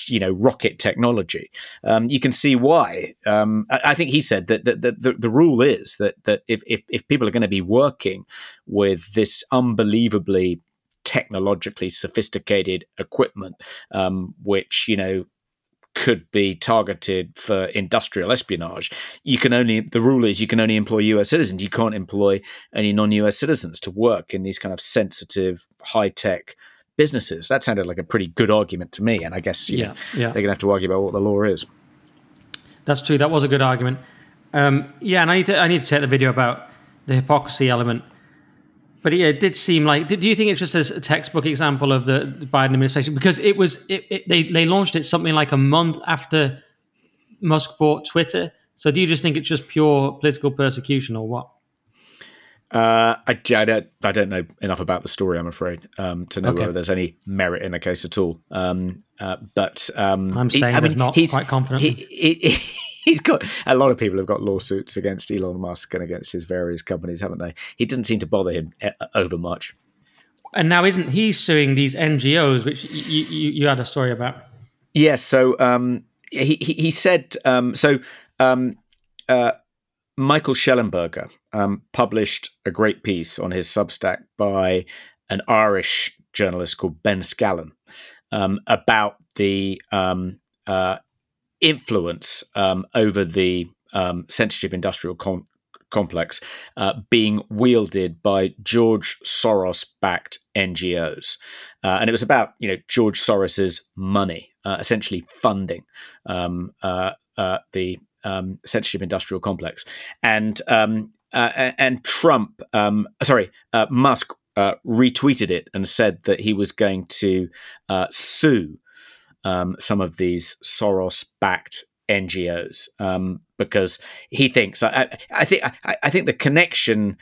you know rocket technology. Um, you can see why. Um, I, I, think he said that, that, that the, the, rule is that that if, if, if people are going to be working with this unbelievably technologically sophisticated equipment um, which you know could be targeted for industrial espionage. You can only the rule is you can only employ U.S. citizens. You can't employ any non-U.S. citizens to work in these kind of sensitive, high-tech businesses. That sounded like a pretty good argument to me. And I guess yeah, know, yeah. they're going to have to argue about what the law is. That's true. That was a good argument. Um, yeah, and I need to I need to check the video about the hypocrisy element but yeah, it did seem like. Do you think it's just a textbook example of the Biden administration? Because it was, it, it, they they launched it something like a month after Musk bought Twitter. So do you just think it's just pure political persecution or what? Uh, I, I, don't, I don't know enough about the story, I'm afraid, um, to know okay. whether there's any merit in the case at all. Um, uh, but um, I'm saying he, I mean, not he's, quite confident. He, he, (laughs) he's got a lot of people have got lawsuits against Elon Musk and against his various companies, haven't they? He doesn't seem to bother him eh, over much. And now, isn't he suing these NGOs, which you, you, you had a story about? Yes. So um, he, he, he said um, so. Um, uh, Michael Shellenberger um, published a great piece on his Substack by an Irish journalist called Ben Scallan um, about the um, uh, influence um, over the um, censorship industrial com- complex uh, being wielded by George Soros backed NGOs. Uh, and it was about you know George Soros's money, uh, essentially funding um, uh, uh, the um, censorship industrial complex. And um, uh, and Trump, um, sorry, Musk retweeted it and said that he was going to sue um, some of these Soros backed NGOs um, because he thinks I, I think I, I, think the connection.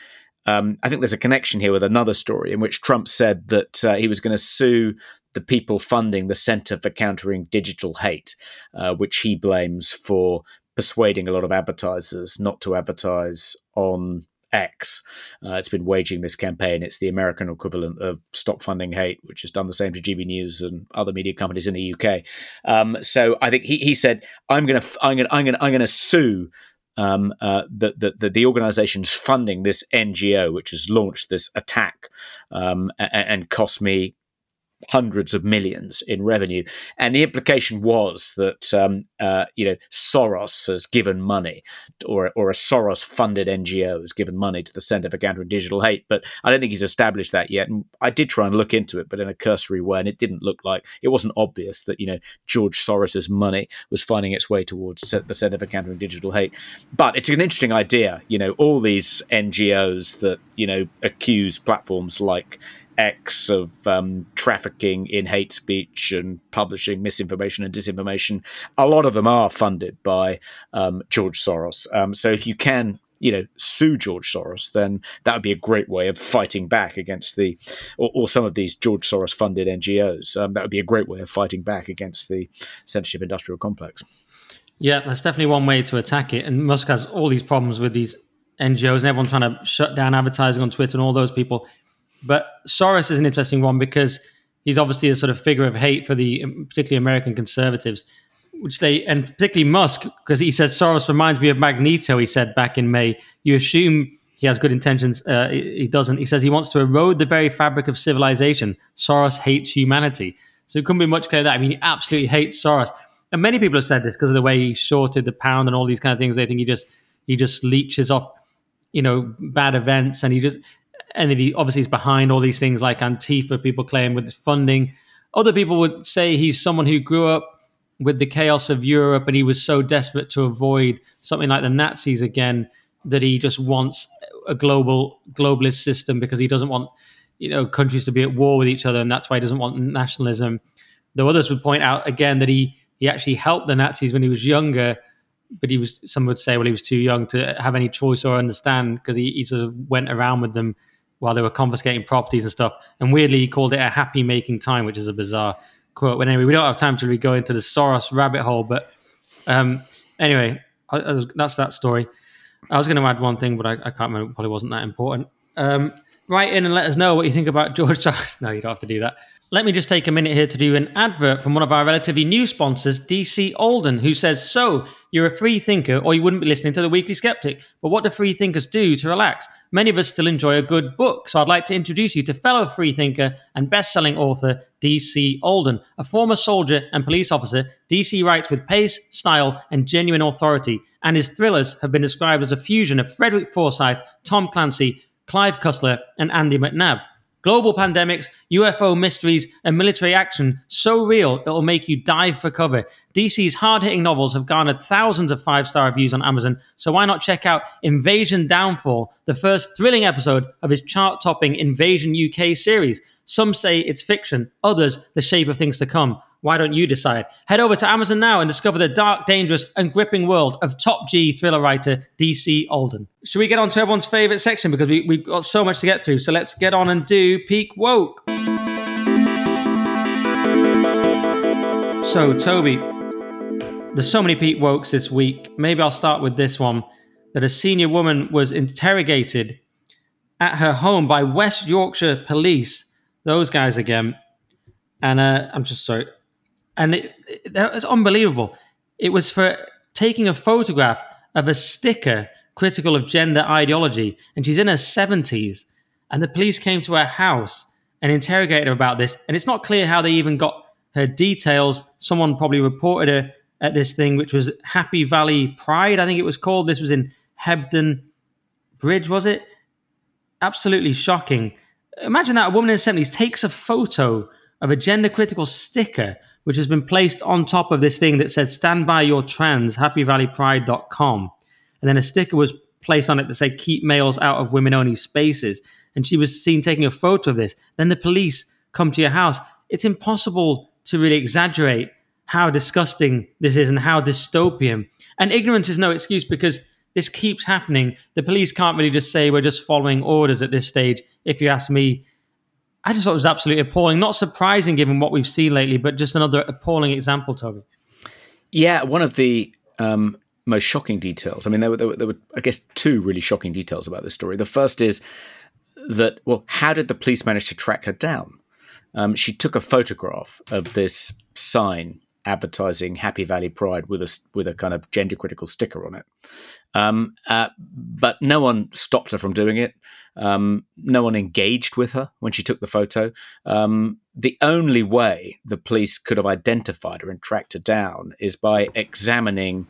Um, I think there's a connection here with another story in which Trump said that uh, he was going to sue the people funding the Center for Countering Digital Hate, uh, which he blames for persuading a lot of advertisers not to advertise on X. Uh, it's been waging this campaign. It's the American equivalent of Stop Funding Hate, which has done the same to GB News and other media companies in the UK. Um, so I think he, he said, "I'm going to I'm going I'm going I'm going to sue." Um, uh, the, the, the, the organization's funding this NGO, which has launched this attack um, and, and cost me hundreds of millions in revenue. And the implication was that um, uh, you know Soros has given money, or or a Soros funded NGO has given money to the Center for Countering Digital Hate. But I don't think he's established that yet. And I did try and look into it, but in a cursory way, and it didn't look like it wasn't obvious that you know George Soros's money was finding its way towards the Center for Countering Digital Hate. But it's an interesting idea. You know, all these NGOs that you know accuse platforms like X of um, trafficking in hate speech and publishing misinformation and disinformation, a lot of them are funded by um, George Soros. Um, so if you can you know sue George Soros, then that would be a great way of fighting back against the or, or some of these George Soros funded NGOs. Um, that would be a great way of fighting back against the censorship industrial complex. Yeah, that's definitely one way to attack it. And Musk has all these problems with these NGOs and everyone trying to shut down advertising on Twitter and all those people. But Soros is an interesting one because he's obviously a sort of figure of hate for the particularly American conservatives which they and particularly Musk because he said Soros reminds me of Magneto. He said back in May. You assume he has good intentions. Uh, he doesn't. He says he wants to erode the very fabric of civilization. Soros hates humanity. So it couldn't be much clearer that. I mean, he absolutely hates Soros. And many people have said this because of the way he shorted the pound and all these kind of things. They think he just he just leeches off, you know, bad events, and he just and he obviously is behind all these things like Antifa. People claim with his funding. Other people would say he's someone who grew up with the chaos of Europe, and he was so desperate to avoid something like the Nazis again that he just wants a global globalist system because he doesn't want you know countries to be at war with each other, and that's why he doesn't want nationalism. Though others would point out again that he he actually helped the Nazis when he was younger, but he was some would say well he was too young to have any choice or understand because he, he sort of went around with them while they were confiscating properties and stuff. And weirdly, he called it a happy making time, which is a bizarre quote. But anyway, we don't have time to really go into the Soros rabbit hole. But um, anyway, I, I that's that story. I was going to add one thing, but I, I can't remember. It probably wasn't that important. Um, write in and let us know what you think about George Soros. (laughs) no, you don't have to do that. Let me just take a minute here to do an advert from one of our relatively new sponsors, DC Alden, who says, So, you're a free thinker, or you wouldn't be listening to The Weekly Sceptic. But what do free thinkers do to relax? Many of us still enjoy a good book, so I'd like to introduce you to fellow free thinker and best selling author DC Alden. A former soldier and police officer, DC writes with pace, style, and genuine authority, and his thrillers have been described as a fusion of Frederick Forsyth, Tom Clancy, Clive Cussler, and Andy McNab. Global pandemics, UFO mysteries, and military action so real it'll make you dive for cover. DC's hard hitting novels have garnered thousands of five star reviews on Amazon, so why not check out Invasion Downfall, the first thrilling episode of his chart topping Invasion UK series? Some say it's fiction, others, the shape of things to come. Why don't you decide? Head over to Amazon now and discover the dark, dangerous, and gripping world of top G thriller writer DC Alden. Should we get on to everyone's favorite section because we, we've got so much to get through? So let's get on and do Peak Woke. So, Toby, there's so many Peak Wokes this week. Maybe I'll start with this one that a senior woman was interrogated at her home by West Yorkshire police. Those guys again. And uh, I'm just sorry and it, it, it's unbelievable. It was for taking a photograph of a sticker critical of gender ideology, and she's in her seventies. And the police came to her house and interrogated her about this, and it's not clear how they even got her details. Someone probably reported her at this thing, which was Happy Valley Pride, I think it was called. This was in Hebden Bridge, was it? Absolutely shocking. Imagine that a woman in her 70s takes a photo of a gender critical sticker which has been placed on top of this thing that said stand by your trans happyvalleypride.com and then a sticker was placed on it that said keep males out of women only spaces. And she was seen taking a photo of this. Then the police come to your house. It's impossible to really exaggerate how disgusting this is and how dystopian. And ignorance is no excuse because this keeps happening. The police can't really just say we're just following orders at this stage if you ask me I just thought it was absolutely appalling. Not surprising given what we've seen lately, but just another appalling example, Toby. Yeah, one of the um, most shocking details. I mean, there were, there were, there were, I guess, two really shocking details about this story. The first is that, well, how did the police manage to track her down? Um, she took a photograph of this sign advertising Happy Valley Pride with a with a kind of gender critical sticker on it. Um, uh, but no one stopped her from doing it. Um, no one engaged with her when she took the photo. Um, the only way the police could have identified her and tracked her down is by examining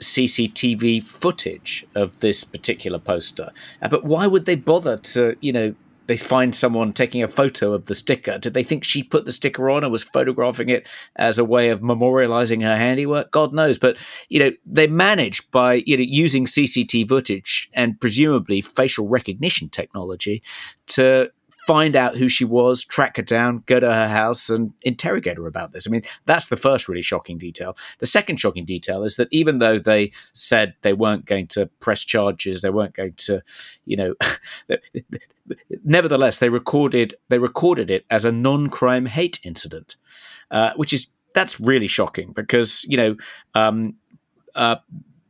CCTV footage of this particular poster. Uh, but why would they bother to, you know, they find someone taking a photo of the sticker. Did they think she put the sticker on and was photographing it as a way of memorializing her handiwork? God knows. But you know, they managed by you know using CCTV footage and presumably facial recognition technology to find out who she was, track her down, go to her house, and interrogate her about this. I mean, that's the first really shocking detail. The second shocking detail is that even though they said they weren't going to press charges, they weren't going to, you know, (laughs) nevertheless they recorded they recorded it as a non-crime hate incident, uh, which is that's really shocking because you know. Um, uh,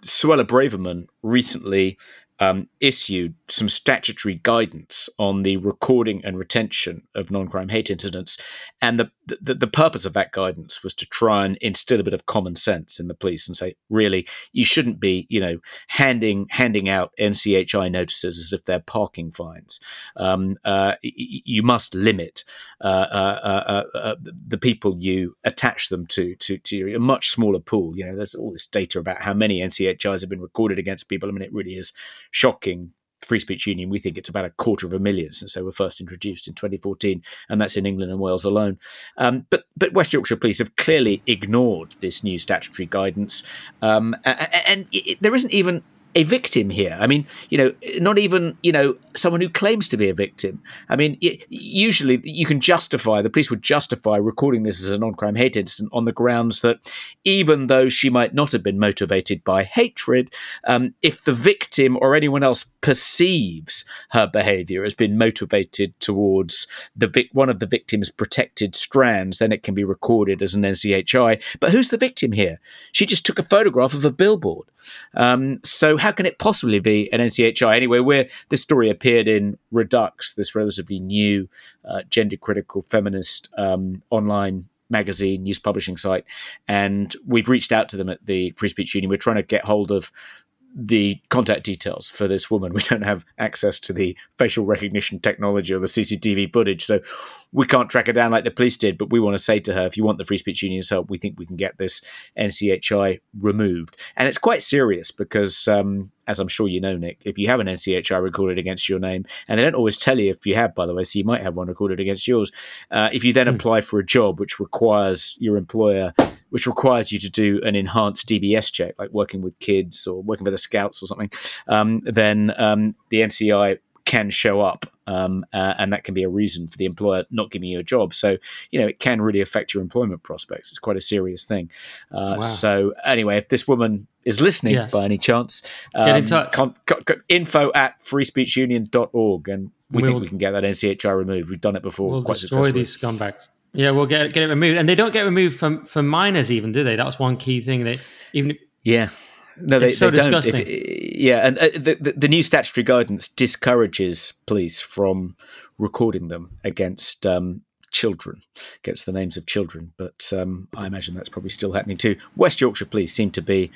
Suella Braverman recently um, issued some statutory guidance on the recording and retention of non-crime hate incidents, and the, the, the purpose of that guidance was to try and instill a bit of common sense in the police and say, really, you shouldn't be, you know, handing handing out NCHI notices as if they're parking fines. Um, uh, you must limit uh, uh, uh, uh, the people you attach them to, to to a much smaller pool. You know, there's all this data about how many NCHIs have been recorded against people. I mean, it really is shocking free speech union, we think it's about a quarter of a million since they were first introduced in 2014, and that's in England and Wales alone. Um, but but West Yorkshire Police have clearly ignored this new statutory guidance, um, and, and it, there isn't even a victim here. I mean, you know, not even you know someone who claims to be a victim. I mean, it, usually you can justify the police would justify recording this as a non-crime hate incident on the grounds that even though she might not have been motivated by hatred, um, if the victim or anyone else perceives her behaviour as being motivated towards the vic- one of the victim's protected strands, then it can be recorded as an NCHI. But who's the victim here? She just took a photograph of a billboard. Um, so how can it possibly be an NCHI anyway? Where this story appeared in Reduxx, this relatively new uh, gender critical feminist um, online magazine news publishing site, and we've reached out to them at the Free Speech Union. We're trying to get hold of the contact details for this woman. We don't have access to the facial recognition technology or the CCTV footage, so we can't track her down like the police did. But we want to say to her, if you want the Free Speech Union's help, we think we can get this NCHI removed. And it's quite serious because um, as I'm sure you know, Nick, if you have an NCHI recorded against your name, and they don't always tell you if you have, by the way, so you might have one recorded against yours. Uh, if you then mm. apply for a job which requires your employer, which requires you to do an enhanced DBS check, like working with kids or working for the Scouts or something, um, then um, the NCI can show up um, uh, and that can be a reason for the employer not giving you a job. So, you know, it can really affect your employment prospects. It's quite a serious thing. Uh, wow. So, anyway, if this woman is listening yes. by any chance, um, get in um, touch. Con- con- info at freespeechunion.org, and we we'll, think we can get that NCHI removed. We've done it before. We'll destroy these scumbags. Yeah, we'll get get it removed, and they don't get removed from from minors, even do they? That's one key thing. They even yeah. No, they, so they don't. If, yeah, and uh, the, the, the new statutory guidance discourages police from recording them against um, children, against the names of children. But um, I imagine that's probably still happening too. West Yorkshire Police seem to be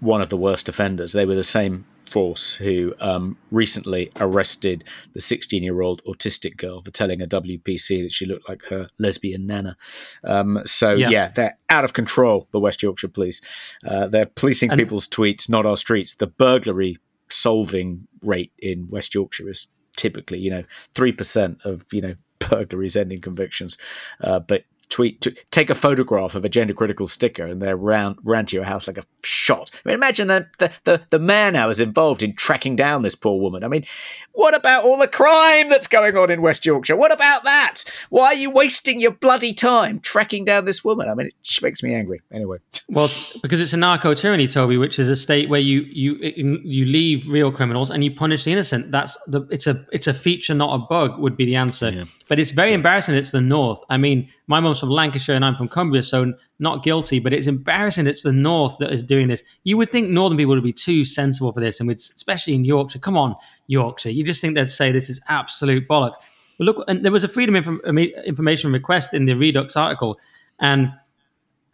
one of the worst offenders. They were the same force who um, recently arrested the 16 year old autistic girl for telling a WPC that she looked like her lesbian nana. Um, so, yeah. yeah. they're out of control, the West Yorkshire police. Uh, they're policing and- people's tweets, not our streets. The burglary solving rate in West Yorkshire is typically, you know, 3% of, you know, (laughs) burglaries ending convictions. Uh, but tweet, to, take a photograph of a gender critical sticker and they're round, round to your house like a shot. I mean, imagine the, the, the, the man was involved in tracking down this poor woman. I mean, what about all the crime that's going on in West Yorkshire? What about that? Why are you wasting your bloody time tracking down this woman? I mean, it makes me angry. Anyway. Well, because it's a narco tyranny, Toby, which is a state where you you you leave real criminals and you punish the innocent. That's the it's a it's a feature, not a bug. Would be the answer. Yeah. But it's very embarrassing. It's the north. I mean, my mom's from Lancashire and I'm from Cumbria, so not guilty. But it's embarrassing. It's the north that is doing this. You would think northern people would be too sensible for this, and especially in Yorkshire. Come on, Yorkshire. You just think they'd say this is absolute bollocks. But look, and there was a freedom information request in the Reduxx article, and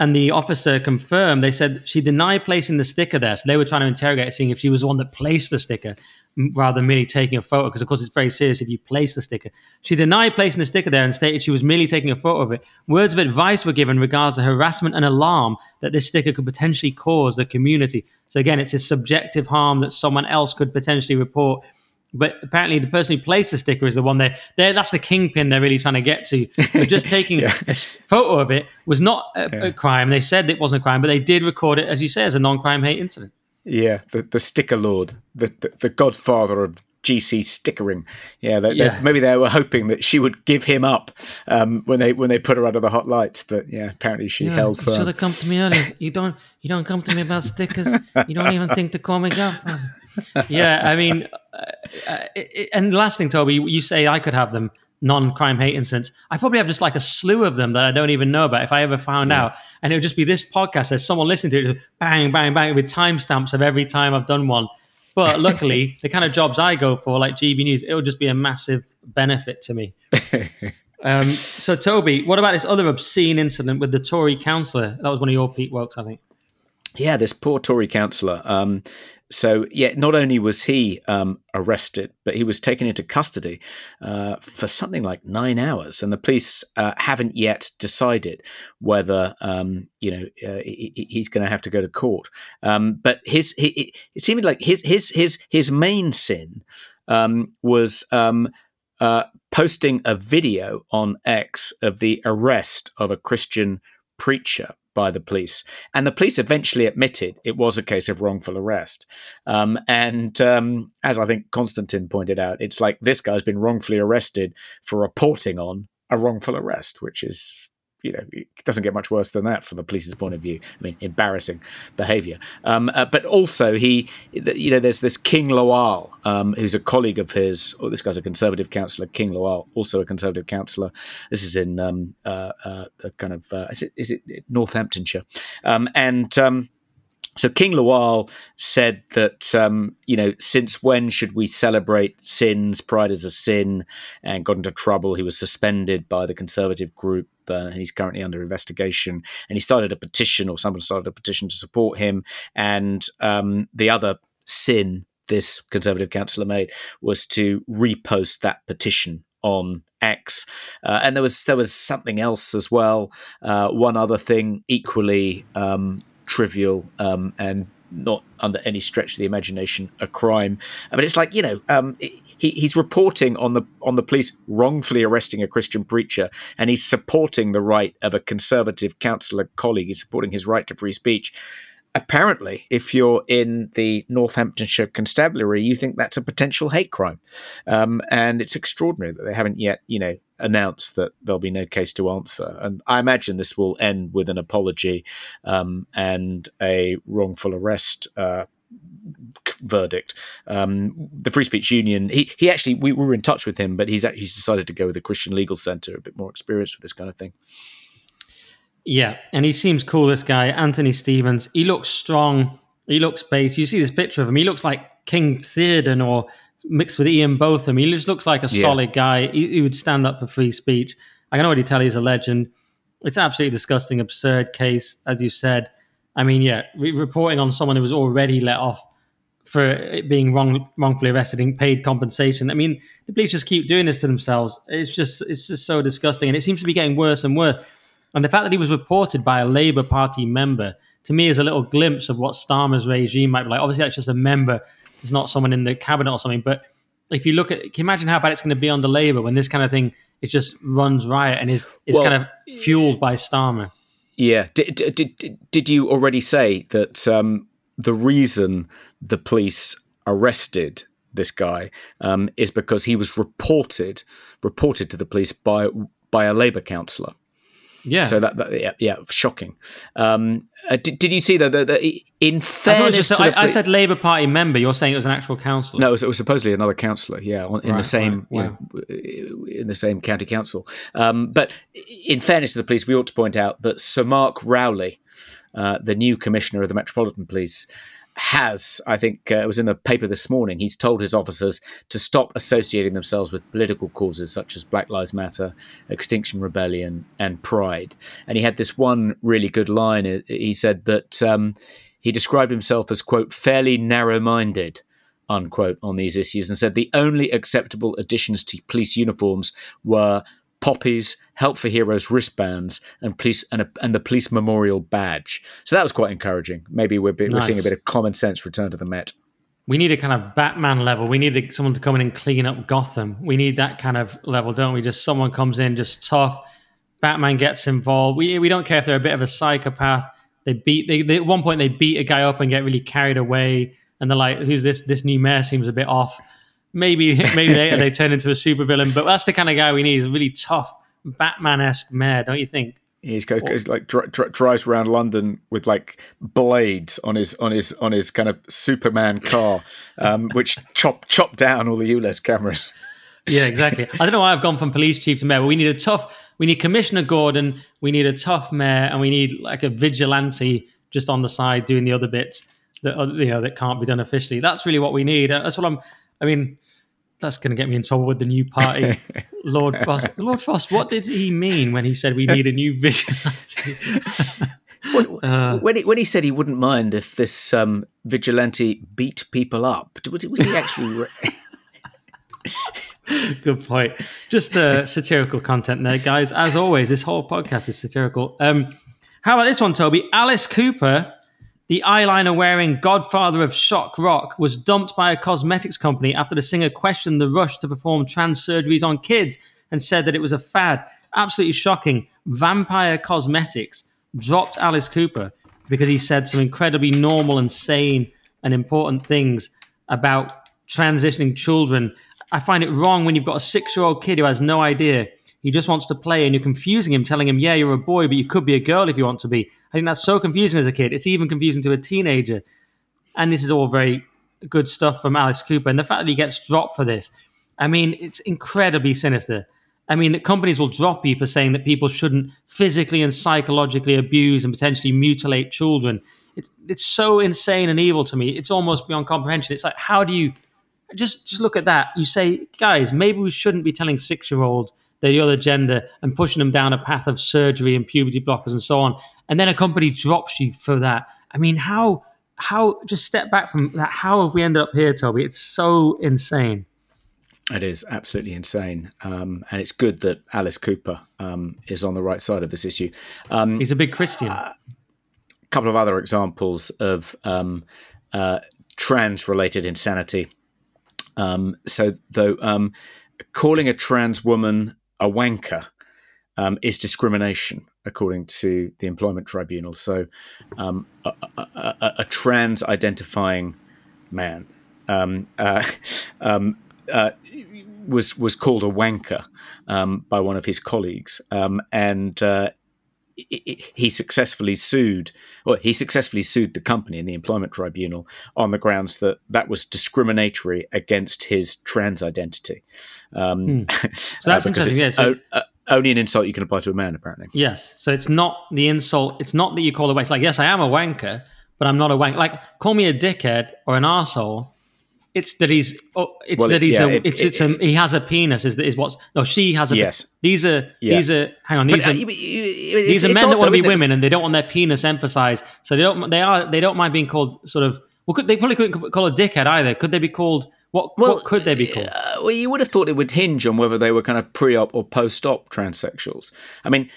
and the officer confirmed. They said she denied placing the sticker there, so they were trying to interrogate, seeing if she was the one that placed the sticker rather than merely taking a photo. Because of course, it's very serious if you place the sticker. She denied placing the sticker there and stated she was merely taking a photo of it. Words of advice were given regards to harassment and alarm that this sticker could potentially cause the community. So again, it's a subjective harm that someone else could potentially report but apparently the person who placed the sticker is the one there. That's the kingpin they're really trying to get to. Just (laughs) taking yeah. a photo of it was not a, yeah. a, crime. They said it wasn't a crime, but they did record it, as you say, as a non-crime hate incident. Yeah, the, the sticker lord, the, the, the godfather of GC stickering. Yeah, they, Yeah. They, maybe they were hoping that she would give him up um, when they when they put her under the hot light. But yeah, apparently she held you should firm. have come to me earlier. You don't. You don't come to me about stickers. You don't even think to call me godfather. (laughs) Yeah, I mean, uh, uh, it- and the last thing, Toby, you say I could have them non-crime hate incidents. I probably have just like a slew of them that I don't even know about. If I ever found out, and it would just be this podcast. There's someone listening to it, just bang, bang, bang, with timestamps of every time I've done one. But luckily, (laughs) the kind of jobs I go for, like GB News, it would just be a massive benefit to me. (laughs) Um, so, Toby, what about this other obscene incident with the Tory councillor? That was one of your Peak Wokes, I think. Yeah, this poor Tory councillor. Um, so, yeah, not only was he um, arrested, but he was taken into custody uh, for something like nine hours, and the police uh, haven't yet decided whether um, you know uh, he, he- he's going to have to go to court. Um, but his he, it seemed like his his his his main sin um, was. Um, uh, posting a video on X of the arrest of a Christian preacher by the police. And the police eventually admitted it was a case of wrongful arrest. Um, and um, as I think Konstantin pointed out, it's like this guy's been wrongfully arrested for reporting on a wrongful arrest, which is. You know, it doesn't get much worse than that from the police's point of view. I mean, embarrassing behaviour. Um, uh, but also, he, you know, there's this King Lawal, um, who's a colleague of his. Oh, this guy's a Conservative councillor. King Lawal, also a Conservative councillor. This is in um, uh, uh, kind of uh, is it is it Northamptonshire, um, and. So King Lawal said that um, you know since when should we celebrate sins? Pride is a sin, and got into trouble. He was suspended by the Conservative group, uh, and he's currently under investigation. And he started a petition, or someone started a petition to support him. And um, the other sin this Conservative councillor made was to repost that petition on X, uh, and there was there was something else as well. Uh, one other thing, equally um, trivial um, and not under any stretch of the imagination a crime. I mean, it's like you know, um, he, he's reporting on the on the police wrongfully arresting a Christian preacher, and he's supporting the right of a conservative councillor colleague. He's supporting his right to free speech. Apparently, if you're in the Northamptonshire Constabulary, you think that's a potential hate crime, um, and it's extraordinary that they haven't yet, you know, announced that there'll be no case to answer. And I imagine this will end with an apology um, and a wrongful arrest uh, verdict. Um, the Free Speech Union, he, he actually, we, we were in touch with him, but he's actually he's decided to go with the Christian Legal Centre, a bit more experienced with this kind of thing. Yeah, and he seems cool. This guy, Anthony Stevens. He looks strong. He looks based. You see this picture of him. He looks like King Theoden or mixed with Ian Botham. He just looks like a Yeah. solid guy. He, he would stand up for free speech. I can already tell he's a legend. It's absolutely disgusting, absurd case, as you said. I mean, yeah, re- reporting on someone who was already let off for it being wrong, wrongfully arrested and paid compensation. I mean, the police just keep doing this to themselves. It's just, it's just so disgusting, and it seems to be getting worse and worse. And the fact that he was reported by a Labour Party member to me is a little glimpse of what Starmer's regime might be like. Obviously, that's just a member; it's not someone in the cabinet or something. But if you look at, can you imagine how bad it's going to be under Labour when this kind of thing it just runs riot and is is Well, kind of fueled by Starmer? Yeah. Did, did, did, did you already say that um, the reason the police arrested this guy um, is because he was reported reported to the police by by a Labour councillor? Yeah. So that, that yeah, yeah, shocking. Um, uh, did, did you see that? that- in I, thought it was fairness just, to the I, I said Labour Party member. You're saying it was an actual councillor. No, it was, it was supposedly another councillor. Yeah, on, in the same right, you know, in the same county council. Um, but in fairness to the police, we ought to point out that Sir Mark Rowley, uh, the new commissioner of the Metropolitan Police, has, I think uh, it was in the paper this morning, he's told his officers to stop associating themselves with political causes such as Black Lives Matter, Extinction Rebellion, and Pride. And he had this one really good line. Uh, He said that um, he described himself as, quote, fairly narrow minded unquote on these issues and said the only acceptable additions to police uniforms were poppies, help for heroes wristbands, and police and, a, and the police memorial badge. So that was quite encouraging. Maybe we're, bit, we're seeing a bit of common sense return to the Met. We need a kind of Batman level. We need someone to come in and clean up Gotham. We need that kind of level, don't we? Just someone comes in, just tough. Batman gets involved. We we don't care if they're a bit of a psychopath. They beat. They, they at one point they beat a guy up and get really carried away, and they're like, "Who's this? This new mayor seems a bit off." Maybe (laughs) maybe later they turn into a supervillain. But that's the kind of guy we need. He's a really tough Batman-esque mayor, don't you think? He's go, like dri- dri- drives around London with like blades on his on his on his kind of Superman car, um, (laughs) which chop chop down all the ULEZ cameras. Yeah, exactly. (laughs) I don't know why I've gone from police chief to mayor, but we need a tough. We need Commissioner Gordon. We need a tough mayor, and we need like a vigilante just on the side doing the other bits that you know that can't be done officially. That's really what we need. That's what I'm. I mean, that's going to get me in trouble with the new party, (laughs) Lord Frost. Lord Frost, what did he mean when he said we need a new (laughs) vigilante? (laughs) uh, when, he, when he said he wouldn't mind if this um, vigilante beat people up, was, was he actually? Good point. Just uh, satirical content there, guys. As always, this whole podcast is satirical. Um, how about this one, Toby? Alice Cooper the eyeliner wearing godfather of shock rock was dumped by a cosmetics company after the singer questioned the rush to perform trans surgeries on kids and said that it was a fad. Absolutely shocking. Vampire Cosmetics dropped Alice Cooper because he said some incredibly normal and sane and important things about transitioning children. I find it wrong when you've got a six year old kid who has no idea he just wants to play, and you're confusing him, telling him, "Yeah, you're a boy, but you could be a girl if you want to be." I think that's so confusing as a kid. It's even confusing to a teenager. And this is all very good stuff from Alice Cooper, and the fact that he gets dropped for this, I mean, it's incredibly sinister. I mean, that companies will drop you for saying that people shouldn't physically and psychologically abuse and potentially mutilate children. It's it's so insane and evil to me. It's almost beyond comprehension. It's like, how do you just just look at that? You say, guys, maybe we shouldn't be telling six year olds the other gender and pushing them down a path of surgery and puberty blockers and so on. And then a company drops you for that. I mean, how how just step back from that? How have we ended up here, Toby? It's so insane. It is absolutely insane, um, and it's good that Alice Cooper um, is on the right side of this issue. Um, He's a big Christian. A uh, couple of other examples of um, uh, trans-related insanity. Um, so, though, um, calling a trans woman a wanker um, is discrimination, according to the Employment Tribunal. So, um, a, a, a, a, trans identifying man um, uh, (laughs) um, uh, was was called a wanker um, by one of his colleagues, um, and uh, he successfully sued, or he successfully sued the company in the employment tribunal on the grounds that that was discriminatory against his trans identity. Um, hmm. (laughs) So that's uh, interesting. Yeah, so- o- only an insult you can apply to a man, apparently. Yes. So it's not the insult. It's not that you call a wanker. It's like, yes, I am a wanker, but I'm not a wanker. Like, call me a dickhead or an asshole, it's that he's. Oh, it's well, that he's. Yeah, a, it, it's. It, it's a. He has a penis. Is is what's? No, she has a. Yes. These are. Yeah. These are. Hang on. These but, are. Uh, these are men that want to be women, and they don't want their penis emphasized. So they don't. They are. They don't mind being called sort of. Well, could, they probably couldn't call a dickhead either. Could they be called? What? Well, what could they be called? Uh, well, you would have thought it would hinge on whether they were kind of pre-op or post-op transsexuals. I mean,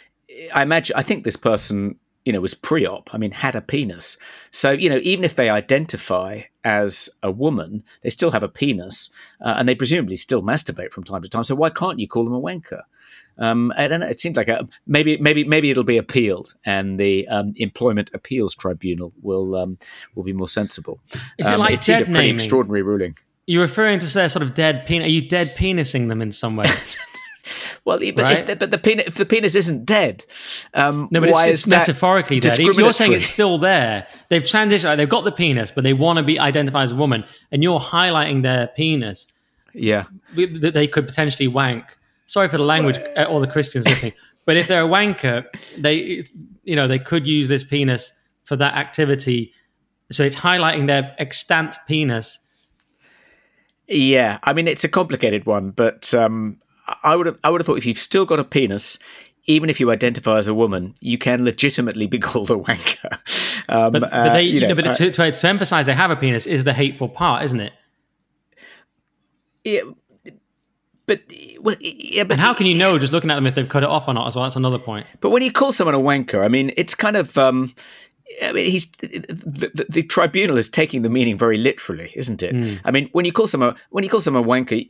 I imagine. I think this person you know, was pre-op. I mean, had a penis. So, you know, even if they identify as a woman, they still have a penis, uh, and they presumably still masturbate from time to time. So, why can't you call them a wanker? Um, I don't know. It seems like a, maybe, maybe, maybe it'll be appealed, and the um, Employment Appeals Tribunal will um, will be more sensible. Is it um, like it's dead a pretty naming? extraordinary ruling. You're referring to say sort of dead penis. Are you dead penising them in some way? (laughs) Well, but, right? if, the, but the penis, if the penis isn't dead, um, no, but it's, it's metaphorically dead. You're saying it's still there. They've transitioned. They've got the penis, but they want to be identified as a woman, and you're highlighting their penis. Yeah, that they could potentially wank. Sorry for the language, uh, all the Christians listening, but if they're a wanker, they, you know, they could use this penis for that activity. So it's highlighting their extant penis. Yeah, I mean it's a complicated one, but um, I would have I would have thought if you've still got a penis, even if you identify as a woman, you can legitimately be (laughs) called a wanker. Um, but, but, they, uh, you know, but uh, to, to, to, emphasize they have a penis is the hateful part, isn't it? Yeah, but well, yeah, but and how can you know just looking at them if they've cut it off or not? As well, that's another point. But when you call someone a wanker, I mean, it's kind of. Um, I mean, he's the, the, the, tribunal is taking the meaning very literally, isn't it? Mm. I mean, when you call someone when you call someone a wanker,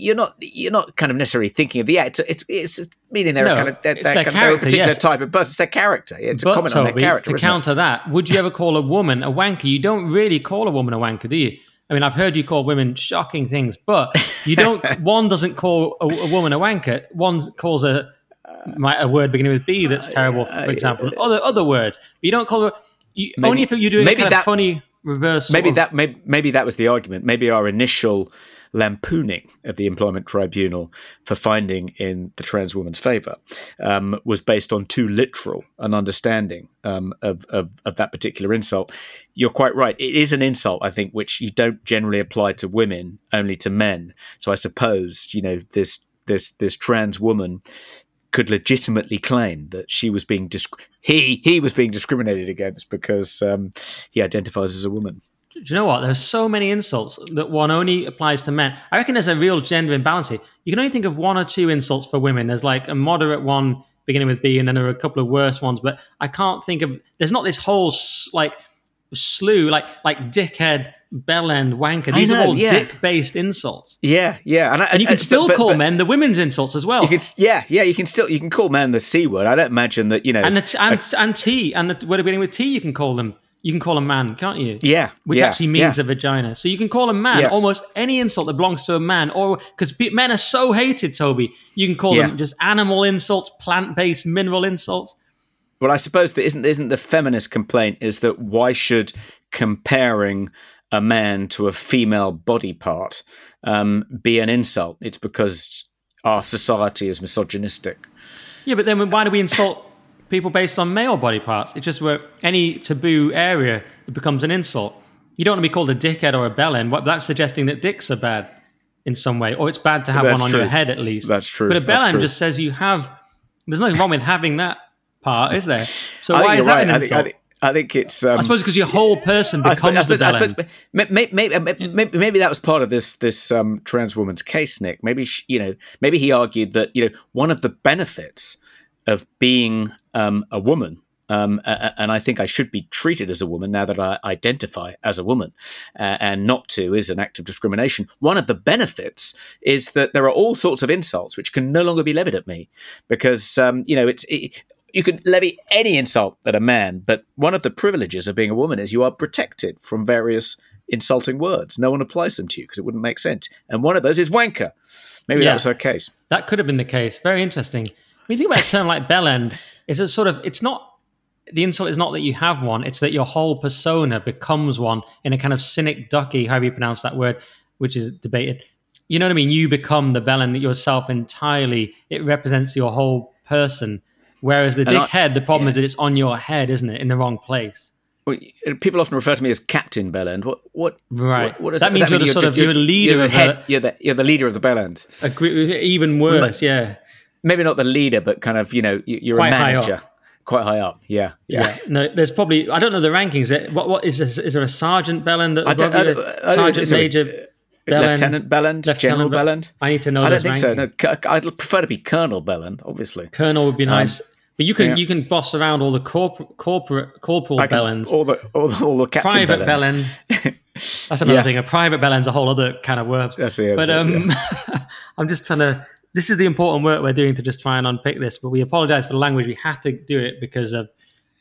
you're not you're not kind of necessarily thinking of the act. It's it's meaning they're no, kind of they're, they're, kind of, a particular yes. type of person. It's their character. It's but, a comment Toby, on their character. To counter it? that, would you ever call a woman a wanker? You don't really call a woman a wanker, do you? I mean, I've heard you call women shocking things, but you don't. (laughs) one doesn't call a, a woman a wanker. One calls a a word beginning with B that's uh, terrible, for, for example. Other other words, but you don't call her. You, Maybe- only if you're doing a kind that- of funny reverse. maybe of- that maybe, maybe that was the argument. Maybe our initial lampooning of the employment tribunal for finding in the trans woman's favour um, was based on too literal an understanding um, of, of of that particular insult. You're quite right. It is an insult, I think, which you don't generally apply to women, only to men. So I suppose you know this this this trans woman could legitimately claim that she was being disc- he he was being discriminated against because um, he identifies as a woman. Do you know what? There's so many insults that one only applies to men. I reckon there's a real gender imbalance here. You can only think of one or two insults for women. There's like a moderate one beginning with B, and then there are a couple of worse ones. But I can't think of. There's not this whole like slew like like dickhead, bellend, wanker. These know, are all yeah. dick-based insults, Yeah, yeah, and, I, and you can but- still but- call but men the women's insults as well. You can, yeah, yeah, you can still you can call men the c word. I don't imagine that you know. and the t- and, and T and the word beginning with T, you can call them. You can call a man, can't you? yeah, which yeah, actually means yeah. a vagina. So you can call a man Yeah. almost any insult that belongs to a man, or because men are so hated, Toby, you can call them just animal insults, plant-based mineral insults. Well, I suppose that isn't isn't the feminist complaint is that why should comparing a man to a female body part um, be an insult? It's because our society is misogynistic. Yeah, but then why do we insult people based on male body parts? It's just where any taboo area it becomes an insult. You don't want to be called a dickhead or a bellend. What that's suggesting that dicks are bad in some way, or it's bad to have That's one on true. your head at least. That's true. But a bellend just says you have. There's nothing wrong with having that part, is there? So I why is that right. an I insult? think, I think, I think it's. Um, I suppose because your whole person becomes the I suppose, I suppose maybe, maybe, maybe, maybe that was part of this this um, trans woman's case, Nick. Maybe she, you know, maybe he argued that you know one of the benefits of being um, a woman. Um, and I think I should be treated as a woman now that I identify as a woman, uh, and not to is an act of discrimination. One of the benefits is that there are all sorts of insults which can no longer be levied at me, because um, you know it's it, you can levy any insult at a man, but one of the privileges of being a woman is you are protected from various insulting words. No one applies them to you because it wouldn't make sense. And one of those is wanker. Maybe Yeah. that was her case. That could have been the case. Very interesting. You think about a term like bellend, is it sort of it's not the insult is not that you have one, it's that your whole persona becomes one in a kind of synecdoche, however you pronounce that word, which is debated. You know what I mean? You become the bellend yourself entirely. It represents your whole person. Whereas the And I- dickhead, the problem is that it's on your head, isn't it? In the wrong place. Well, People often refer to me as Captain Bellend. What? What? Right. What, what does That does means you're mean? the sort of- you're the leader You're of the head. a- You're the you're the leader of the Bellend. Agree, even worse, yeah. Maybe not the leader, but kind of you know you- you're Quite a high manager. Quite high up. Yeah. Yeah. Yeah. No, there's probably I don't know the rankings. What what is this, is there a sergeant Bellend that I don't- I don't- I don't- sergeant sorry, major Bellend? Lieutenant Belland, Lieutenant General Bell- Belland. I need to know I don't think so. rankings. No, I'd prefer to be Colonel Belland, obviously. Colonel would be nice. but you can Um, yeah. you can boss around all the corpor- corporate corporal I Bellends. all the all the, all the Captain private. Bellend. (laughs) That's another Yeah. thing. A private Bellend's a whole other kind of word. That's it, But that's it, um, (laughs) I'm just trying to. This is the important work we're doing to just try and unpick this. But we apologise for the language. We had to do it because of,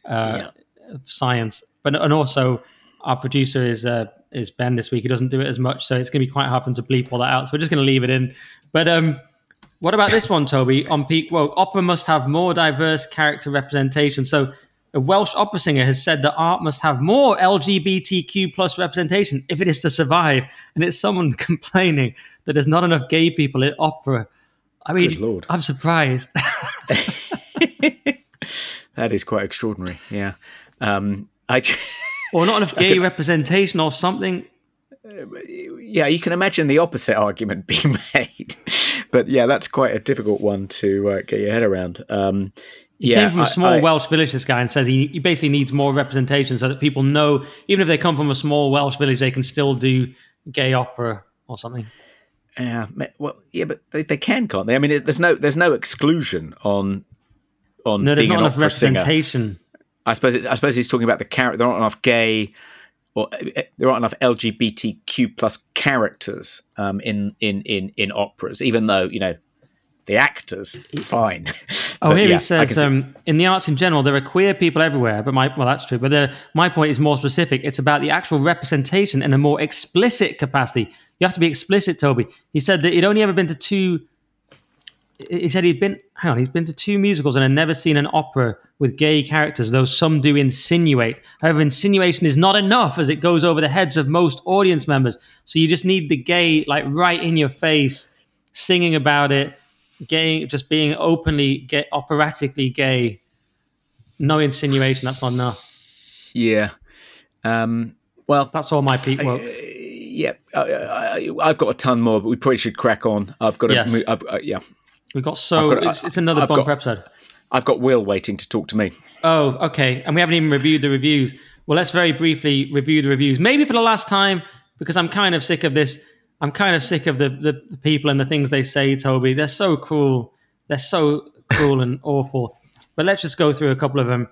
uh, of science. But and also our producer is uh, is Ben this week. He doesn't do it as much, so it's going to be quite hard for him to bleep all that out. So we're just going to leave it in. But um, what about this one, Toby? On peak, well, opera must have more diverse character representation. So, a Welsh opera singer has said that art must have more LGBTQ plus representation if it is to survive. And it's someone (laughs) complaining that there's not enough gay people in opera. I mean, Good Lord. I'm surprised. (laughs) That is quite extraordinary. Yeah. Um, I. (laughs) or not enough gay representation or something. yeah, you can imagine the opposite argument (laughs) being made, but yeah, that's quite a difficult one to uh, get your head around. Um, He yeah, came from a small I- Welsh village, this guy, and says he, he basically needs more representation so that people know, even if they come from a small Welsh village, they can still do gay opera or something. Yeah, well, yeah, but they, they can, can't they? I mean, it, there's no there's no exclusion on on No, there's being not enough opera singer. representation. I suppose it, I suppose he's talking about the character. There aren't enough gay or uh, there aren't enough LGBTQ plus characters um, in in in in operas. Even though you know the actors fine, (laughs) Oh, But here yeah, he says, um, in the arts in general, there are queer people everywhere. But my well, that's true. But the, my point is more specific. It's about the actual representation in a more explicit capacity. You have to be explicit, Toby. He said that he'd only ever been to two. He said he'd been. Hang on, he's been to two musicals and had never seen an opera with gay characters, though some do insinuate. However, insinuation is not enough as it goes over the heads of most audience members. So you just need the gay, like right in your face, singing about it, gay, just being openly gay, operatically gay. No insinuation. That's not enough. yeah. Um, well, That's all my Peak Wokes. yeah, I, I, I've got a ton more, but we probably should crack on. I've got to, Yes. move, I've, uh, yeah, We've got so got- it's, it's another I've bumper got- episode. I've got Will waiting to talk to me. Oh, okay. And we haven't even reviewed the reviews. Well, let's very briefly review the reviews. Maybe for the last time, because I'm kind of sick of this. I'm kind of sick of the, the, the people and the things they say, Toby. They're so cruel. They're so cruel and (laughs) awful. But let's just go through a couple of them.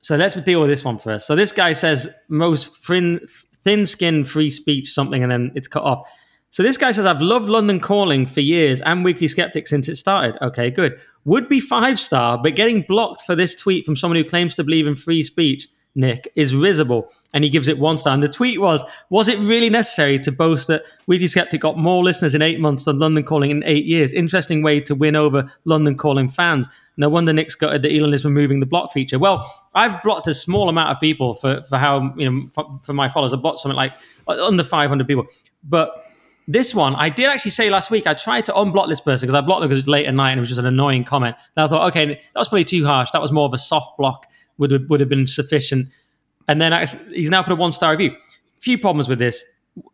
So let's deal with this one first. So this guy says most thin, thin skinned free speech something, and then it's cut off. So this guy says, I've loved London Calling for years and Weekly Sceptic since it started. Okay, good. Would be five star, but getting blocked for this tweet from someone who claims to believe in free speech, Nick, is risible. And he gives it one star. And the tweet was, Was it really necessary to boast that Weekly Sceptic got more listeners in eight months than London Calling in eight years? Interesting way to win over London Calling fans. No wonder Nick's gutted that Elon is removing the block feature. Well, I've blocked a small amount of people for, for how, you know, for, for my followers. I blocked something like under 500 people. But this one, I did actually say last week, I tried to unblock this person because I blocked them because it was late at night and it was just an annoying comment. And I thought, okay, that was probably too harsh. That was more of a soft block, would have, would have been sufficient. And then he's now put a one star review. Few problems with this.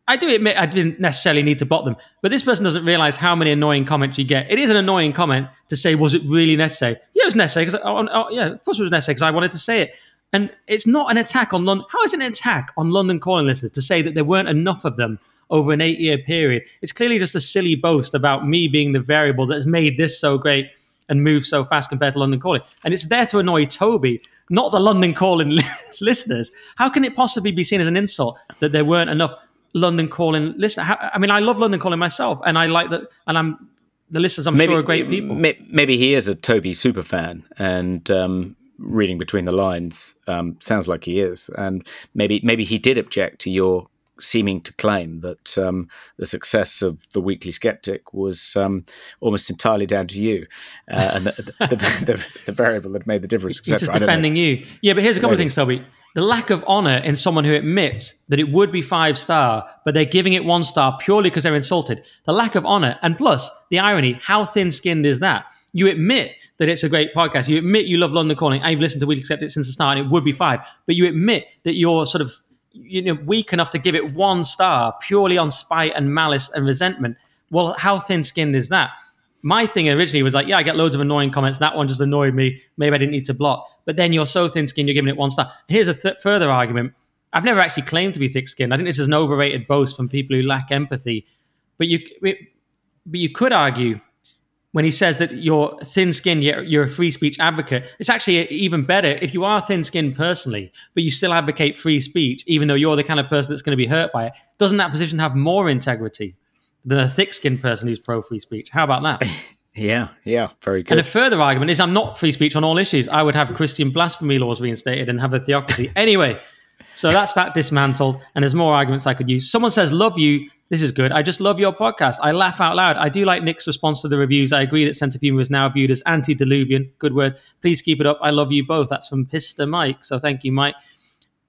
I do admit I didn't necessarily need to bot them, but this person doesn't realize how many annoying comments you get. It is an annoying comment to say, was it really necessary? Yeah, it was necessary. Cause, oh, oh, yeah, of course it was necessary because I wanted to say it. And it's not an attack on London. How is it an attack on London calling listeners to say that there weren't enough of them over an eight year period? It's clearly just a silly boast about me being the variable that has made this so great and moved so fast compared to London calling. And it's there to annoy Toby, not the London calling (laughs) listeners. How can it possibly be seen as an insult that there weren't enough London calling listeners? How, I mean, I love London calling myself, and I like that, and I'm the listeners. I'm sure are great people. Maybe he is a Toby super fan, and um, reading between the lines um, sounds like he is. And maybe maybe he did object to your seeming to claim that um, the success of the Weekly Sceptic was um, almost entirely down to you, uh, and the, the, the, (laughs) the, variable that made the difference. He's just I don't know. defending you. Yeah, but here's a couple of Maybe. things, Toby. The lack of honor in someone who admits that it would be five star, but they're giving it one star purely because they're insulted. The lack of honor, and plus the irony, how thin skinned is that? You admit that it's a great podcast. You admit you love London Calling. I've listened to Weekly Sceptic since the start, and it would be five. But you admit that you're sort of you know weak enough to give it one star purely on spite and malice and resentment. Well, how thin skinned is that? my thing originally was like, yeah, I get loads of annoying comments. That one just annoyed me. Maybe I didn't need to block. But then you're so thin skinned, you're giving it one star. Here's a th- further argument. I've never actually claimed to be thick skinned. I think this is an overrated boast from people who lack empathy. But you, it, but you could argue when he says that you're thin skinned, yet you're a free speech advocate. It's actually even better if you are thin skinned personally, but you still advocate free speech, even though you're the kind of person that's going to be hurt by it. Doesn't that position have more integrity? than a thick-skinned person who's pro-free speech. How about that? (laughs) Yeah, yeah, very good. And a further argument is I'm not free speech on all issues. I would have Christian blasphemy laws reinstated and have a theocracy. anyway, so that's that dismantled. And there's more arguments I could use. Someone says, Love you. This is good. I just love your podcast. I laugh out loud. I do like Nick's response to the reviews. I agree that humor is now viewed as antediluvian. Good word. Please keep it up. I love you both. That's from Pister Mike. So thank you, Mike.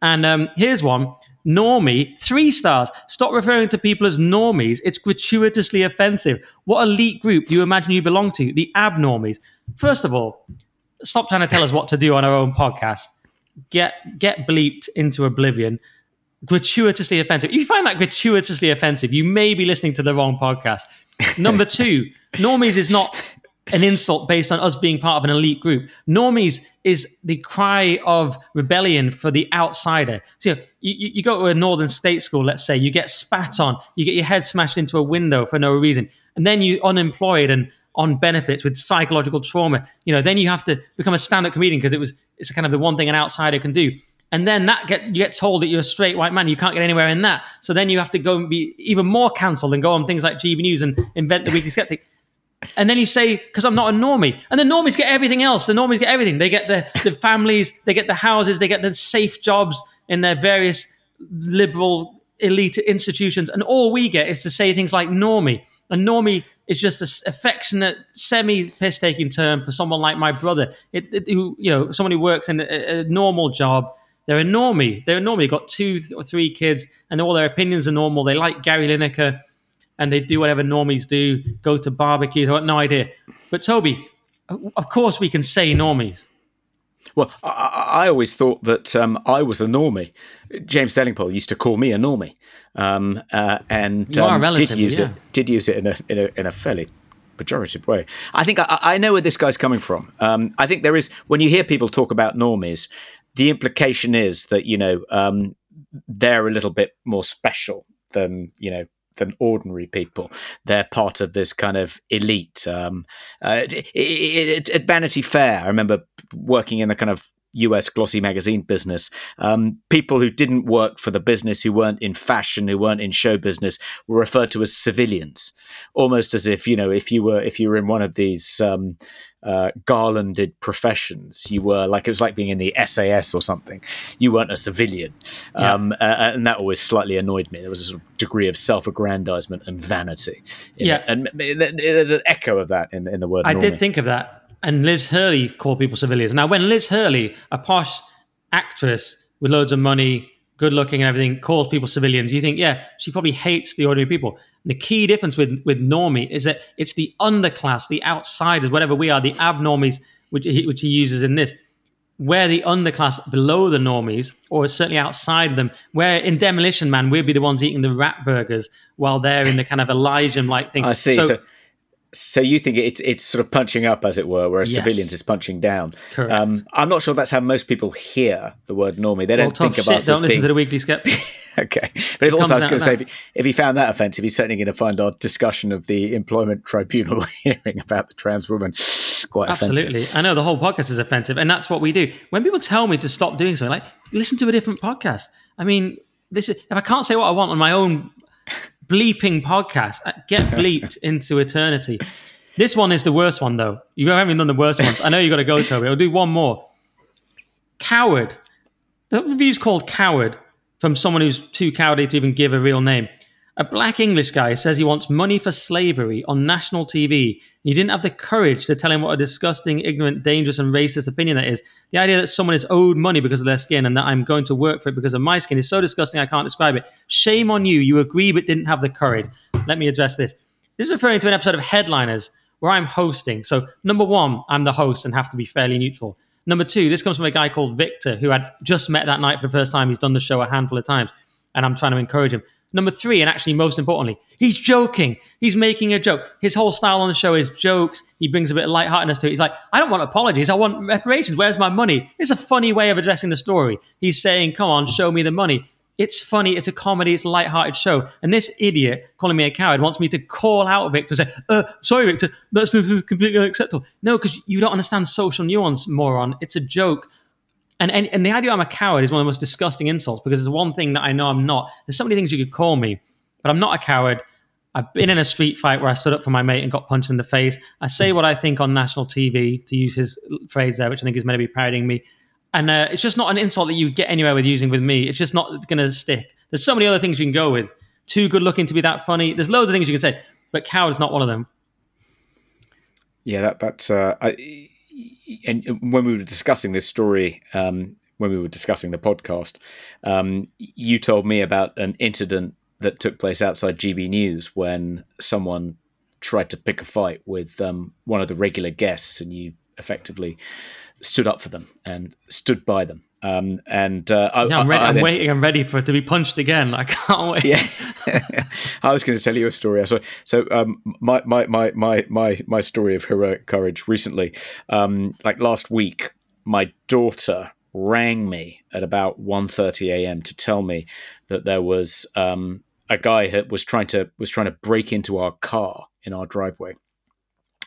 And um, here's one. Normie, three stars. Stop referring to people as normies. It's gratuitously offensive. What elite group do you imagine you belong to? The abnormies. First of all, stop trying to tell us what to do on our own podcast. Get get bleeped into oblivion. Gratuitously offensive. If you find that gratuitously offensive, you may be listening to the wrong podcast. (laughs) Number two, normies is not an insult based on us being part of an elite group. Normies is the cry of rebellion for the outsider. So you, you, go to a northern state school, let's say, you get spat on, you get your head smashed into a window for no reason, and then you unemployed and on benefits with psychological trauma. You know, then you have to become a stand-up comedian because it was it's kind of the one thing an outsider can do. And then that gets you get told that you're a straight white man, you can't get anywhere in that. So then you have to go and be even more cancelled and go on things like GB News and invent the Weekly Sceptic And then you say, because I'm not a normie. And the normies get everything else. The normies get everything. They get the, the families, they get the houses, they get the safe jobs in their various liberal elite institutions. And all we get is to say things like normie. And normie is just an affectionate, semi piss taking term for someone like my brother, it, it, who, you know, someone who works in a, a normal job. They're a normie. They're a normie. They've got two or three kids, and all their opinions are normal. They like Gary Lineker and they do whatever normies do, go to barbecues. I've got no idea. But Toby, of course we can say normies. Well, I, I always thought that um, I was a normie. James Delingpole used to call me a normie, um, uh, and um, did use yeah. it. Did use it in a in a, in a fairly pejorative way. I think I, I, know where this guy's coming from. Um, I think there is when you hear people talk about normies, the implication is that you know um, they're a little bit more special than you know than ordinary people. They're part of this kind of elite. Um, uh, it, it, at Vanity Fair, I remember working in the kind of US glossy magazine business. Um, people who didn't work for the business, who weren't in fashion, who weren't in show business, were referred to as civilians, almost as if you know if you were if you were in one of these um, uh, garlanded professions. You were like it was like being in the SAS or something. You weren't a civilian, yeah. um, uh, and that always slightly annoyed me. There was a sort of degree of self-aggrandizement and vanity. Yeah, it. and there's an echo of that in in the word. I did think of that, and Liz Hurley called people civilians. Now, when Liz Hurley, a posh actress with loads of money, good looking and everything, calls people civilians, you think, yeah, she probably hates the ordinary people. The key difference with with normie is that it's the underclass, the outsiders, whatever we are, the abnormies, which he, which he uses in this. Where the underclass below the normies, or certainly outside them, where in Demolition Man we'd be the ones eating the rat burgers while they're in the kind of Elijah like thing. I see. So, so, so, you think it's it's sort of punching up, as it were, whereas yes. civilians is punching down. Correct. Um, I'm not sure that's how most people hear the word normie. They don't think about. Shit, don't listen being... to the Weekly Sceptic. (laughs) okay. But if also, I was going to say, if, if he found that offensive, he's certainly going to find our discussion of the employment tribunal (laughs) hearing about the trans woman quite Absolutely. Offensive. I know the whole podcast is offensive, and that's what we do. When people tell me to stop doing something, like listen to a different podcast. I mean, this is if I can't say what I want on my own bleeping podcast, uh, get bleeped into eternity. This one is the worst one, though. You haven't done the worst ones. I know you got to go, Toby. I'll do one more. Coward. The review's called Coward from someone who's too cowardly to even give a real name. A black English guy says he wants money for slavery on national TV. You didn't have the courage to tell him what a disgusting, ignorant, dangerous, and racist opinion that is. The idea that someone is owed money because of their skin and that I'm going to work for it because of my skin is so disgusting I can't describe it. Shame on you. You agree but didn't have the courage. Let me address this. This is referring to an episode of Headliners where I'm hosting. So, number one, I'm the host and have to be fairly neutral. Number two, this comes from a guy called Victor who had just met that night for the first time. He's done the show a handful of times, and I'm trying to encourage him. Number three, and actually most importantly, he's joking. He's making a joke. His whole style on the show is jokes. He brings a bit of lightheartedness to it. He's like, I don't want apologies. I want reparations. Where's my money? It's a funny way of addressing the story. He's saying, Come on, show me the money. It's funny. It's a comedy. It's a light-hearted show. And this idiot calling me a coward wants me to call out Victor and say, uh, "Sorry, Victor, that's completely unacceptable." No, because you don't understand social nuance, moron. It's a joke. And, and and the idea I'm a coward is one of the most disgusting insults because there's one thing that I know I'm not. There's so many things you could call me, but I'm not a coward. I've been in a street fight where I stood up for my mate and got punched in the face. I say what I think on national TV, to use his phrase there, which I think is meant to be parodying me. And uh, it's just not an insult that you get anywhere with using with me. It's just not going to stick. There's so many other things you can go with. Too good looking to be that funny. There's loads of things you can say, but coward's not one of them. Yeah, that that's. Uh, I, and when we were discussing this story, um, when we were discussing the podcast, um, you told me about an incident that took place outside GB News when someone tried to pick a fight with um, one of the regular guests, and you effectively stood up for them and stood by them. Um, and uh, I, yeah, I'm, ready, I, I I'm then, waiting. I'm ready for it to be punched again. (laughs) I can't wait. Yeah, (laughs) I was going to tell you a story. So, so um, my, my my my my my story of heroic courage recently, um, like last week, my daughter rang me at about 1.30 a.m. to tell me that there was um, a guy who was trying to was trying to break into our car in our driveway,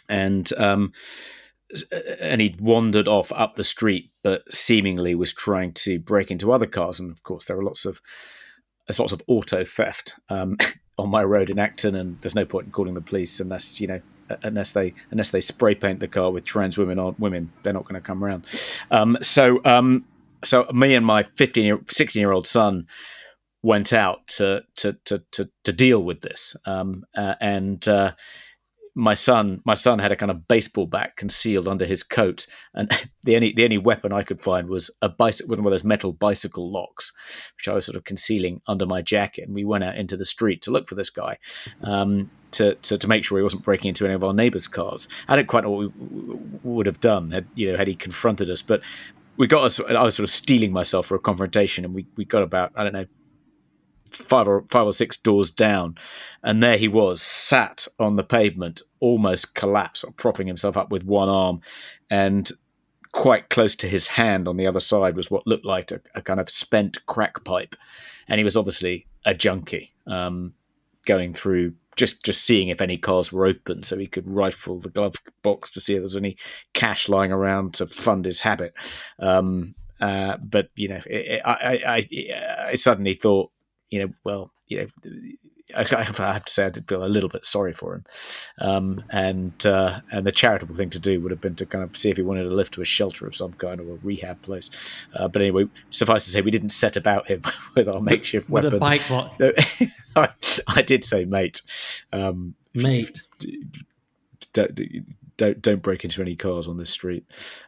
and um, and he'd wandered off up the street, but seemingly was trying to break into other cars. And of course, there are lots of there's lots of auto theft um, (laughs) on my road in Acton, and there's no point in calling the police unless you know unless they unless they spray paint the car with trans women on women, they're not going to come around. Um, so um, so me and my 15 year 16 year old son went out to to to to, to deal with this, um, uh, and. Uh, my son, my son had a kind of baseball bat concealed under his coat, and (laughs) the only the only weapon I could find was a bicycle, one of those metal bicycle locks, which I was sort of concealing under my jacket. And we went out into the street to look for this guy. Um, to, to, to make sure he wasn't breaking into any of our neighbors' cars. I don't quite know what we would have done had you know had he confronted us, but we got us. I was sort of steeling myself for a confrontation, and we, we got about I don't know five or five or six doors down, and there he was, sat on the pavement, almost collapsed, propping himself up with one arm, and quite close to his hand on the other side was what looked like a, a kind of spent crack pipe, and he was obviously a junkie, um, going through just just seeing if any cars were open, so he could rifle the glove box to see if there was any cash lying around to fund his habit. Um, uh, but you know, it, it, I, I, I suddenly thought you know, well, you know, I, have to say I did feel a little bit sorry for him, um, and uh, and the charitable thing to do would have been to kind of see if he wanted to lift to a shelter of some kind or a rehab place. Uh, but anyway, suffice to say, we didn't set about him (laughs) with our makeshift with weapons. a bike. (laughs) I, I, did say mate, um, mate. Don't don't break into any cars on this street.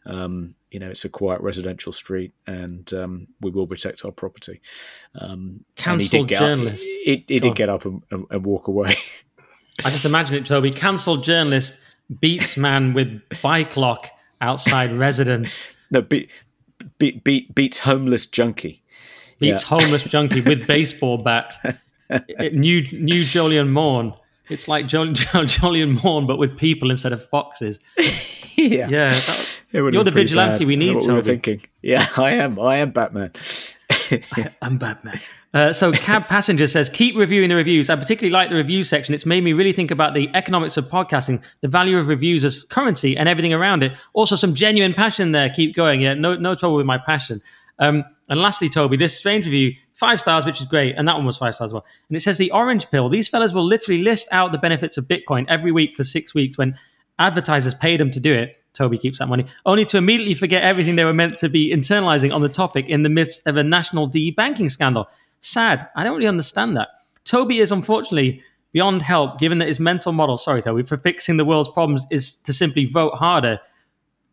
Um, you know, it's a quiet residential street, and um, we will protect our property. Um, Cancelled journalist. He, he did get up and, and, and walk away. (laughs) I just imagine it, Toby. Cancelled journalist beats man with bike lock outside (laughs) residence. No, beat, beat, beat, beats homeless junkie. Beats yeah. homeless junkie with (laughs) baseball bat. new new Jolyon Maugham. It's like (laughs) Jolyon Maugham, but with people instead of foxes. (laughs) yeah, yeah. That, you're the vigilante bad. we need. What we were thinking. Yeah, (laughs) I am. I am Batman. I'm Batman. Uh, so, Cab Passenger says, keep reviewing the reviews. I particularly like the review section. It's made me really think about the economics of podcasting, the value of reviews as currency, and everything around it. Also, some genuine passion there. Keep going. Yeah, no, no trouble with my passion. Um, and lastly, Toby, this strange review, five stars, which is great. And that one was five stars as well. And it says the orange pill. These fellas will literally list out the benefits of Bitcoin every week for six weeks when advertisers pay them to do it. Toby keeps that money, only to immediately forget everything they were meant to be internalizing on the topic in the midst of a national de-banking scandal. Sad. I don't really understand that. Toby is unfortunately beyond help, given that his mental model, sorry, Toby, for fixing the world's problems is to simply vote harder.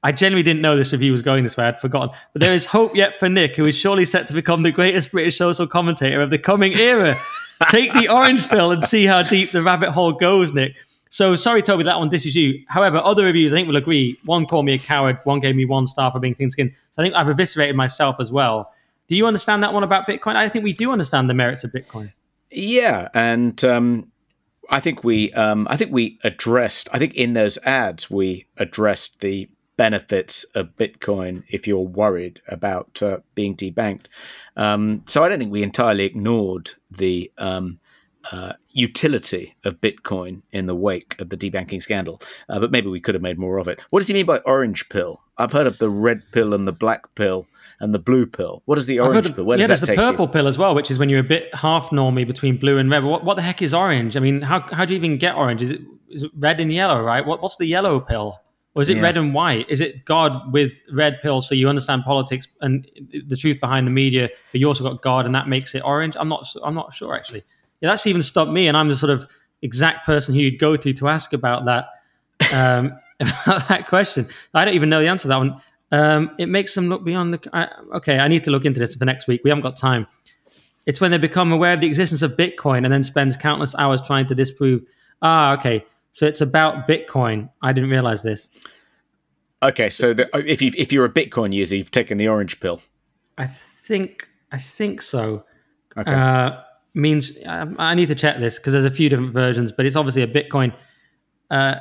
I genuinely didn't know this review was going this way. I'd forgotten. But there is hope yet for Nick, who is surely set to become the greatest British social commentator of the coming era. Take the orange pill and see how deep the rabbit hole goes, Nick. So sorry, Toby, that one is you. However, other reviews I think will agree. One called me a coward, one gave me one star for being thin skinned. So I think I've eviscerated myself as well. Do you understand that one about Bitcoin? I think we do understand the merits of Bitcoin. Yeah, and um, I think we, um, I think we addressed. I think in those ads we addressed the benefits of Bitcoin if you're worried about uh, being debanked. Um, so I don't think we entirely ignored the um, uh, utility of Bitcoin in the wake of the debanking scandal, uh, but maybe we could have made more of it. What does he mean by orange pill? I've heard of the red pill and the black pill and the blue pill. What is the orange of, pill? Where yeah, there's the purple you? pill as well, which is when you're a bit half normie between blue and red. What, what the heck is orange? I mean, how, how do you even get orange? Is it is it red and yellow, right? What, what's the yellow pill? Or is it yeah. red and white? Is it God with red pill so you understand politics and the truth behind the media, but you also got God and that makes it orange? I'm not I'm not sure actually yeah, that's even stopped me, and I'm the sort of exact person who you'd go to to ask about that um, (laughs) about that question. I don't even know the answer to that one. Um, it makes them look beyond the. I, okay, I need to look into this for next week. We haven't got time. It's when they become aware of the existence of Bitcoin and then spends countless hours trying to disprove. Ah, okay. So it's about Bitcoin. I didn't realize this. Okay, so the, if you if you're a Bitcoin user, you've taken the orange pill. I think I think so. Okay. Uh, means um, I need to check this because there's a few different versions, but it's obviously a Bitcoin. Uh,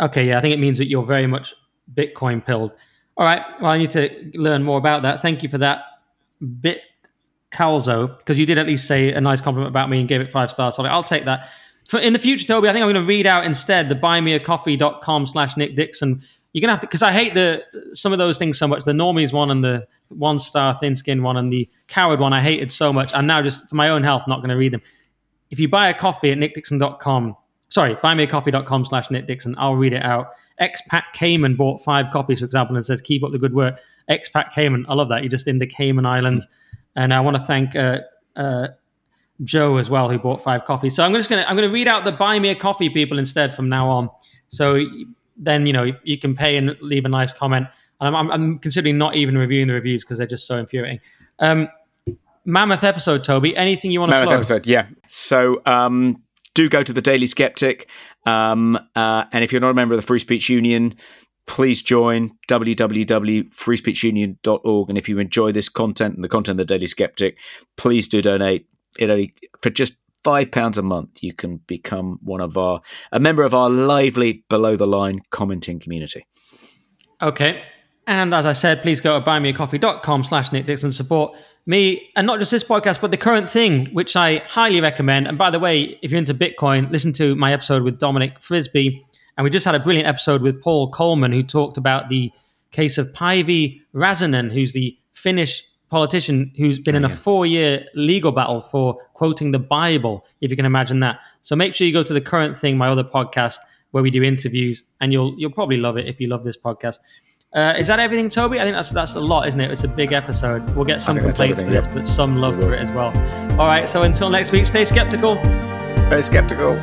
okay, yeah, I think it means that you're very much Bitcoin pilled. All right, well, I need to learn more about that. Thank you for that, Bit Calzo, because you did at least say a nice compliment about me and gave it five stars. So I'll take that. For in the future, Toby, I think I'm going to read out instead the buymeacoffee.com slash Nick Dixon. You're going to have to, because I hate the some of those things so much. The normies one and the one star thin skin one and the coward one I hated so much. I'm now just for my own health not going to read them. If you buy a coffee at nickdixon.com sorry, buymeacoffee.com slash Nick Dixon. I'll read it out. Expat Cayman bought five copies, for example, and says, keep up the good work. Expat Cayman, I love that. You're just in the Cayman Islands. and I want to thank uh, uh, Joe as well, who bought five coffees. So I'm just gonna I'm gonna read out the buy me a coffee people instead from now on. So then you know you can pay and leave a nice comment. And I'm, I'm considering not even reviewing the reviews because they're just so infuriating. Um, mammoth episode, Toby. Anything you want to Mammoth plug? episode, yeah. So um, do go to the Daily Sceptic, um, uh, and if you're not a member of the Free Speech Union, please join www.freespeechunion.org. And if you enjoy this content and the content of the Daily Sceptic, please do donate. It only for just five pounds a month, you can become one of our a member of our lively below the line commenting community. Okay. And as I said, please go to buymeacoffee.com slash Nick Dixon support me, and not just this podcast, but the current thing, which I highly recommend. And by the way, if you're into Bitcoin, listen to my episode with Dominic Frisby. And we just had a brilliant episode with Paul Coleman, who talked about the case of Päivi Räsänen, who's the Finnish politician who's been in a four year legal battle for quoting the Bible, if you can imagine that. So make sure you go to the current thing, my other podcast, where we do interviews, and you'll you'll probably love it if you love this podcast. Uh, is that everything, Toby? I think that's that's a lot, isn't it? It's a big episode. We'll get some complaints for this, everything, but some love for it as well. All right, so until next week, stay skeptical. Very skeptical.